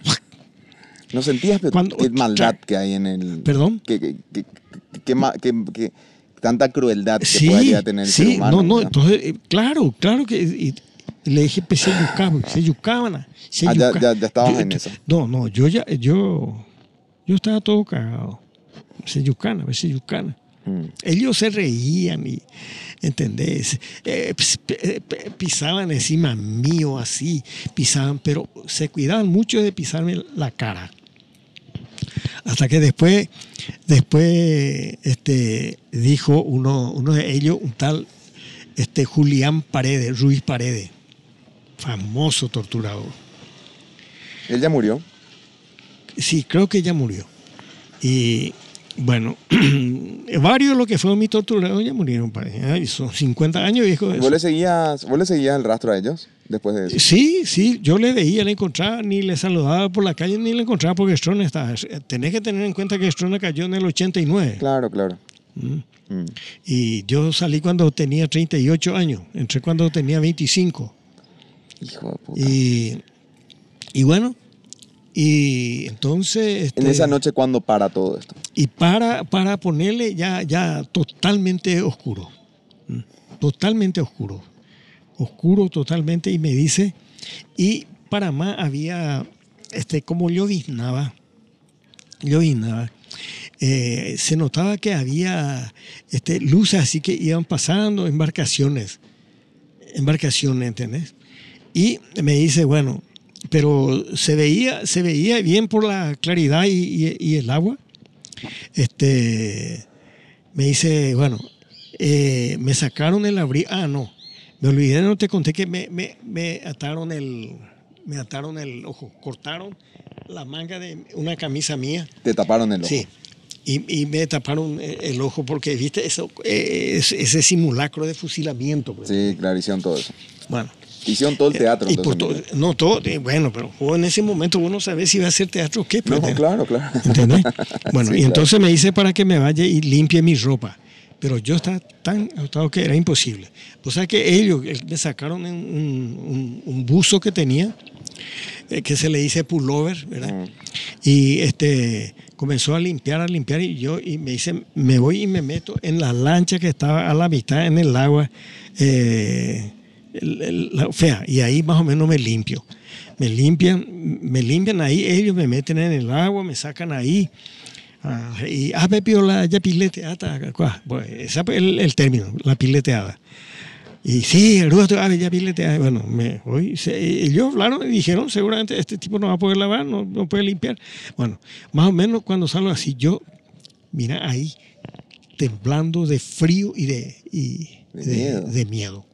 ¿No sentías Cuando- qué maldad que hay en el... perdón. Que, que, que- tanta crueldad que Sí, podría tener el sí, ser humano. no, no, ¿verdad? entonces, eh, claro, claro que y- le dije, pues se yucaban, se yucaban, se Ah, ya- ya- ya estabas en eso. No, no, yo ya, yo, yo estaba todo cagado. Se yucana, se yucana. Mm. Ellos se reían y, ¿entendés? Eh, eh, pisaban encima mío así, pisaban, pero se cuidaban mucho de pisarme la cara. Hasta que después, después este, dijo uno, uno de ellos, un tal este, Julián Paredes, Ruiz Paredes, famoso torturador. Él ya murió. Sí, creo que ya murió. Y bueno, varios de los que fueron mi torturador ya murieron, parece. Ay, Son 50 años viejos. ¿Vos le, seguías, ¿Vos le seguías el rastro a ellos después de eso? Sí, sí, yo le veía, le encontraba, ni le saludaba por la calle, ni le encontraba porque Strona estaba. Tenés que tener en cuenta que Strona cayó en el 89. Claro, claro. Mm. Mm. Y yo salí cuando tenía 38 años, entré cuando tenía 25. Hijo de puta. Y, y bueno, y entonces... En este, esa noche, cuando para todo esto? Y para, para ponerle ya, ya totalmente oscuro. Totalmente oscuro. oscuro totalmente, y me dice, y para más había, este, como lloviznaba, lloviznaba, eh, se notaba que había este, luces así que iban pasando, embarcaciones, embarcaciones, ¿entendés? Y me dice, bueno, pero se veía, se veía bien por la claridad y, y el agua. Este, me dice, bueno, eh, me sacaron el abrigo. Ah, no, me olvidé, no te conté que me, me, me, ataron el, me ataron el ojo, cortaron la manga de una camisa mía. Te taparon el ojo. Sí. Y, y me taparon el ojo porque, viste, eso, eh, ese simulacro de fusilamiento. Pues. Sí, claro, hicieron todo eso. Bueno. Hicieron todo el teatro. Y por todo, no, todo, eh, bueno, pero en ese momento vos no sabés si va a ser teatro o qué. Pues, no, claro, claro. ¿Entendés? Bueno, Sí, y claro. entonces me dice para que me vaya y limpie mi ropa. Pero yo estaba tan agotado que era imposible. O sea que ellos eh, me sacaron un, un- un buzo que tenía, eh, que se le dice pullover, ¿verdad? Y este comenzó a limpiar, a limpiar, y yo y me dice, me voy y me meto en la lancha que estaba a la mitad en el agua. eh, el- el- la- fea, y ahí más o menos me limpio. Me limpian, me limpian ahí, ellos me meten en el agua, me sacan ahí. Ah, y ah, me pido la ya pileteada. Bueno, ese fue el, el término, la pileteada. Y sí, el ruso, ah, ya pileteada. Bueno, me se- ellos hablaron y dijeron, seguramente este tipo no va a poder lavar, no, no puede limpiar. Bueno, más o menos cuando salgo así, yo, mira ahí, temblando de frío y de, y De de- miedo. de miedo.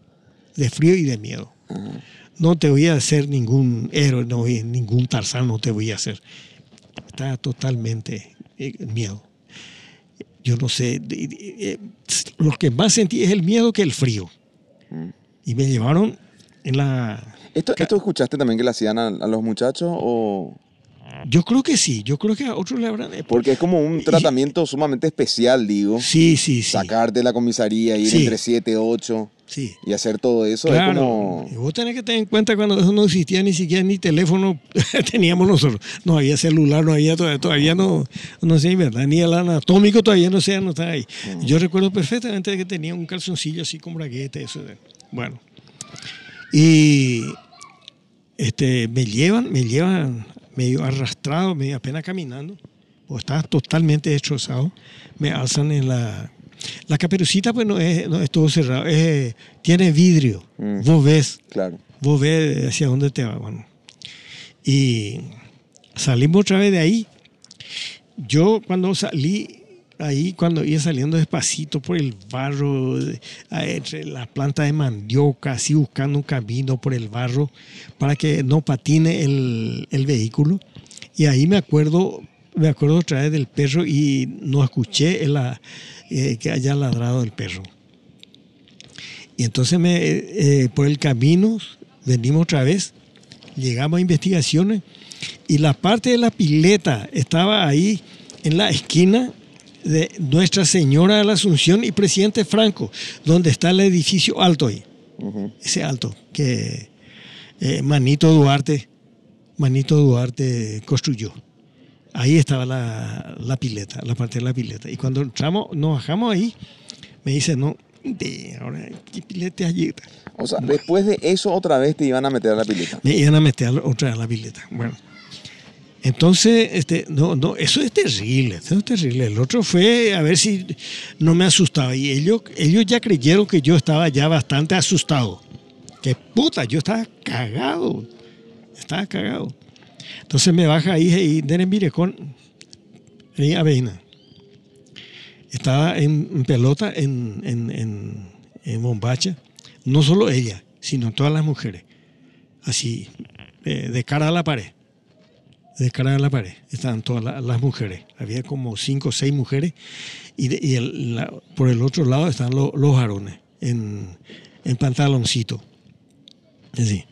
De frío y de miedo. No te voy a hacer ningún héroe, no voy- ningún Tarzán, no te voy a hacer. Está totalmente eh, miedo. Yo no sé, eh, lo que más sentí es el miedo que el frío. Y me llevaron en la... ¿Esto, ¿Esto escuchaste también que le hacían a, a los muchachos? o Yo creo que sí, yo creo que a otros le habrán... eh, Porque es como un Y- tratamiento sumamente especial, digo. Sí, sí, sí. Sacarte de la comisaría, ir Sí. entre 7, 8 Sí. y hacer todo eso. Es Claro, como... y vos tenés que tener en cuenta cuando eso no existía ni siquiera ni teléfono teníamos nosotros. No había celular, no había todavía, todavía no, no sé, ¿verdad? Ni el anatómico todavía no sé, no está ahí. Yo recuerdo perfectamente que tenía un calzoncillo así con bragueta, eso. de- Bueno. Y este, me llevan, me llevan medio arrastrado, medio apenas caminando, o estaba totalmente destrozado. Me alzan en la... La caperucita, pues no es, no es todo cerrado, es- tiene vidrio. Mm. Vos ves, Claro. vos ves hacia dónde te va. Bueno. Y salimos otra vez de ahí. Yo cuando salí ahí, cuando iba saliendo despacito por el barro, a- entre las plantas de mandioca, así buscando un camino por el barro para que no patine el, el vehículo. Y ahí me acuerdo, me acuerdo otra vez del perro y no escuché el, eh, que haya ladrado el perro. Y entonces me, eh, por el camino venimos otra vez, llegamos a investigaciones y la parte de la pileta estaba ahí en la esquina de Nuestra Señora de la Asunción y Presidente Franco, donde está el edificio alto ahí, ese alto que eh, Manito Duarte, Manito Duarte construyó. Ahí estaba la, la pileta, la parte de la pileta. Y cuando entramos, nos bajamos ahí, me dice, no, de, ahora, ¿qué pileta allí? O sea, después de eso otra vez te iban a meter a la pileta. Me iban a meter otra vez a la pileta. Bueno. Entonces, este, no, no, eso es terrible, eso es terrible. El otro fue a ver si no me asustaba. Y ellos, ellos ya creyeron que yo estaba ya bastante asustado. Que puta, yo estaba cagado. Estaba cagado. Entonces me baja ahí y Denen Virecón, en Avena. Estaba en, pelota en, en, en, Bombacha. No solo ella, sino todas las mujeres. Así, de, de cara a la pared. De cara a la pared. Estaban todas la- las mujeres. Había como cinco o seis mujeres. Y, y el- por el otro lado están lo- los varones en pantaloncito. Así.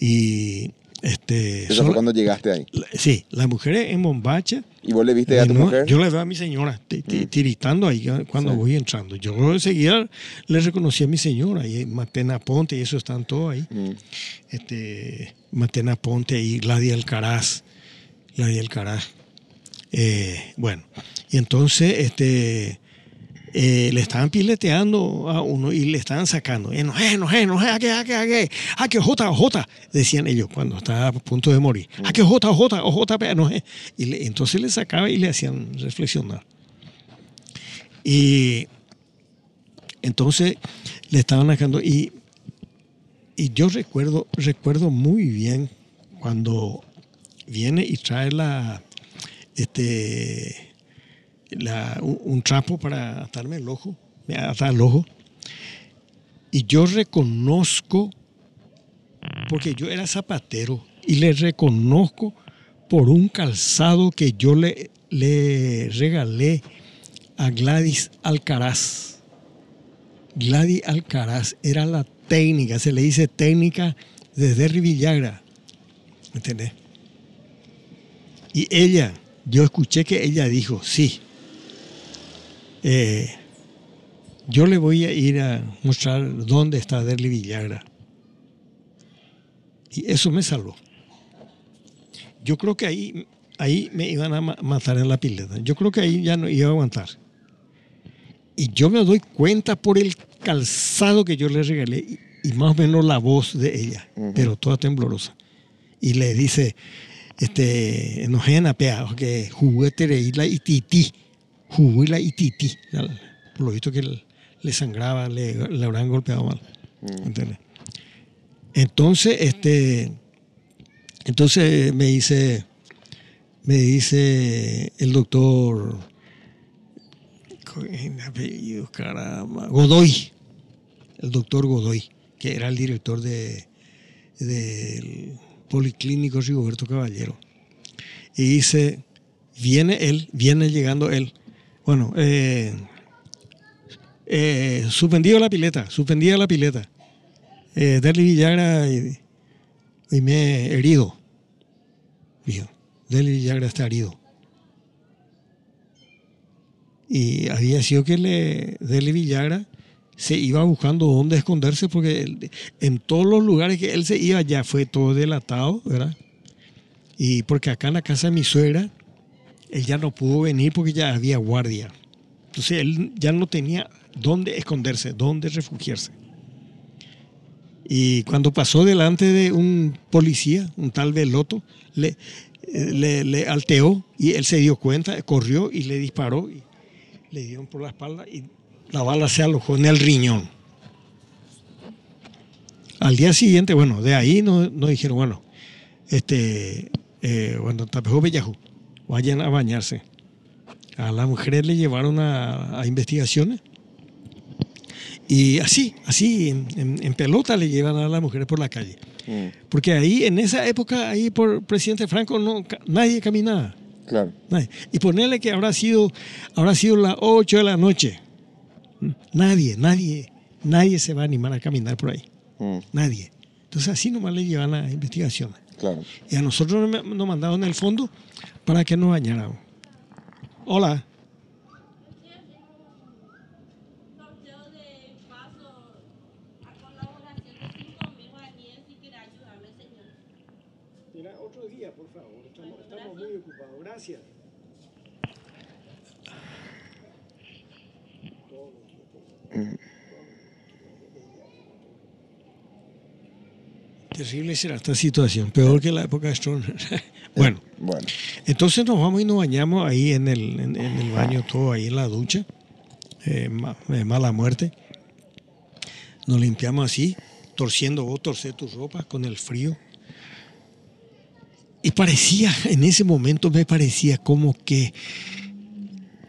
Y este. Eso fue cuando llegaste ahí. la- sí, las mujeres en Bombacha. ¿Y vos le viste a tu No, mujer? Yo le veo a mi señora ti- tiritando ahí cuando Sí. voy entrando. Yo enseguida le reconocí a mi señora. Y Matena Ponte y eso están todos ahí. Mm. Este, Matena Ponte y Gladia Alcaraz. Gladia Alcaraz. Eh, bueno, y entonces este, eh, le estaban pileteando a uno y le estaban sacando. Enojé, enojé, a qué, a qué, a qué, a qué, J, J, decían ellos cuando estaba a punto de morir. A qué J, J, J, enojé. Y le- entonces le sacaba y le hacían reflexionar. Y entonces le estaban sacando y, y yo recuerdo, recuerdo muy bien cuando viene y trae la, este, un, trapo para atarme el ojo, me el ojo. Y yo reconozco, porque yo era zapatero, y le reconozco por un calzado que yo le, le regalé a Gladys Alcaraz. Gladys Alcaraz era la técnica, se le dice técnica de Derry Villagra. ¿Me entendés? Y ella, yo escuché que ella dijo, sí, eh, yo le voy a ir a mostrar dónde está Derly Villagra. Y eso me salvó. Yo creo que ahí, ahí me iban a ma- matar en la pileta. Yo creo que ahí ya no iba a aguantar. Y yo me doy cuenta por el calzado que yo le regalé y, y más o menos la voz de ella, pero toda temblorosa. Y le dice, este, enojena pea, que juguete de isla ititi, jugó la ititi. Por lo visto que le, sangraba, le, le habrán golpeado mal. ¿entiendes? Entonces, este, entonces me dice, me dice el doctor, ¿qué apellido, caramba? Godoy, el doctor Godoy, que era el director de, del Policlínico Rigoberto Caballero. Y dice, viene él, viene llegando él. Bueno, eh, eh, suspendido la pileta, suspendida la pileta. Eh, Villagra y, y me he herido. Dijo, Derly Villagra está herido. Y había sido que le, Villagra se iba buscando dónde esconderse porque en todos los lugares que él se iba ya fue todo delatado, ¿verdad? Y porque acá en la casa de mi suegra, él ya no pudo venir porque ya había guardia. Entonces él ya no tenía dónde esconderse, dónde refugiarse. Y cuando pasó delante de un policía, un tal Veloto, le, eh, le, le alteó y él se dio cuenta, corrió y le disparó y le dieron por la espalda y la bala se alojó en el riñón. Al día siguiente, bueno, de ahí nos, dijeron, bueno, este, eh, bueno, tapejó vayan a bañarse. A las mujeres le llevaron a, a investigaciones y así, así, en, en- en pelota le llevan a las mujeres por la calle. Mm, Porque ahí, en esa época, ahí por presidente Franco, no, nadie caminaba. claro. Nadie. Y ponerle que habrá sido, habrá sido las 8 de la noche. Nadie, nadie, nadie se va a animar a caminar por ahí. Mm, Nadie. Entonces así nomás le llevan a investigaciones. claro. Y a nosotros nos mandaron el fondo para que nos bañáramos. Hola. sorteo de paso a colaboración de cinco mil guaraníes si quiere ayudarme, señor. Mira, otro día, por favor. Estamos, muy ocupados. Gracias. Terrible será esta situación, peor que la época de Stroner. bueno, Bueno, entonces nos vamos y nos bañamos ahí en el, en, en el baño, todo ahí en la ducha, eh, ma- eh, mala muerte. Nos limpiamos así, torciendo, vos torcé tus ropas con el frío. Y parecía, en ese momento me parecía como que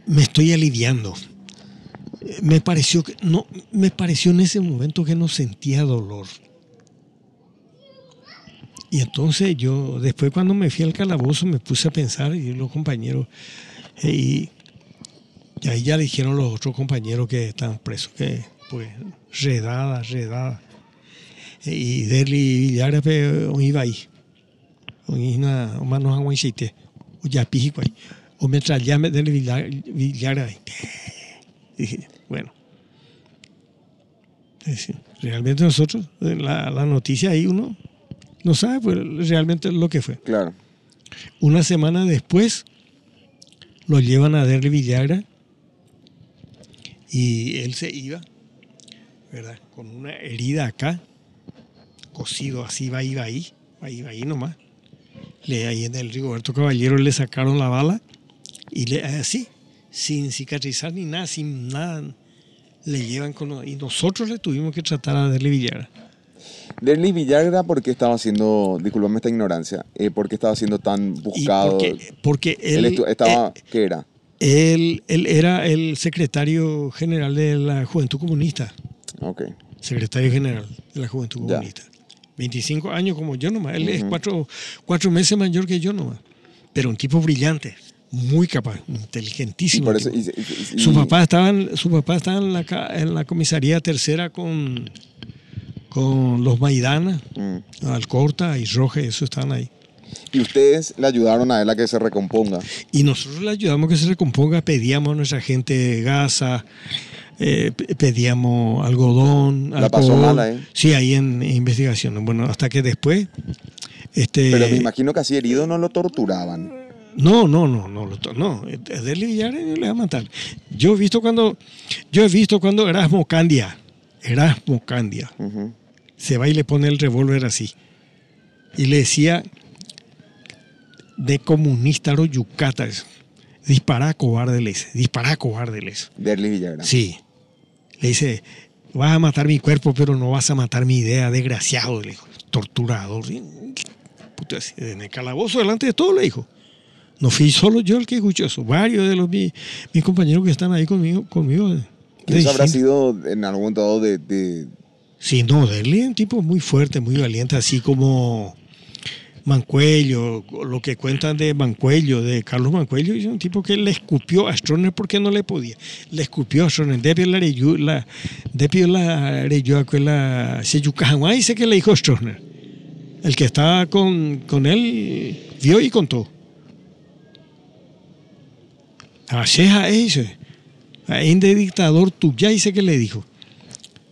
me estoy aliviando. Me pareció que, no, me pareció en ese momento que no sentía dolor. Y entonces yo, después cuando me fui al calabozo, me puse a pensar, y los compañeros, eh, y, ahí ya dijeron los otros compañeros que estaban presos, que pues redada, redada. Eh, Y Deli Villara pe iba ahí. Una mano a guanchite, o ya pijico ahí. O mientras ya me Deli Villara- ahí. Dije, bueno. Realmente nosotros, la, la noticia ahí uno no sabe pues, realmente lo que fue. claro. Una semana después lo llevan a Derry Villagra Y él se iba, ¿verdad? Con una herida acá, cosido así, va iba ahí, va iba ahí nomás. Le, ahí en el Rigoberto Caballero le sacaron la bala y le, así, sin cicatrizar ni nada, sin nada, le llevan con... Y nosotros le tuvimos que tratar a Derli Villagra. Derli Villagra, ¿por qué estaba siendo, disculpame esta ignorancia, eh, por qué estaba siendo tan buscado? porque, porque él, Él estaba, eh, ¿qué era? él, él era el secretario general de la Juventud Comunista. Ok. secretario general de la Juventud Ya. Comunista. 25 años como yo nomás. Él es cuatro, cuatro meses mayor que yo nomás. Pero un tipo brillante, muy capaz, inteligentísimo. por eso, y- y- y- su, papá estaba en, su papá estaba en la, en la comisaría tercera con, con los Maidana, Mm. Alcorta y Roge, eso estaban ahí. Y ustedes le ayudaron a él a que se recomponga. Y nosotros le ayudamos a que se recomponga, pedíamos a nuestra gente gasa, eh, pedíamos algodón, La pasó alcohol. mal ahí. Sí, ahí en, en investigación. Bueno, hasta que después... Este, Pero me imagino que así herido no lo torturaban. No, no, no, no, no. A Derli Villagra no le va a matar. Yo he visto cuando, yo he visto cuando Erasmo Candia, Erasmo Candia, Ujú. Se va y le pone el revólver así. Y le decía, de comunista lo yucata, dispara cobarde, le dice, dispara cobarde, le dice. Derli Villagra. Sí. Le dice, vas a matar mi cuerpo, pero no vas a matar mi idea, desgraciado, le dijo. Torturador. En el calabozo delante de todo le dijo. No fui solo yo el que escuchó eso, varios de los mis, mis compañeros que están ahí conmigo. conmigo Eso habrá sido en algún momento de- Sí, no, Derli es un tipo muy fuerte, muy valiente, así como Mancuello, lo que cuentan de Mancuello, de Carlos Mancuello, es un tipo que le escupió a Stroner porque no le podía. Le escupió a Stroner, Depio la reyu, la Depio la reyu, aquella se dice que le dijo Stroner. El que estaba con, con él vio y contó. Aseja ese. Ahí de dictador tuya dice que le dijo.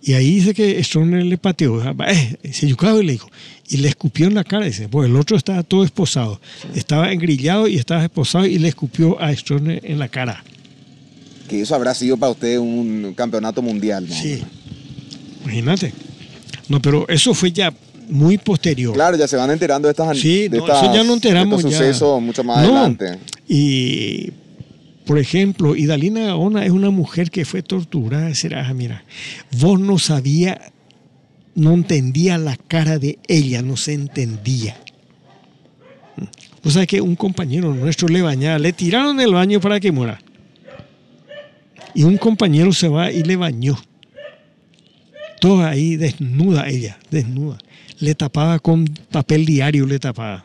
Y ahí dice que Stroner le pateó, eh, se yucaba y le dijo, y le escupió en la cara, dice, pues el otro estaba todo esposado, estaba engrillado y estaba esposado y le escupió a Stroner en la cara. que eso habrá sido para usted un campeonato mundial. ¿no? Sí, imagínate. No, pero eso fue ya muy posterior. Claro, ya se van enterando de estas Sí, de no, eso ya no enteramos de estos ya. sucesos mucho más No. adelante. Y, por ejemplo, Idalina Gaona es una mujer que fue torturada. Será, mira, vos no sabía, no entendía la cara de ella, no se entendía. Vos sabés que un compañero nuestro le bañaba, le tiraron el baño para que muera. Y un compañero se va y le bañó. Toda ahí desnuda ella, desnuda. Le tapaba con papel diario, le tapaba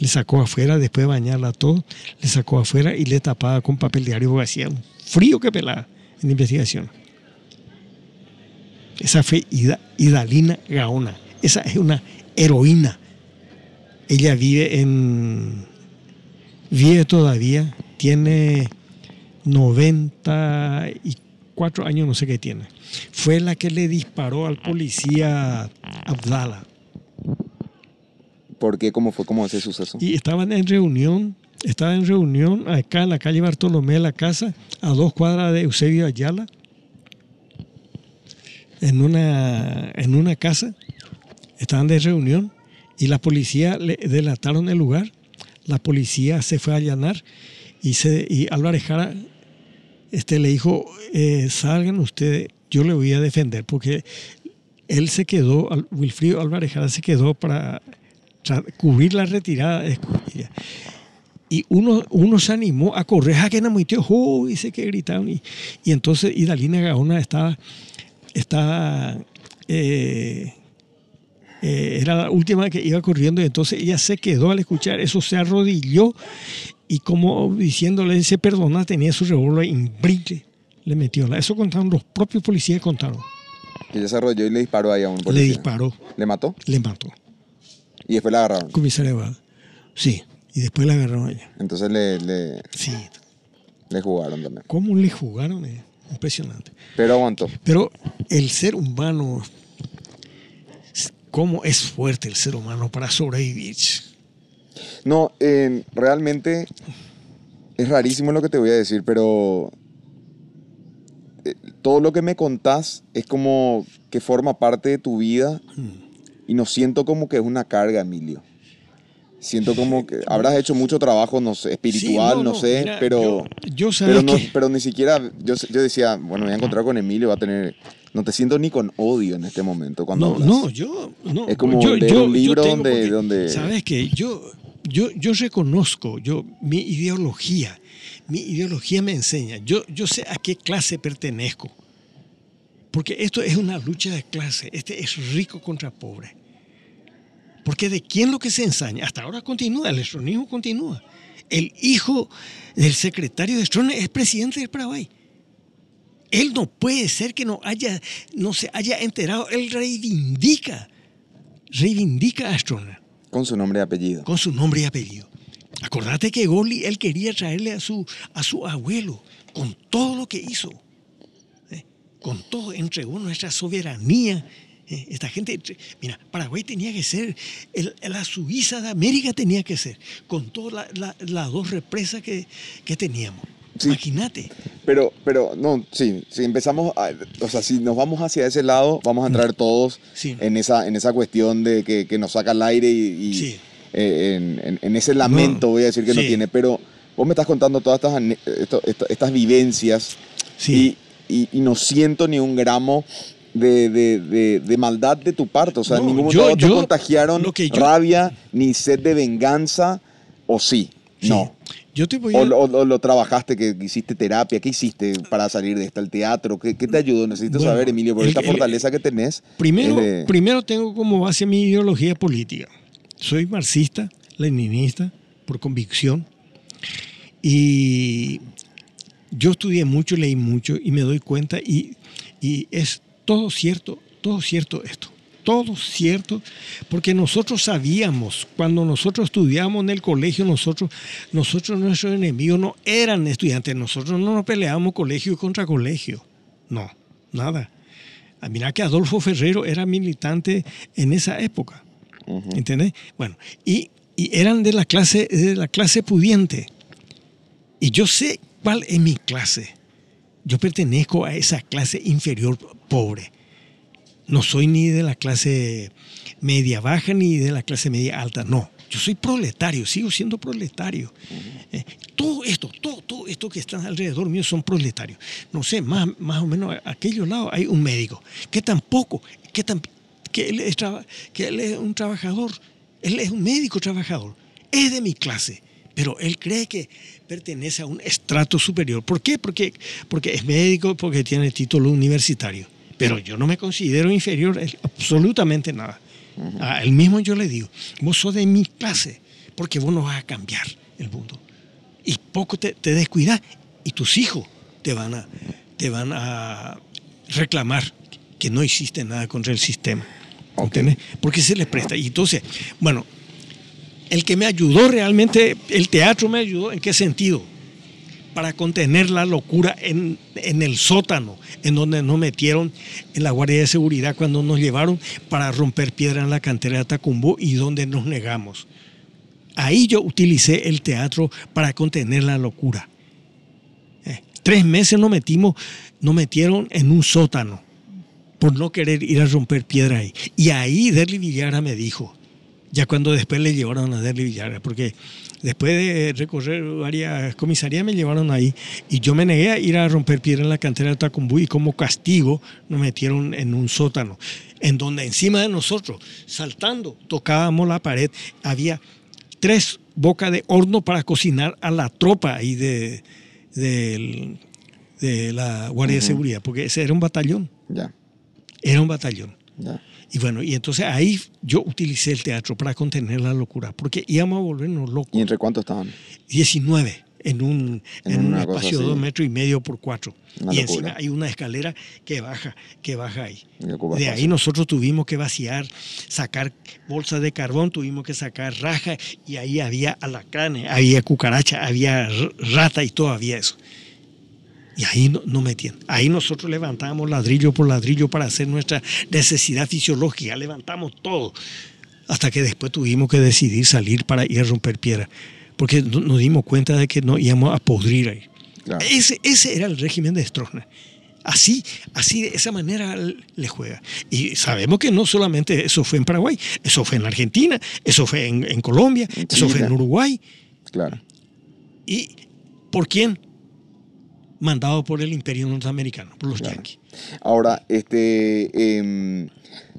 le sacó afuera, después de bañarla todo, le sacó afuera y le tapaba con papel diario porque hacía un frío que pelaba en investigación. Esa fue Ida- Idalina Gaona. Esa es una heroína. Ella vive en. Vive todavía, tiene 94 años, no sé qué tiene. Fue la que le disparó al policía Abdala. ¿Por qué? ¿Cómo fue? ¿Cómo ese suceso? Y estaban en reunión, estaban en reunión acá en la calle Bartolomé la Casa, a dos cuadras de Eusebio Ayala, en una, en una casa, estaban de reunión y la policía le delataron el lugar, la policía se fue a allanar y, se, y Álvarez Jara este, le dijo, eh, salgan ustedes, yo le voy a defender, porque él se quedó, Wilfrido Álvarez Jara se quedó para cubrir la retirada de. Y uno, uno se animó a correr, a que no metió, oh, dice que gritaron. Y, y entonces Idalina Gaona estaba, estaba eh, eh, era la última que iba corriendo y entonces ella se quedó al escuchar eso, se arrodilló y como diciéndole, dice, perdona, tenía su revólver en brinque, le metió. Eso contaron los propios policías, contaron. Que ella se arrolló y le disparó ahí a un Le policía. disparó, ¿Le mató? le mató. Y después la agarraron. Comisaria Guada. Sí, y después la agarraron a ella. Entonces le, le, Sí, le jugaron también. cómo le jugaron, eh, impresionante. Pero aguantó. Pero el ser humano, cómo es fuerte el ser humano para sobrevivir. No, eh, realmente es rarísimo lo que te voy a decir, pero eh, todo lo que me contás es como que forma parte de tu vida y no siento como que es una carga, Emilio. Siento como que habrás hecho mucho trabajo, no sé, espiritual, Sí, no, no, no, sé, mira, pero, yo- yo pero, no- que- pero ni siquiera, yo, yo decía, bueno, me voy a encontrar con Emilio, va a tener, no te siento ni con odio en este momento cuando No, hablas. no, yo no. Es como yo, leer un libro tengo donde- porque, donde- Sabes que yo, yo, yo reconozco, yo mi ideología, mi ideología me enseña. Yo, yo sé a qué clase pertenezco, porque esto es una lucha de clase. Este es rico contra pobre. Porque de quién lo que se ensaña, hasta ahora continúa, el estronismo continúa. El hijo del secretario de Stroessner es presidente del Paraguay. Él no puede ser que no haya, no se haya enterado. Él reivindica, reivindica a Stroessner Con su nombre y apellido. con su nombre y apellido. Acordate que Goli, él quería traerle a su, a su abuelo con todo lo que hizo. ¿eh? Con todo, entregó nuestra soberanía. ¿Eh? Esta gente, mira, Paraguay tenía que ser, el- la Suiza de América tenía que ser, con todas la- la- las dos represas que, que teníamos. Sí. Imagínate. Pero, pero, no, sí, si empezamos, a- o sea, si nos vamos hacia ese lado, vamos a entrar todos Sí. en, esa, en esa cuestión de que, que nos saca el aire y, y, Sí. eh, en, en- en ese lamento, No, voy a decir que no tiene, pero vos me estás contando todas estas, ane- esto- esto- estas vivencias y- y no siento ni un gramo de, de- de- de maldad de tu parte, o sea, en No, ningún momento yo- te yo- contagiaron lo que yo- rabia ni sed de venganza, o sí, Sí. no. Yo te voy a... O, lo- o lo trabajaste, que hiciste terapia, ¿qué hiciste para salir de esta? ¿El teatro? ¿Qué, qué te ayudó? Necesito Bueno, saber, Emilio, por el- esta el- fortaleza que tenés. Primero, de- primero tengo como base mi ideología política. Soy marxista, leninista, por convicción. Y yo estudié mucho, leí mucho y me doy cuenta y, y es todo cierto, todo cierto esto. Todo cierto, porque nosotros sabíamos, cuando nosotros estudiábamos en el colegio, nosotros, nosotros nuestros enemigos no eran estudiantes, nosotros no nos peleábamos colegio contra colegio. No, nada. Ah, Mira que Adolfo Ferrero era militante en esa época. ¿Entendés? Bueno, y, y eran de la, clase, de la clase pudiente. Y yo sé cuál es mi clase. Yo pertenezco a esa clase inferior pobre. No soy ni de la clase media baja ni de la clase media alta. No, yo soy proletario, sigo siendo proletario. Eh, todo esto, todo, todo esto que está alrededor mío son proletarios. No sé, más, más o menos a aquellos lados hay un médico que tampoco, que, tam- que, él es que él es un trabajador, él es un médico trabajador, es de mi clase. Pero él cree que pertenece a un estrato superior. ¿Por qué? Porque, porque es médico, porque tiene título universitario. Pero yo no me considero inferior en absolutamente nada. A él mismo yo le digo, vos sos de mi clase, porque vos no vas a cambiar el mundo. Y poco te, te descuidas y tus hijos te van, a, te van a reclamar que no hiciste nada contra el sistema. ¿Entendés? Porque se les presta. Y entonces, bueno, el que me ayudó realmente, el teatro me ayudó, ¿en qué sentido? Para contener la locura en, en el sótano, en donde nos metieron en la Guardia de Seguridad cuando nos llevaron para romper piedra en la cantera de Tacumbó y donde nos negamos. Ahí yo utilicé el teatro para contener la locura. Eh, tres meses nos metimos, nos metieron en un sótano por no querer ir a romper piedra ahí. Y ahí Derli Villara me dijo, ya cuando después le llevaron a Derli Villara, porque después de recorrer varias comisarías me llevaron ahí y yo me negué a ir a romper piedra en la cantera de Tacumbú y como castigo nos metieron en un sótano, en donde encima de nosotros, saltando, tocábamos la pared, había tres bocas de horno para cocinar a la tropa ahí de, de la Guardia de Seguridad, porque ese era un batallón, Ya, era un batallón. ya. Y bueno, y entonces ahí yo utilicé el teatro para contener la locura, porque íbamos a volvernos locos. ¿Y entre cuántos estaban? 19 en un, En en un espacio de dos metros y medio por cuatro. Una y locura. encima hay una escalera que baja, que baja ahí. De ahí nosotros tuvimos que vaciar, sacar bolsas de carbón, tuvimos que sacar raja y ahí había alacranes, había cucaracha, había rata y todo había eso. Y ahí no, no metían. Ahí nosotros levantábamos ladrillo por ladrillo para hacer nuestra necesidad fisiológica, levantamos todo. Hasta que después tuvimos que decidir salir para ir a romper piedra. Porque no- nos dimos cuenta de que no íbamos a podrir ahí. Claro. Ese, ese era el régimen de Stroessner. Así, así de esa manera le juega. Y sabemos que no solamente eso fue en Paraguay, eso fue en Argentina, eso fue en, en Colombia, eso fue en. Uruguay. Claro. ¿Y por quién? Mandado por el imperio norteamericano, por los Claro. yanquis. Ahora, este. em,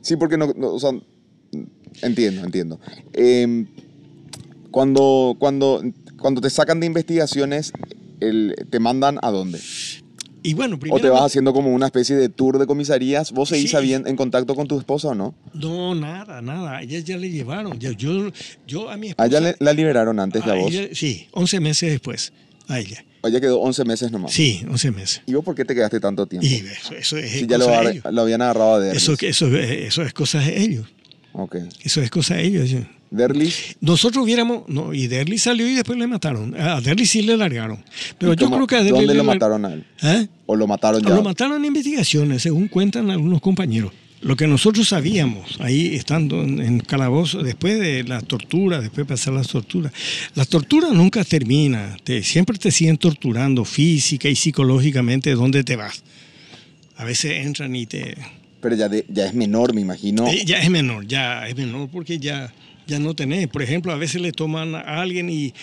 sí, porque no, no, o sea, entiendo, entiendo. Em, cuando, cuando, cuando te sacan de investigaciones, el- ¿te mandan a dónde? Y bueno, ¿O te vas haciendo como una especie de tour de comisarías? ¿Vos seguís Sí. en contacto con tu esposa o no? No, nada, nada. A ella ya le llevaron. Yo, yo a mi A esposa... ella le- la liberaron antes que a a vos. ella- sí, 11 meses después. A ella. Ella quedó 11 meses nomás. Sí, 11 meses. ¿Y vos por qué te quedaste tanto tiempo? Y eso, eso es si ya lo, de ellos. lo habían agarrado a Derlis. Eso, eso, eso es cosa de ellos. Ok. Eso es cosa de ellos. Derlis, Nosotros hubiéramos. No, y Derly salió y después le mataron. A Derly sí le largaron. Pero yo ¿cómo- creo que a Derly. ¿dónde le lo mataron a él? ¿Eh? ¿O lo mataron ya? Lo mataron en investigaciones, según cuentan algunos compañeros. Lo que nosotros sabíamos, ahí estando en, en calabozo, después de la tortura, después de pasar las torturas, la tortura nunca termina, te, siempre te siguen torturando física y psicológicamente donde te vas. A veces entran y te... Pero ya, de- ya es menor, me imagino. Eh, ya es menor, ya es menor porque ya, ya no tenés. Por ejemplo, a veces le toman a alguien y,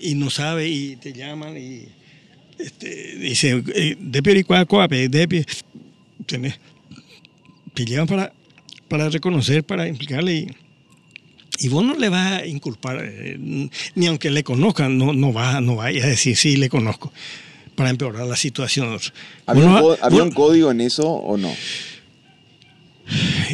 y no sabe y te llaman y este, dice, eh, de pericuacuape, de pi-", tenés. Te llevan para, para reconocer, para implicarle y, y vos no le vas a inculpar, eh, ni aunque le conozcan, no, no va, no vaya a decir sí, le conozco, para empeorar la situación. ¿Había, un, había código en eso o no?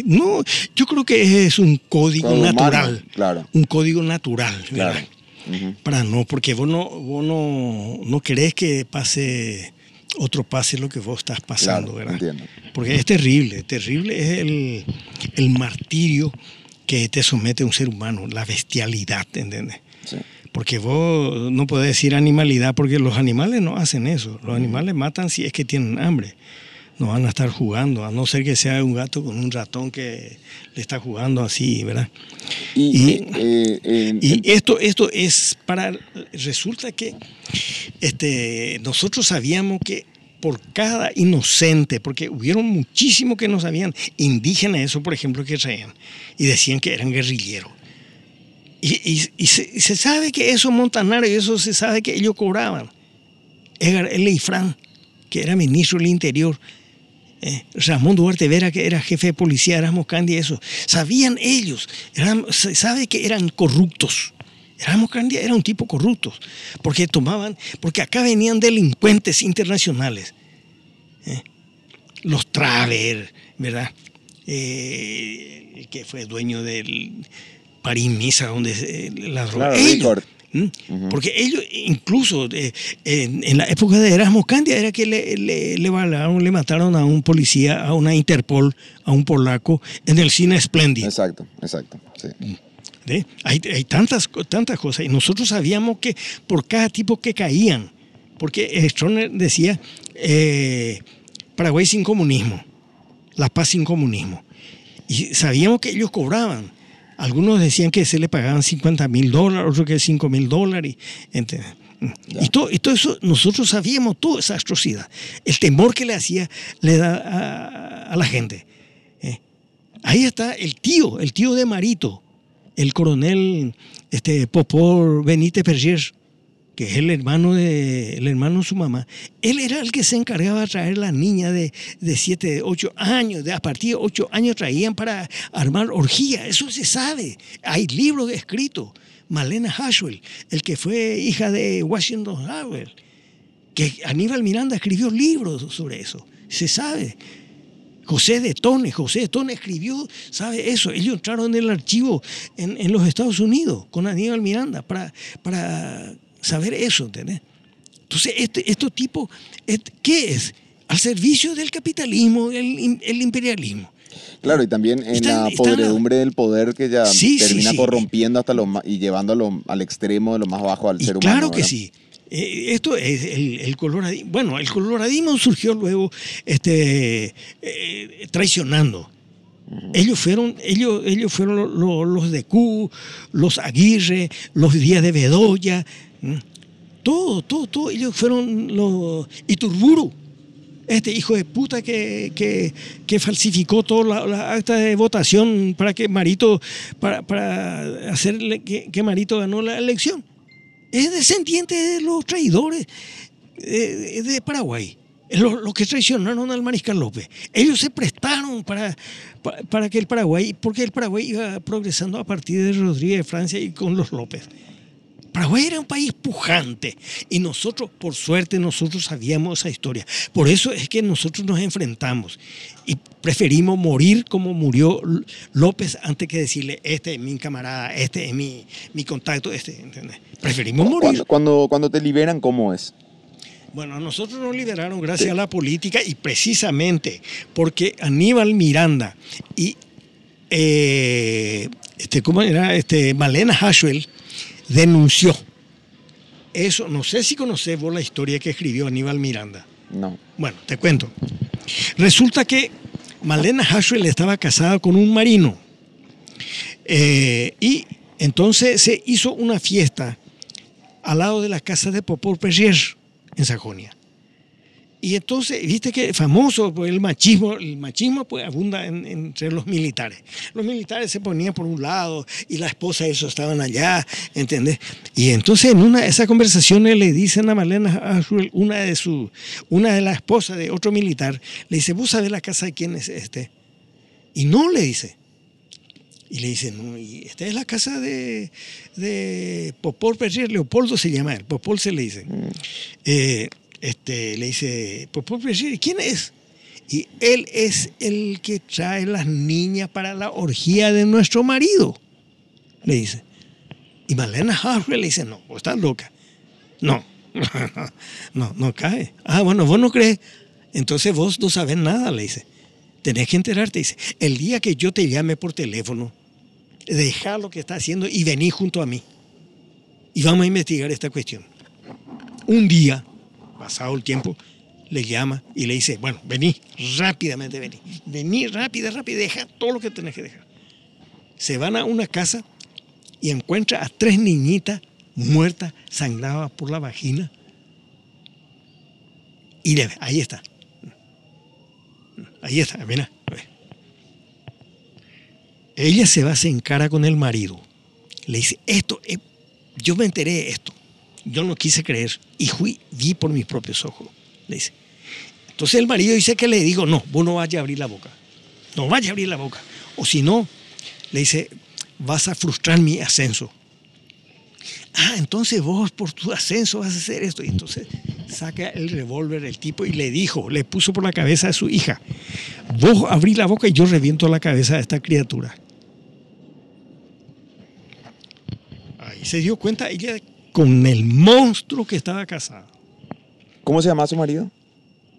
No, yo creo que es un código humano, natural. claro. Un código natural, Claro. ¿verdad? Para no, porque vos no, vos no, no querés que pase otro pase lo que vos estás pasando, Claro, ¿verdad? entiendo. Porque es terrible, terrible es el, el martirio que te somete un ser humano, la bestialidad, ¿entiendes? Sí. Porque vos no podés decir animalidad, porque los animales no hacen eso. Los animales matan si es que tienen hambre. No van a estar jugando, a no ser que sea un gato con un ratón que le está jugando así, ¿verdad? Y, Y- eh, eh, Y esto, esto es para. Resulta que este, nosotros sabíamos que por cada inocente, porque hubieron muchísimos que no sabían, indígenas, eso por ejemplo, que traían, y decían que eran guerrilleros. Y, y- y se, y se sabe que eso Montanaro y eso se sabe que ellos cobraban. Edgar L. Ifrán, que era ministro del Interior, eh, Ramón Duarte Vera, que era jefe de policía, Erasmus Candy, eso. Sabían ellos, eran, sabe que eran corruptos. Erasmus Candy era un tipo corrupto, porque tomaban, porque acá venían delincuentes internacionales. eh, Los Traver, ¿verdad? Eh, el que fue dueño del París Misa, donde eh, la. Claro, Ellos, Porque ellos, incluso eh, en, en la época de Erasmo Candia, era que le, le, le balaron, le mataron a un policía, a una Interpol, a un polaco, en el cine Splendid. Exacto, exacto. Sí. Hay, hay tantas, co- tantas cosas. Y nosotros sabíamos que por cada tipo que caían, porque Stroner decía eh, Paraguay sin comunismo, La Paz sin comunismo. Y sabíamos que ellos cobraban. Algunos decían que se le pagaban 50 mil dólares, otros que 5 mil dólares. ¿entiendes? Y todo, y todo eso, nosotros sabíamos toda esa atrocidad. El temor que le hacía, le da a, a la gente. ¿eh? Ahí está el tío, el tío de Marito, el coronel este, Popor Benítez Perrier, que es el hermano de, el hermano de su mamá. Él era el que se encargaba de traer la niña de, de 7, 8 años, de a partir de 8 años traían para armar orgía, eso se sabe. Hay libros escritos. Malena Hashwell, el que fue hija de Washington Howell, que Aníbal Miranda escribió libros sobre eso, se sabe. José de Tone, José de Tone escribió, ¿sabe eso? Ellos entraron en el archivo en, en los Estados Unidos con Aníbal Miranda para, para saber eso, ¿entendés? Entonces, este, estos tipos, ¿qué es? Al servicio del capitalismo, el, im- el imperialismo. Claro, y también en la podredumbre del poder que ya Sí, sí, termina sí. corrompiendo hasta lo y llevándolo al extremo de lo más bajo al Y ser humano. claro que ¿verdad? sí. Eh, esto es el, el coloradismo. Bueno, el coloradismo surgió luego este, eh, traicionando. Ellos fueron, ellos, ellos fueron lo- lo- los de Q, los Aguirre, los Díaz de Bedoya. Todo, todo, todo. Ellos fueron los Iturburu. este hijo de puta que, que, falsificó todas las actas de votación para que Marito, para, para hacerle que, que Marito ganó la elección. Es descendiente de los traidores eh, de Paraguay. Los, los que traicionaron al Mariscal López. Ellos se prestaron para, pa- para, que el Paraguay, porque el Paraguay iba progresando a partir de Rodríguez de Francia y con los López. Paraguay era un país pujante y nosotros, por suerte, nosotros sabíamos esa historia. Por eso es que nosotros nos enfrentamos y preferimos morir como murió López antes que decirle, este es mi camarada, este es mi, mi contacto, este, ¿entendés? Preferimos morir. Cuando, cuando, cuando te liberan, ¿cómo es? Bueno, a nosotros nos liberaron gracias a la política y precisamente porque Aníbal Miranda y eh, este, ¿cómo era? Este, Malena Hashwell denunció. Eso, no sé si conoces vos la historia que escribió Aníbal Miranda. No. Bueno, te cuento. Resulta que Malena Hashwell estaba casada con un marino. Eh, y entonces se hizo una fiesta al lado de la casa de Popol Perrier en Sajonia. Y entonces, viste que famoso pues, el machismo, el machismo pues abunda en- entre los militares. Los militares se ponían por un lado y la esposa y eso estaban allá, ¿entendés? Y entonces en una de esas conversaciones le dicen a Malena Ashwell, una de su, una de las esposas de otro militar, le dice, ¿vos sabés la casa de quién es este? Y no le dice. Y le dice, no, y esta es la casa de, de Popol Perrier, Leopoldo se llama él, Popol se le dice. Eh, este, le dice, Popol Perrier, ¿quién es? Y él es el que trae las niñas para la orgía de nuestro marido, le dice. Y Malena Harvey le dice, no, vos estás loca. No, no, no cae. Ah, bueno, vos no crees. Entonces vos no sabes nada, le dice. Tenés que enterarte, dice. El día que yo te llame por teléfono, deja lo que está haciendo y vení junto a mí. Y vamos a investigar esta cuestión. Un día, pasado el tiempo, le llama y le dice, bueno, vení, rápidamente vení. Vení rápida, rápida, deja todo lo que tenés que dejar. Se van a una casa y encuentra a tres niñitas muertas, sangradas por la vagina. Y le, ahí está. Ahí está, mira. ve. Ella se va, se encara con el marido. Le dice, esto, es- yo me enteré de esto. Yo no quise creer y fui, vi por mis propios ojos. Dice. Entonces el marido dice que le digo, no, vos no vayas a abrir la boca. No vayas a abrir la boca. O si no, le dice, vas a frustrar mi ascenso. Ah, entonces vos por tu ascenso vas a hacer esto. Y entonces saca el revólver el tipo y le dijo, le puso por la cabeza a su hija, vos abrí la boca y yo reviento la cabeza de esta criatura. Ahí se dio cuenta ella con el monstruo que estaba casada. ¿Cómo se llama su marido?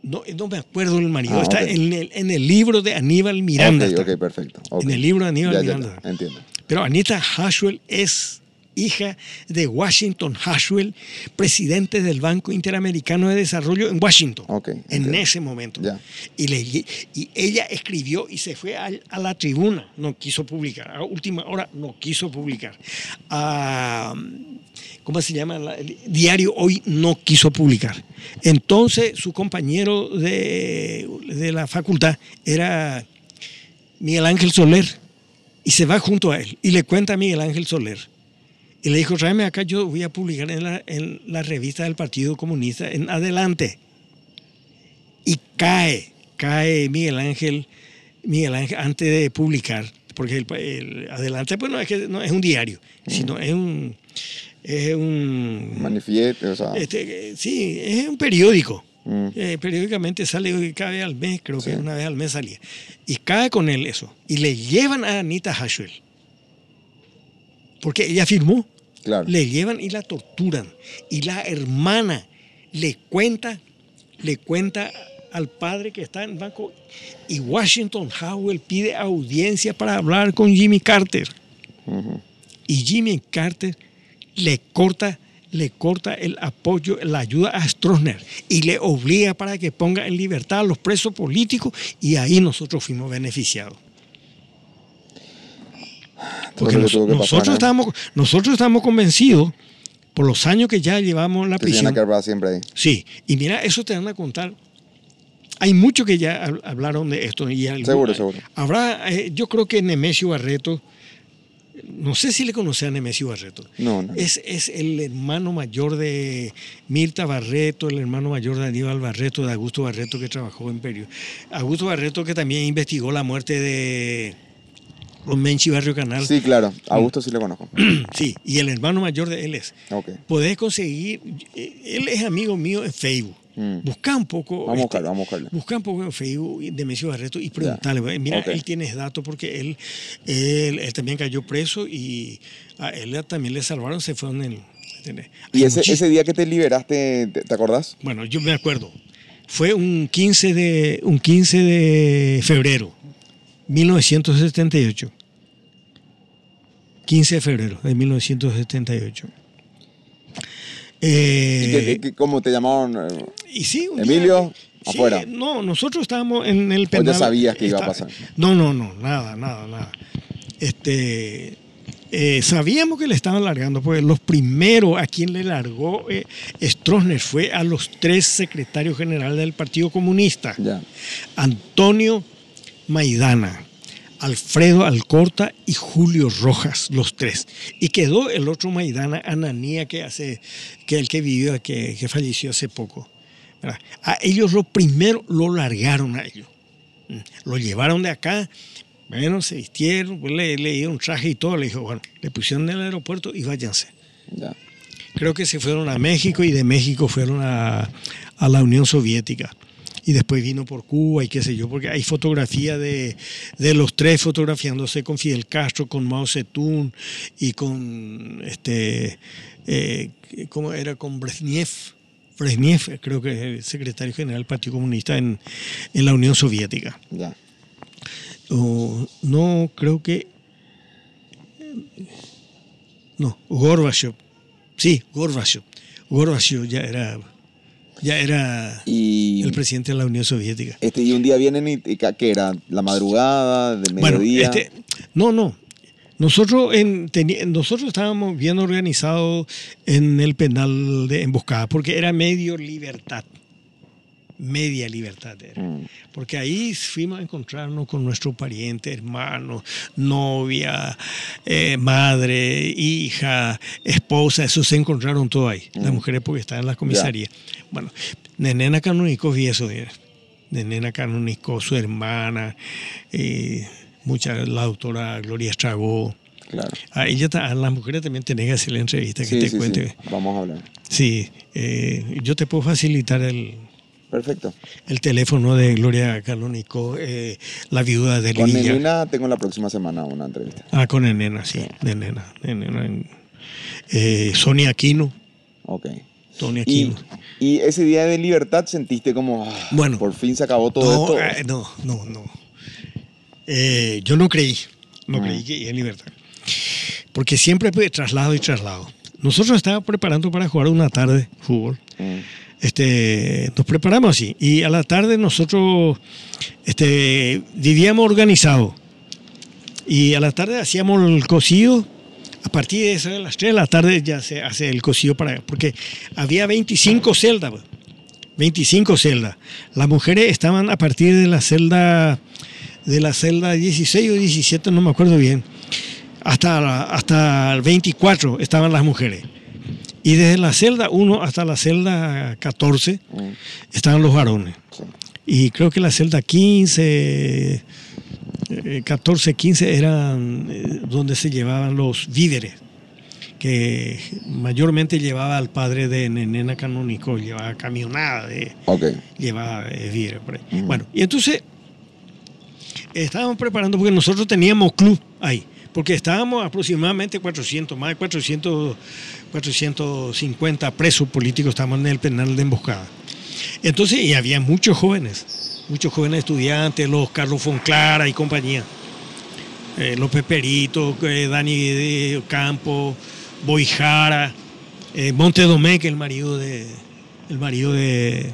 No, no me acuerdo del marido. Ah, está ok. en, el, en el libro de Aníbal Miranda. ok, está. ok, perfecto. En el libro de Aníbal Ya, Miranda. ya, entiendo. Pero Anita Hashwell es hija de Washington Hashwell, presidente del Banco Interamericano de Desarrollo en Washington, Ok, en ese momento. Ya. Y, le- y ella escribió y se fue al- a, la tribuna, no quiso publicar, a última hora no quiso publicar. A, ¿Cómo se llama? La- el diario Hoy no quiso publicar. Entonces su compañero de, de la facultad era Miguel Ángel Soler y se va junto a él y le cuenta a Miguel Ángel Soler. Y le dijo, tráeme acá, yo voy a publicar en la, en la revista del Partido Comunista en adelante. Y cae, cae Miguel Ángel, Miguel Ángel antes de publicar, porque el, el adelante pues no es, que, no es un diario, sino es un... Es un Manifiesto, o sea. este, eh, sí, es un periódico. Mm. Eh, periódicamente sale cada vez al mes, creo que una vez al mes salía. Y cae con él eso. Y le llevan a Anita Hashwell. Porque ella firmó. Claro. Le llevan y la torturan. Y la hermana le cuenta, le cuenta al padre que está en el banco. Y Washington Howell pide audiencia para hablar con Jimmy Carter. Y Jimmy Carter le corta, le corta el apoyo, la ayuda a Stroessner y le obliga para que ponga en libertad a los presos políticos y ahí nosotros fuimos beneficiados. Porque Todo lo nos- que tuvo que pasar, nosotros, ¿eh? estamos, nosotros estamos convencidos por los años que ya llevamos en la prisión. siempre ahí. Sí, y mira, eso te van a contar hay muchos que ya hab- hablaron de esto. Y algún- Seguro, seguro. Habrá, eh, yo creo que Nemesio Barreto, no sé si le conoce a Nemesio Barreto. No, no. Es, es el hermano mayor de Mirta Barreto, el hermano mayor de Aníbal Barreto, de Augusto Barreto que trabajó en Perio. Augusto Barreto que también investigó la muerte de Menchi Barrio Canal. Sí, claro. Augusto sí lo conozco. Sí, y el hermano mayor de él es. Ok. Podés conseguir, él es amigo mío en Facebook. Mm. Busca un poco. Vamos a buscarlo, vamos a buscarlo. Busca un poco en Facebook de Mesio Barreto y preguntarle. pues, Mira, Ok. él tiene datos porque él, él, él también cayó preso y a él también le salvaron, se fueron en. ¿entendés? ¿Y ese, ese día que te liberaste, te, te acordás? Bueno, yo me acuerdo. Fue un 15 de, un 15 de febrero, 1978. 15 de febrero de 1978. ¿Y Eh, qué- qué- qué- ¿Cómo te llamaron? eh, y sí, un Emilio, sí, afuera. No, nosotros estábamos en el ya penal. sabías que iba a pasar? No, no, no, nada, nada, nada. Este, eh, sabíamos que le estaban largando, porque los primeros a quien le largó eh, Stroessner fue a los tres secretarios generales del Partido Comunista. Ya. Antonio Maidana, Alfredo Alcorta y Julio Rojas, los tres. Y quedó el otro Maidana, Ananía, que hace, que el que vivió, que, que falleció hace poco. ¿verdad? A ellos lo primero lo largaron a ellos. Mm. Lo llevaron de acá, bueno, se vistieron, pues le, le dieron traje y todo, le dijo, bueno, le pusieron en el aeropuerto y váyanse. Ya. Creo que se fueron a México y de México fueron a, a la Unión Soviética. Y después vino por Cuba y qué sé yo, porque hay fotografía de, de los tres fotografiándose con Fidel Castro, con Mao Zedong y con, este, eh, ¿cómo era? Con Brezhnev. Brezhnev, creo que es el secretario general del Partido Comunista en, en la Unión Soviética. Ya. O, no, creo que. No, Gorbachev. Sí, Gorbachev. Gorbachev ya era, ya era Y, el presidente de la Unión Soviética. este, y un día vienen y, y ¿qué era? ¿La madrugada? ¿Del Bueno, mediodía? este, no, no. Nosotros, en, nosotros estábamos bien organizados en el penal de emboscada, porque era medio libertad. Media libertad era. Mm. Porque ahí fuimos a encontrarnos con nuestro pariente, hermano, novia, eh, madre, hija, esposa, eso se encontraron todo ahí. Las mujeres porque estaban en la comisaría. Bueno, Nenena canonicó y eso. mira. Nenena canonicó su hermana, eh, mucha, la doctora Gloria Estragó. Claro. A ella, a las mujeres también tenés que hacer la entrevista, que Sí, te sí, cuente. sí. Vamos a hablar. Sí, eh, yo te puedo facilitar el, Perfecto. el teléfono de Gloria Canónico, eh, la viuda de Con Lilla. Nenina tengo la próxima semana una entrevista. Ah, con Enena, sí, de Nena. de Nena. Eh, Sonia Aquino. Ok. Sonia Y, Aquino. y ese día de libertad sentiste como, ah, Bueno. por fin se acabó todo no, esto. eh, no, no, no. Eh, yo no creí, no Mm. creí que iba en libertad. Porque siempre fue traslado y traslado. Nosotros estábamos preparando para jugar una tarde fútbol. Mm. Este, nos preparamos así. Y a la tarde nosotros este, vivíamos organizado. Y a la tarde hacíamos el cocido. A partir de las 3 de la tarde ya se hace el cocido para... Porque había 25 celdas. pues. 25 celdas. Las mujeres estaban a partir de la celda de la celda 16 o 17, no me acuerdo bien. Hasta, hasta el 24 estaban las mujeres. Y desde la celda 1 hasta la celda 14 Mm. estaban los varones. Sí. Y creo que la celda 15, eh, 14, 15 eran eh, donde se llevaban los víveres, que mayormente llevaba al padre de Nenena Canónico, llevaba camionada, de, Ok. llevaba eh, víveres por ahí. Ujú. Bueno, y entonces estábamos preparando, porque nosotros teníamos club ahí, porque estábamos aproximadamente 400, más de 400, 450 presos políticos, estábamos en el penal de emboscada. Entonces, y había muchos jóvenes, muchos jóvenes estudiantes, los Carlos Fonclara y compañía, eh, López Perito, eh, Dani de Campo, Boijara, eh, Montedomé, que es el marido de, el marido de,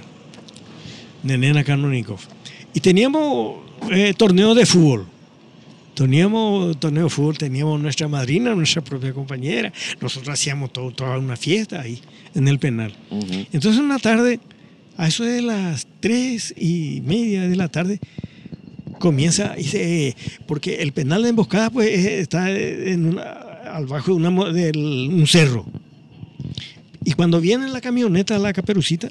de Nena Canónico. Y teníamos eh, torneos de fútbol. Teníamos torneo de fútbol, teníamos nuestra madrina, nuestra propia compañera. Nosotros hacíamos todo, toda una fiesta ahí en el penal. Ujú. Entonces una tarde A eso de las tres y media de la tarde comienza, dice, porque el penal de emboscada pues está en una, al bajo de, una del- un cerro. Y cuando viene la camioneta, la caperucita,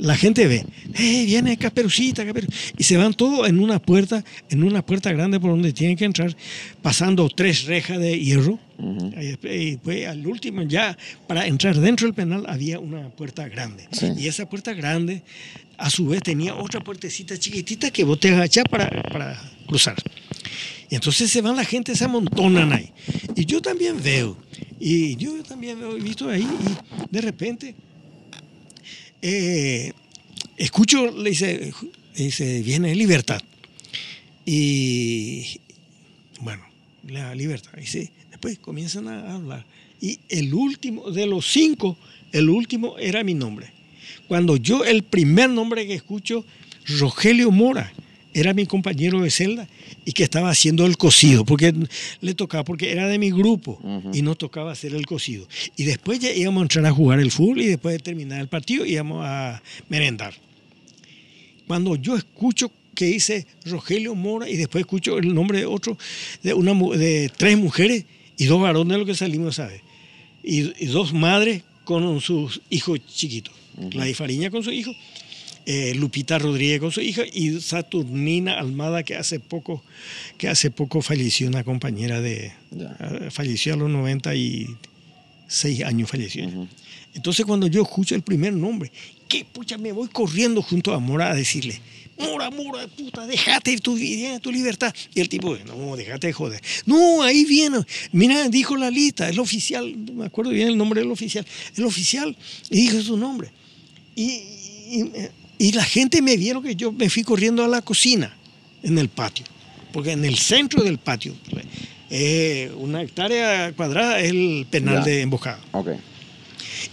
la gente ve, hey, viene caperucita, Caperu-". y se van todos en una puerta, en una puerta grande por donde tienen que entrar, pasando tres rejas de hierro. Y después- Y pues al último, ya para entrar dentro del penal había una puerta grande. Sí. Y esa puerta grande, a su vez, tenía otra puertecita chiquitita que vos te agachás para, para cruzar. Y entonces se van la gente, se amontonan ahí. Y yo también veo, y yo también veo, he visto ahí, y de repente eh, escucho, le dice, dice, viene libertad. Y bueno, la libertad. Y sí, después comienzan a hablar. Y el último, de los cinco, el último era mi nombre. Cuando yo, el primer nombre que escucho, Rogelio Mora, era mi compañero de celda y que estaba haciendo el cocido, porque le tocaba, porque era de mi grupo y no tocaba hacer el cocido. Y después ya íbamos a entrar a jugar el fútbol y después de terminar el partido íbamos a merendar. Cuando yo escucho que dice Rogelio Mora y después escucho el nombre de otro, de, una, de tres mujeres y dos varones, lo que salimos, ¿sabes? Y, y dos madres con sus hijos chiquitos. La de Fariña con su hijo, eh, Lupita Rodríguez su hija y Saturnina Almada que hace poco, que hace poco falleció una compañera de, eh, falleció a los 96 años falleció. Entonces cuando yo escucho el primer nombre, que pucha, me voy corriendo junto a Mora a decirle, Mora, Mora, puta, déjate tu, vida, tu libertad. Y el tipo, no, déjate de joder. No, ahí viene. Mira, dijo la lista, el oficial, me acuerdo bien el nombre del oficial. El oficial dijo su nombre. Y, y- y la gente me vieron que yo me fui corriendo a la cocina, en el patio. Porque en el centro del patio, eh, una hectárea cuadrada es el penal Ya. de emboscada. Ok.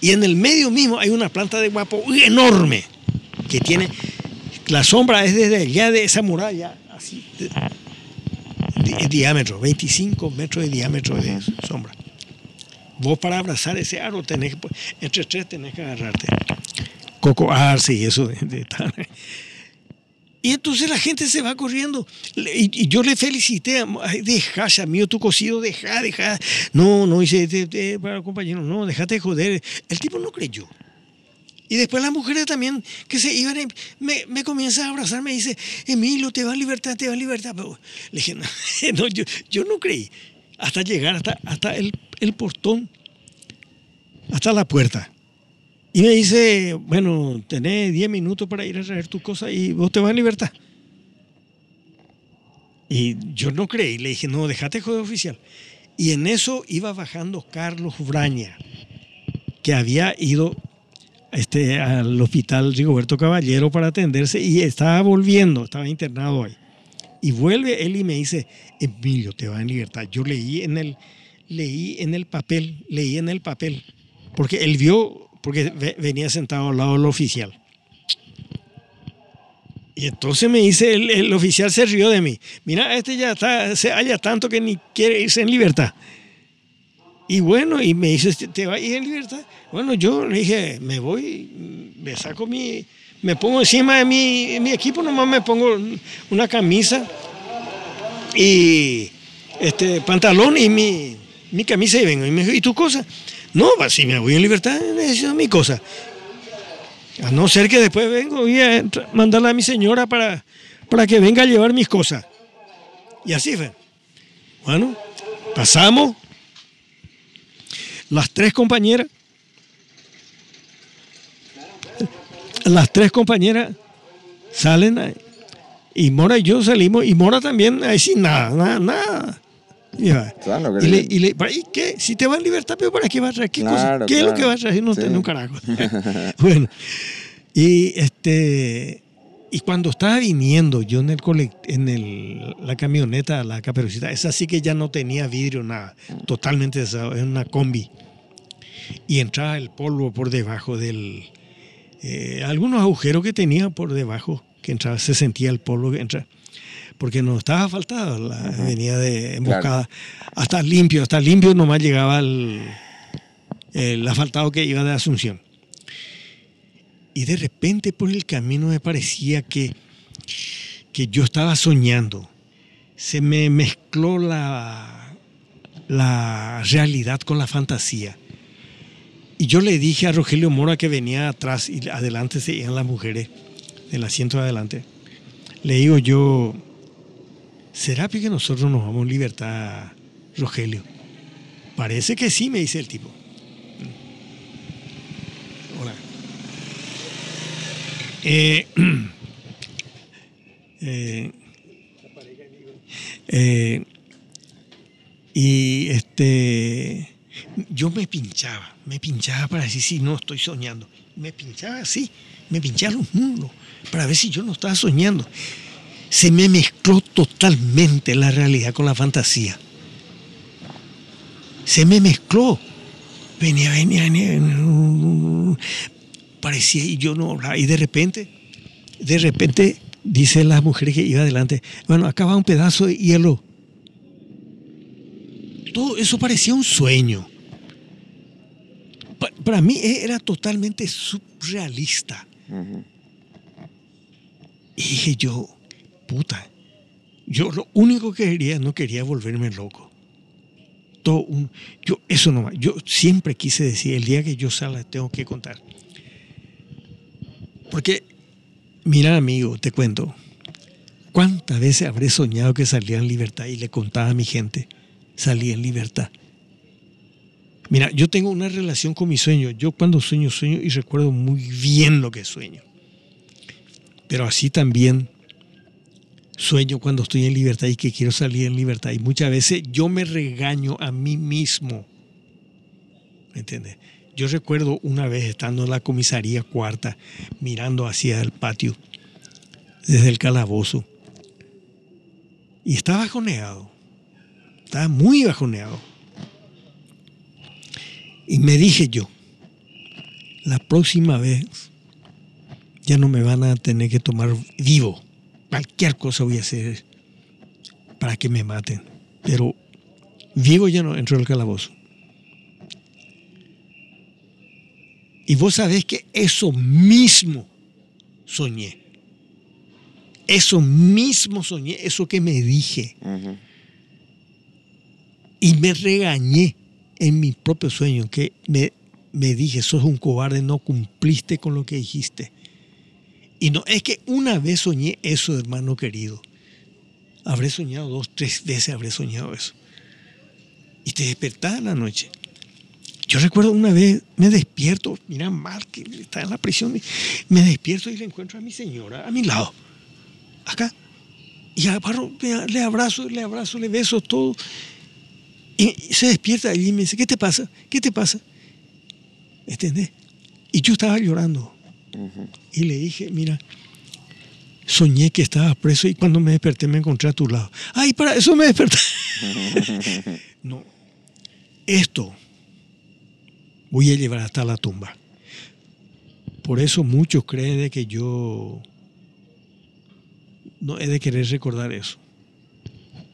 Y en el medio mismo hay una planta de guapo enorme que tiene. La sombra es desde allá de esa muralla, así, de, de- diámetro, 25 metros de diámetro de sombra. Vos para abrazar ese árbol tenés que, entre tres tenés que agarrarte. Coco arce y eso de, de tal. Y entonces la gente se va corriendo. Y, y yo le felicité, "Ay, deja, mío tu cocido, deja, deja. No, no, dice, "Te- te- para compañero, no, déjate de joder. El tipo no creyó. Y después las mujeres también que se iban, me, me comienza a abrazar, me dice, Emilio, te va a libertad, te va a libertad. Pero le dije, no, no, yo, yo no creí. Hasta llegar hasta, hasta el, el portón, hasta la puerta. Y me dice, bueno, tenés 10 minutos para ir a traer tu cosa y vos te vas a libertad. Y yo no creí, le dije, no, déjate joder oficial. Y en eso iba bajando Carlos Braña, que había ido este, al hospital Rigoberto Caballero para atenderse y estaba volviendo, estaba internado ahí. Y vuelve él y me dice, Emilio, te va en libertad. Yo leí en el, leí en el papel, leí en el papel, porque él vio, porque ve- venía sentado al lado del oficial. Y entonces me dice, el, el oficial se rió de mí. Mira, este ya está, se halla tanto que ni quiere irse en libertad. Y bueno, y me dice, ¿te va a ir en libertad? Bueno, yo le dije, me voy, me saco mi, me pongo encima de mi, mi equipo, nomás me pongo una camisa y este pantalón y mi, mi camisa y vengo. Y me dijo, ¿y tu cosa? No, va, si me voy en libertad, necesito mi cosa. A no ser que después vengo voy a entra- mandarle a mi señora para, para que venga a llevar mis cosas. Y así fue. Bueno, pasamos. Las tres compañeras. Las tres compañeras salen ahí, y Mora y yo salimos y Mora también ahí sin nada, nada, nada. Y. Claro, y, que- le, y le- ¿para- ¿y qué? Si te vas en libertad, pero ¿para qué vas a traer? ¿Qué, cosa? Claro, ¿Qué es lo claro. que vas a traer? No Sí. tenés un carajo. bueno, y este y cuando estaba viniendo yo en el colect- en el, la camioneta, la caperucita, esa sí que ya no tenía vidrio, nada, totalmente era una combi. Y entraba el polvo por debajo del. eh, algunos agujeros que tenía por debajo, que entraba, se sentía el polvo que entraba. Porque no estaba faltado, la venía de emboscada. Hasta limpio, hasta limpio nomás llegaba el, el asfaltado que iba de Asunción. Y de repente por el camino me parecía que, que yo estaba soñando. Se me mezcló la, la realidad con la fantasía. Y yo le dije a Rogelio Mora que venía atrás y adelante se iban las mujeres, del asiento de adelante. Le digo yo, ¿será que nosotros nos vamos en libertad, Rogelio? Parece que sí, me dice el tipo. Hola. Eh, eh, eh, y este, yo me pinchaba, me pinchaba para decir si no estoy soñando. Me pinchaba así, me pinchaba los muslos para ver si yo no estaba soñando. Se me mezcló totalmente la realidad con la fantasía. Se me mezcló. Venía, venía, venía. Parecía y yo no hablaba. Y de repente, de repente, dice la mujer que iba adelante, bueno, acá va un pedazo de hielo. Todo eso parecía un sueño. Pa- para mí era totalmente surrealista. Y dije yo, puta, yo lo único que quería, no quería volverme loco. Todo un, yo, eso no, yo siempre quise decir, el día que yo salga tengo que contar. Porque, mira amigo, te cuento, ¿cuántas veces habré soñado que salía en libertad y le contaba a mi gente, salí en libertad? Mira, yo tengo una relación con mi sueño. Yo cuando sueño, sueño y recuerdo muy bien lo que sueño. Pero así también sueño cuando estoy en libertad y que quiero salir en libertad. Y muchas veces yo me regaño a mí mismo. ¿Me entiendes? Yo recuerdo una vez estando en la comisaría cuarta, mirando hacia el patio, desde el calabozo. Y estaba bajoneado. Estaba muy bajoneado. Y me dije yo, la próxima vez ya no me van a tener que tomar vivo. Cualquier cosa voy a hacer para que me maten. Pero vivo ya no entro al calabozo. Y vos sabés que eso mismo soñé. Eso mismo soñé, eso que me dije. Y me regañé en mi propio sueño, que me, me dije, sos un cobarde, no cumpliste con lo que dijiste. Y no, es que una vez soñé eso, hermano querido. Habré soñado dos, tres veces, habré soñado eso. Y te despertás en la noche. Yo recuerdo una vez, me despierto, mira que está en la prisión, me despierto y le encuentro a mi señora a mi lado, acá. Y agarro, le abrazo, le abrazo, le beso todo. Y se despierta allí y me dice, ¿qué te pasa? ¿Qué te pasa? ¿Entendés? Y yo estaba llorando. Y le dije, mira, soñé que estabas preso y cuando me desperté me encontré a tu lado. Ay, para eso me desperté. no, esto voy a llevar hasta la tumba. Por eso muchos creen de que yo no he de querer recordar eso.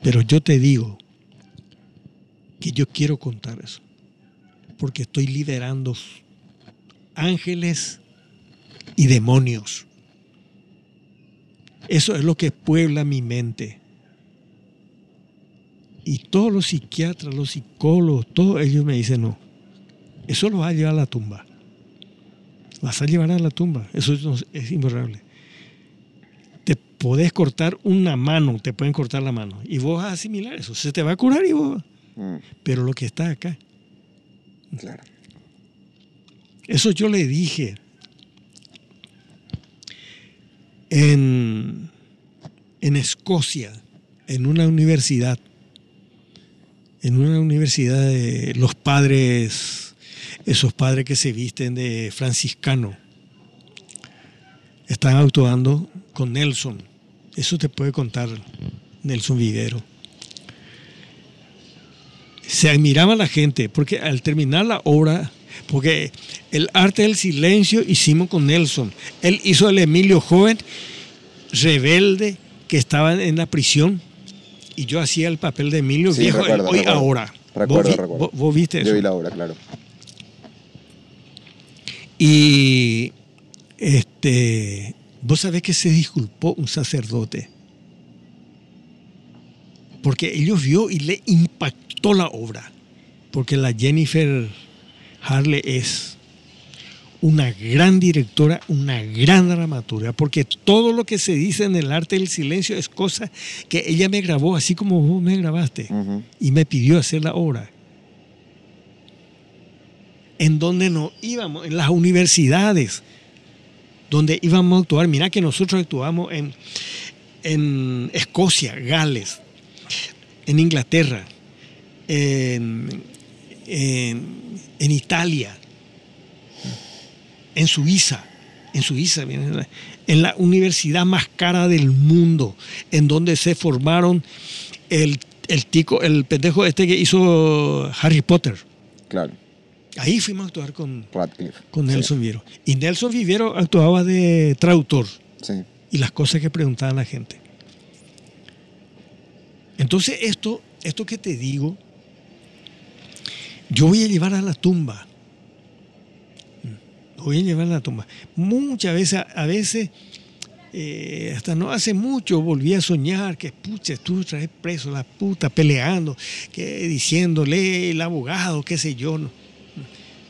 Pero yo te digo que yo quiero contar eso. Porque estoy liderando ángeles y demonios. Eso es lo que puebla mi mente. Y todos los psiquiatras, los psicólogos, todos ellos me dicen, no, eso lo vas a llevar a la tumba. Vas a llevar a la tumba. Eso no- es imborrable. Te podés cortar una mano, te pueden cortar la mano. Y vos vas a asimilar eso. Se te va a curar y vos... Mm, Pero lo que está acá, Claro. Eso yo le dije en, en Escocia, en una universidad, en una universidad de los padres, esos padres que se visten de franciscano, están actuando con Nelson. Eso te puede contar Nelson Vivero. Se admiraba la gente porque al terminar la obra, porque el arte del silencio hicimos con Nelson. Él hizo el Emilio joven, rebelde, que estaba en la prisión. Y yo hacía el papel de Emilio Sí, viejo, recuerdo, hoy recuerdo. ahora. Recuerdo, ¿Vos, recuerdo. vos- vos viste eso? Yo vi la obra, claro. Y Este, vos sabés que se disculpó un sacerdote. Porque ellos vio y le impactó la obra. Porque la Jennifer Harley es una gran directora, una gran dramaturga, porque todo lo que se dice en el arte del silencio es cosa que ella me grabó, así como vos me grabaste, y me pidió hacer la obra. En donde nos íbamos, en las universidades, donde íbamos a actuar. Mira que nosotros actuamos en, en Escocia, Gales, en Inglaterra, en, en, en Italia, en Suiza, en Suiza, en la universidad más cara del mundo, en donde se formaron el, el tico, el pendejo este que hizo Harry Potter. Claro. Ahí fuimos a actuar con, Radcliffe. con Sí, Nelson Viviero. Y Nelson Viviero actuaba de traductor Sí. y las cosas que preguntaba la gente. Entonces esto, esto que te digo, yo voy a llevar a la tumba. Lo voy a llevar a la tumba. Muchas veces, a veces, eh, hasta no hace mucho volví a soñar que, pucha, tú traes preso la puta peleando, que diciéndole el abogado, qué sé yo. no.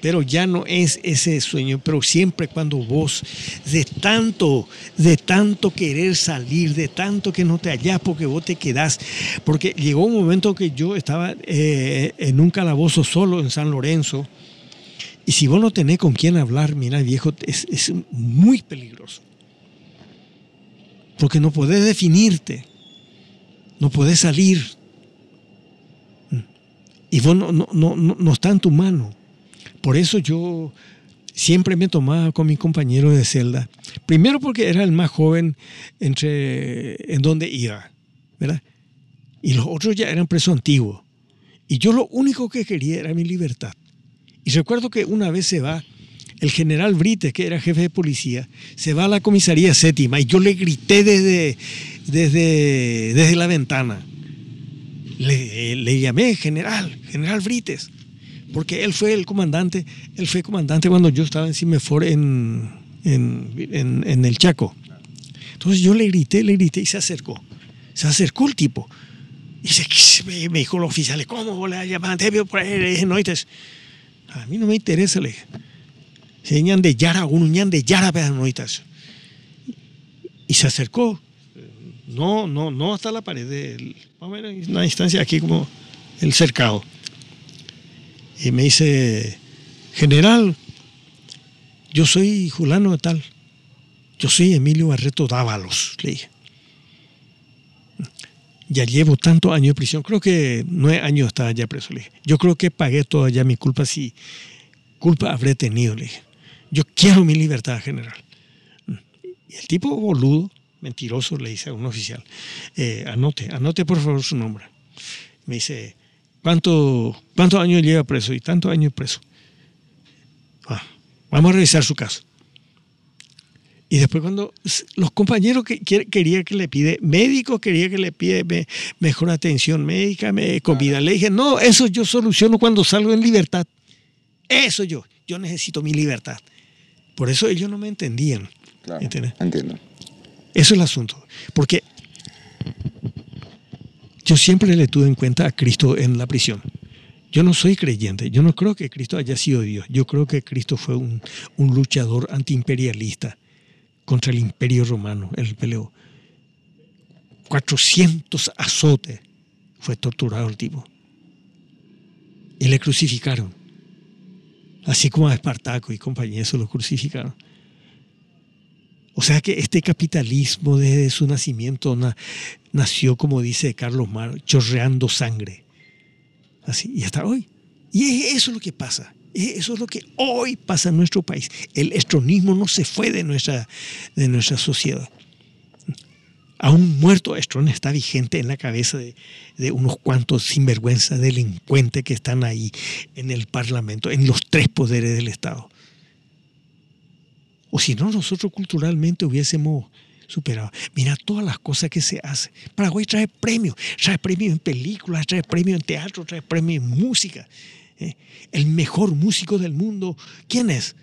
Pero ya no es ese sueño, pero siempre cuando vos, de tanto, de tanto querer salir, de tanto que no te hallás porque vos te quedás, porque llegó un momento que yo estaba eh, en un calabozo solo en San Lorenzo, y si vos no tenés con quién hablar, mira viejo, es, es muy peligroso. Porque no podés definirte, no podés salir, y vos no, no, no, no, no está en tu mano. Por eso yo siempre me tomaba con mi compañero de celda. Primero porque era el más joven entre en donde iba, ¿verdad? Y los otros ya eran presos antiguos. Y yo lo único que quería era mi libertad. Y recuerdo que una vez se va el general Brites, que era jefe de policía, se va a la comisaría séptima y yo le grité desde, desde, desde la ventana. Le, le llamé general, general Brites porque él fue el comandante, él fue comandante cuando yo estaba en Cimefor en, en, en, en, el Chaco. Entonces yo le grité, le grité y se acercó. Se acercó el tipo. Y se, me dijo el oficial, ¿cómo vos le llamas? por ahí, le dije, no, a mí no me interesa, le dije. Se ñan de Yara, un ñan de Yara, noitas. Y se acercó. No, no, no hasta la pared, de, una distancia aquí como el cercado y me dice, general, yo soy Julano de tal, yo soy Emilio Barreto Dávalos, le dije. Ya llevo tantos años de prisión, creo que nueve años estaba ya preso, le dije. Yo creo que pagué toda ya mi culpa, si culpa habré tenido, le dije. Yo quiero mi libertad, general. Y el tipo boludo, mentiroso, le dice a un oficial, eh, anote, anote por favor su nombre. Me dice, ¿Cuánto, ¿Cuántos años lleva preso? Y tantos años preso. Ah, vamos a revisar su caso. Y después cuando los compañeros que quería que le pide, médico quería que le pide me, mejor atención médica, me, comida, le dije, no, eso yo soluciono cuando salgo en libertad. Eso yo, yo necesito mi libertad. Por eso ellos no me entendían. Claro, entiendo. Eso es el asunto. Porque yo siempre le tuve en cuenta a Cristo en la prisión. Yo no soy creyente, yo no creo que Cristo haya sido Dios, yo creo que Cristo fue un, luchador antiimperialista contra el imperio romano, él peleó. 400 azotes fue torturado el tipo. Y le crucificaron. Así como a Espartaco y compañía, eso lo crucificaron. O sea que este capitalismo desde su nacimiento na, nació, como dice Carlos Mar, chorreando sangre. Así, y hasta hoy. Y eso es lo que pasa. Eso es lo que hoy pasa en nuestro país. El estronismo no se fue de nuestra, de nuestra sociedad. Aún muerto, Estrón está vigente en la cabeza de, de, unos cuantos sinvergüenza delincuentes que están ahí en el Parlamento, en los tres poderes del Estado. O si no, nosotros culturalmente hubiésemos superado. Mira todas las cosas que se hacen. Paraguay trae premios, trae premios en películas, trae premios en teatro, trae premios en música. ¿Eh? El mejor músico del mundo, ¿quién es?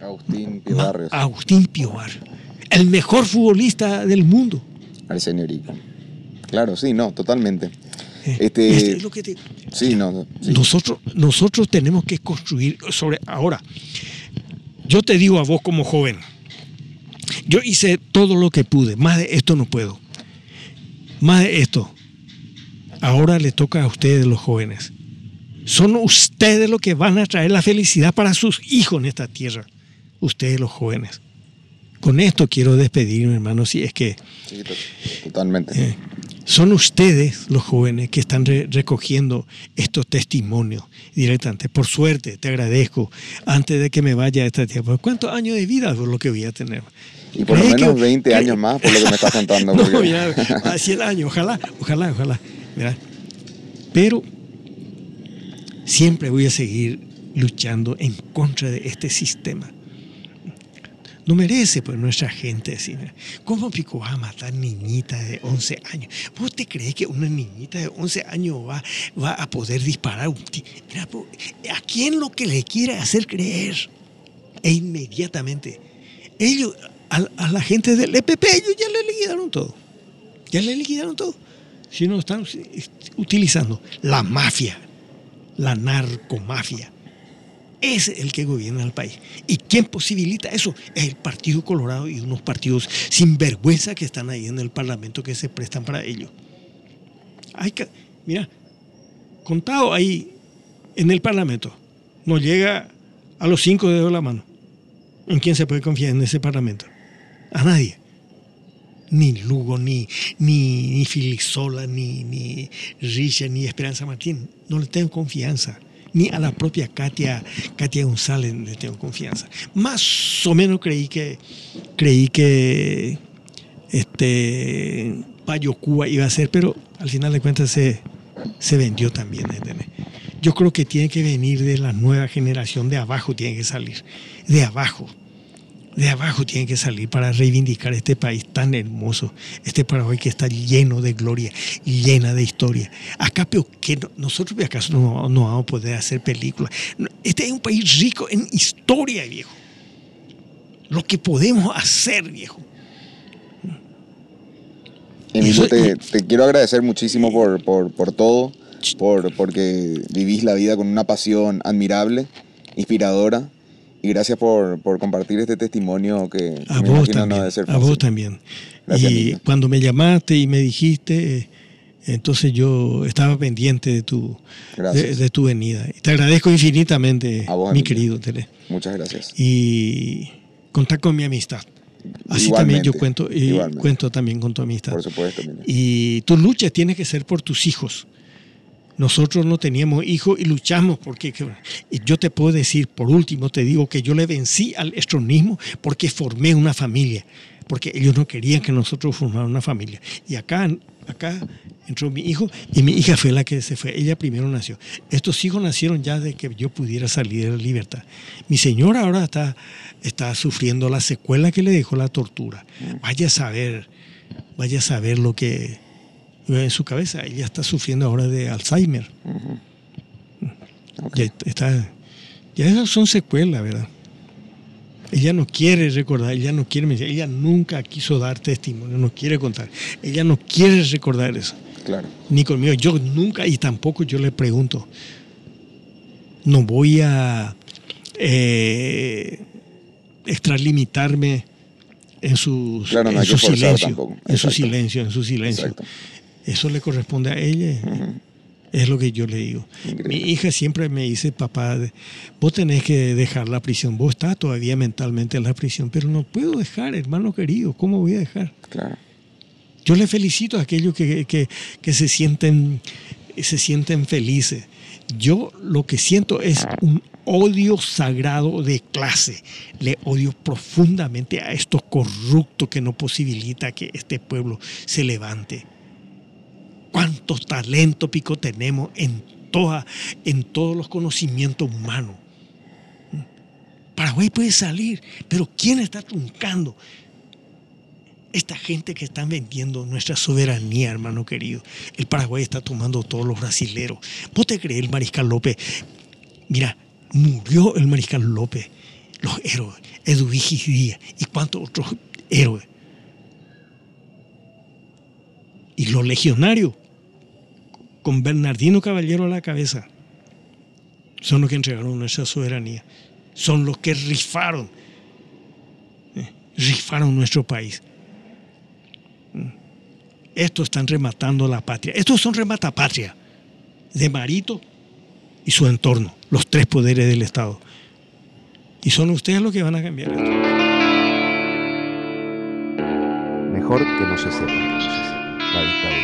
Agustín Pío Barrios. Agustín Pío Barrios. El mejor futbolista del mundo. Arsenio Rico. Claro, sí, no, totalmente. Eh, Este- este es lo que te- Sí, no, no, sí. Nosotros, nosotros tenemos que construir sobre. Ahora, yo te digo a vos como joven, yo hice todo lo que pude, más de esto no puedo. Más de esto. Ahora le toca a ustedes los jóvenes. Son ustedes los que van a traer la felicidad para sus hijos en esta tierra. Ustedes los jóvenes. Con esto quiero despedirme, hermano, si es que Sí, to- totalmente. eh, son ustedes los jóvenes que están re- recogiendo estos testimonios directamente. Por suerte, te agradezco. Antes de que me vaya a esta tierra, ¿cuántos años de vida es lo que voy a tener? y por lo ¿Crees menos que- 20 que- años más, por lo que me estás contando. No, porque- mira, a 100 años, ojalá, ojalá, ojalá. Mira, Pero siempre voy a seguir luchando en contra de este sistema. No merece pues nuestra gente decir, ¿cómo Pico va a matar niñita de 11 años? ¿Vos te crees que una niñita de 11 años va, va a poder disparar? un Mira, ¿a quién lo que le quiere hacer creer? E inmediatamente, ellos, a, a la gente del EPP, ellos ya le liquidaron todo. Ya le liquidaron todo. Si no, están utilizando la mafia, la narcomafia. Es el que gobierna el país. ¿Y quién posibilita eso? Es el Partido Colorado y unos partidos sin vergüenza que están ahí en el Parlamento que se prestan para ello. Hay que, mira, contado ahí en el Parlamento, no llega a los cinco dedos de la mano. ¿En quién se puede confiar en ese Parlamento? A nadie. Ni Lugo, ni, ni, ni Filisola, ni, ni ni Esperanza Martín. No le tengo confianza ni a la propia Katia, Katia González le tengo confianza. Más o menos creí que creí que este Payo Cuba iba a ser, pero al final de cuentas se, se vendió también. Yo creo que tiene que venir de la nueva generación, de abajo tiene que salir, de abajo. De abajo tiene que salir para reivindicar este país tan hermoso, este Paraguay que está lleno de gloria, llena de historia. Acá, pero que no- nosotros acaso no, no vamos a poder hacer películas. Este es un país rico en historia, viejo. Lo que podemos hacer, viejo. Emilio, Eso- te, te quiero agradecer muchísimo por, por, por todo, por, porque vivís la vida con una pasión admirable, inspiradora. Y gracias por, por compartir este testimonio que A me vos no también. debe ser a vos también. Gracias, y cuando me llamaste y me dijiste, eh, entonces yo estaba pendiente de tu, de, de tu venida. Te agradezco infinitamente, vos, mi querido Tere. Muchas gracias. Y contar con mi amistad. Así Igualmente, también yo cuento, y igualmente. cuento también con tu amistad. Por supuesto. Y tu lucha tiene que ser por tus hijos. Nosotros no teníamos hijos y luchamos porque que- y yo te puedo decir, por último, te digo que yo le vencí al estronismo porque formé una familia, porque ellos no querían que nosotros formáramos una familia. Y acá, acá entró mi hijo y mi hija fue la que se fue. Ella primero nació. Estos hijos nacieron ya de que yo pudiera salir de la libertad. Mi señora ahora está, está sufriendo la secuela que le dejó la tortura. Vaya a saber, vaya a saber lo que en su cabeza. Ella está sufriendo ahora de Alzheimer. Ya está, ya esas son secuelas, ¿verdad? Ella no quiere recordar, ella no quiere mencionar, ella nunca quiso dar testimonio, no quiere contar. Ella no quiere recordar eso, Claro. ni conmigo. Yo nunca y tampoco yo le pregunto. No voy a eh, extralimitarme en sus, Claro, no en su silencio, en su silencio, en su silencio. Eso le corresponde a ella. Es lo que yo le digo. Increíble. Mi hija siempre me dice, papá, vos tenés que dejar la prisión. Vos estás todavía mentalmente en la prisión, pero no puedo dejar, hermano querido. ¿Cómo voy a dejar? Claro. Yo le felicito a aquellos que, que- que se, sienten, se sienten felices. Yo lo que siento es un odio sagrado de clase. Le odio profundamente a estos corruptos que no posibilita que este pueblo se levante. ¿Cuántos talentos pico tenemos en, toda, en todos los conocimientos humanos? Paraguay puede salir, pero ¿quién está truncando? esta gente que están vendiendo nuestra soberanía, hermano querido. El Paraguay está tomando todos los brasileros. ¿Vos te crees el Mariscal López? Mira, murió el Mariscal López. Los héroes. Eduvigis Díaz y cuántos otros héroes. Y los legionarios, con Bernardino Caballero a la cabeza, son los que entregaron nuestra soberanía. Son los que rifaron, eh, rifaron nuestro país. Mm. Estos están rematando la patria. Estos son rematapatria de Marito y su entorno, los tres poderes del Estado. Y son ustedes los que van a cambiar esto. Mejor que no se sepa, que no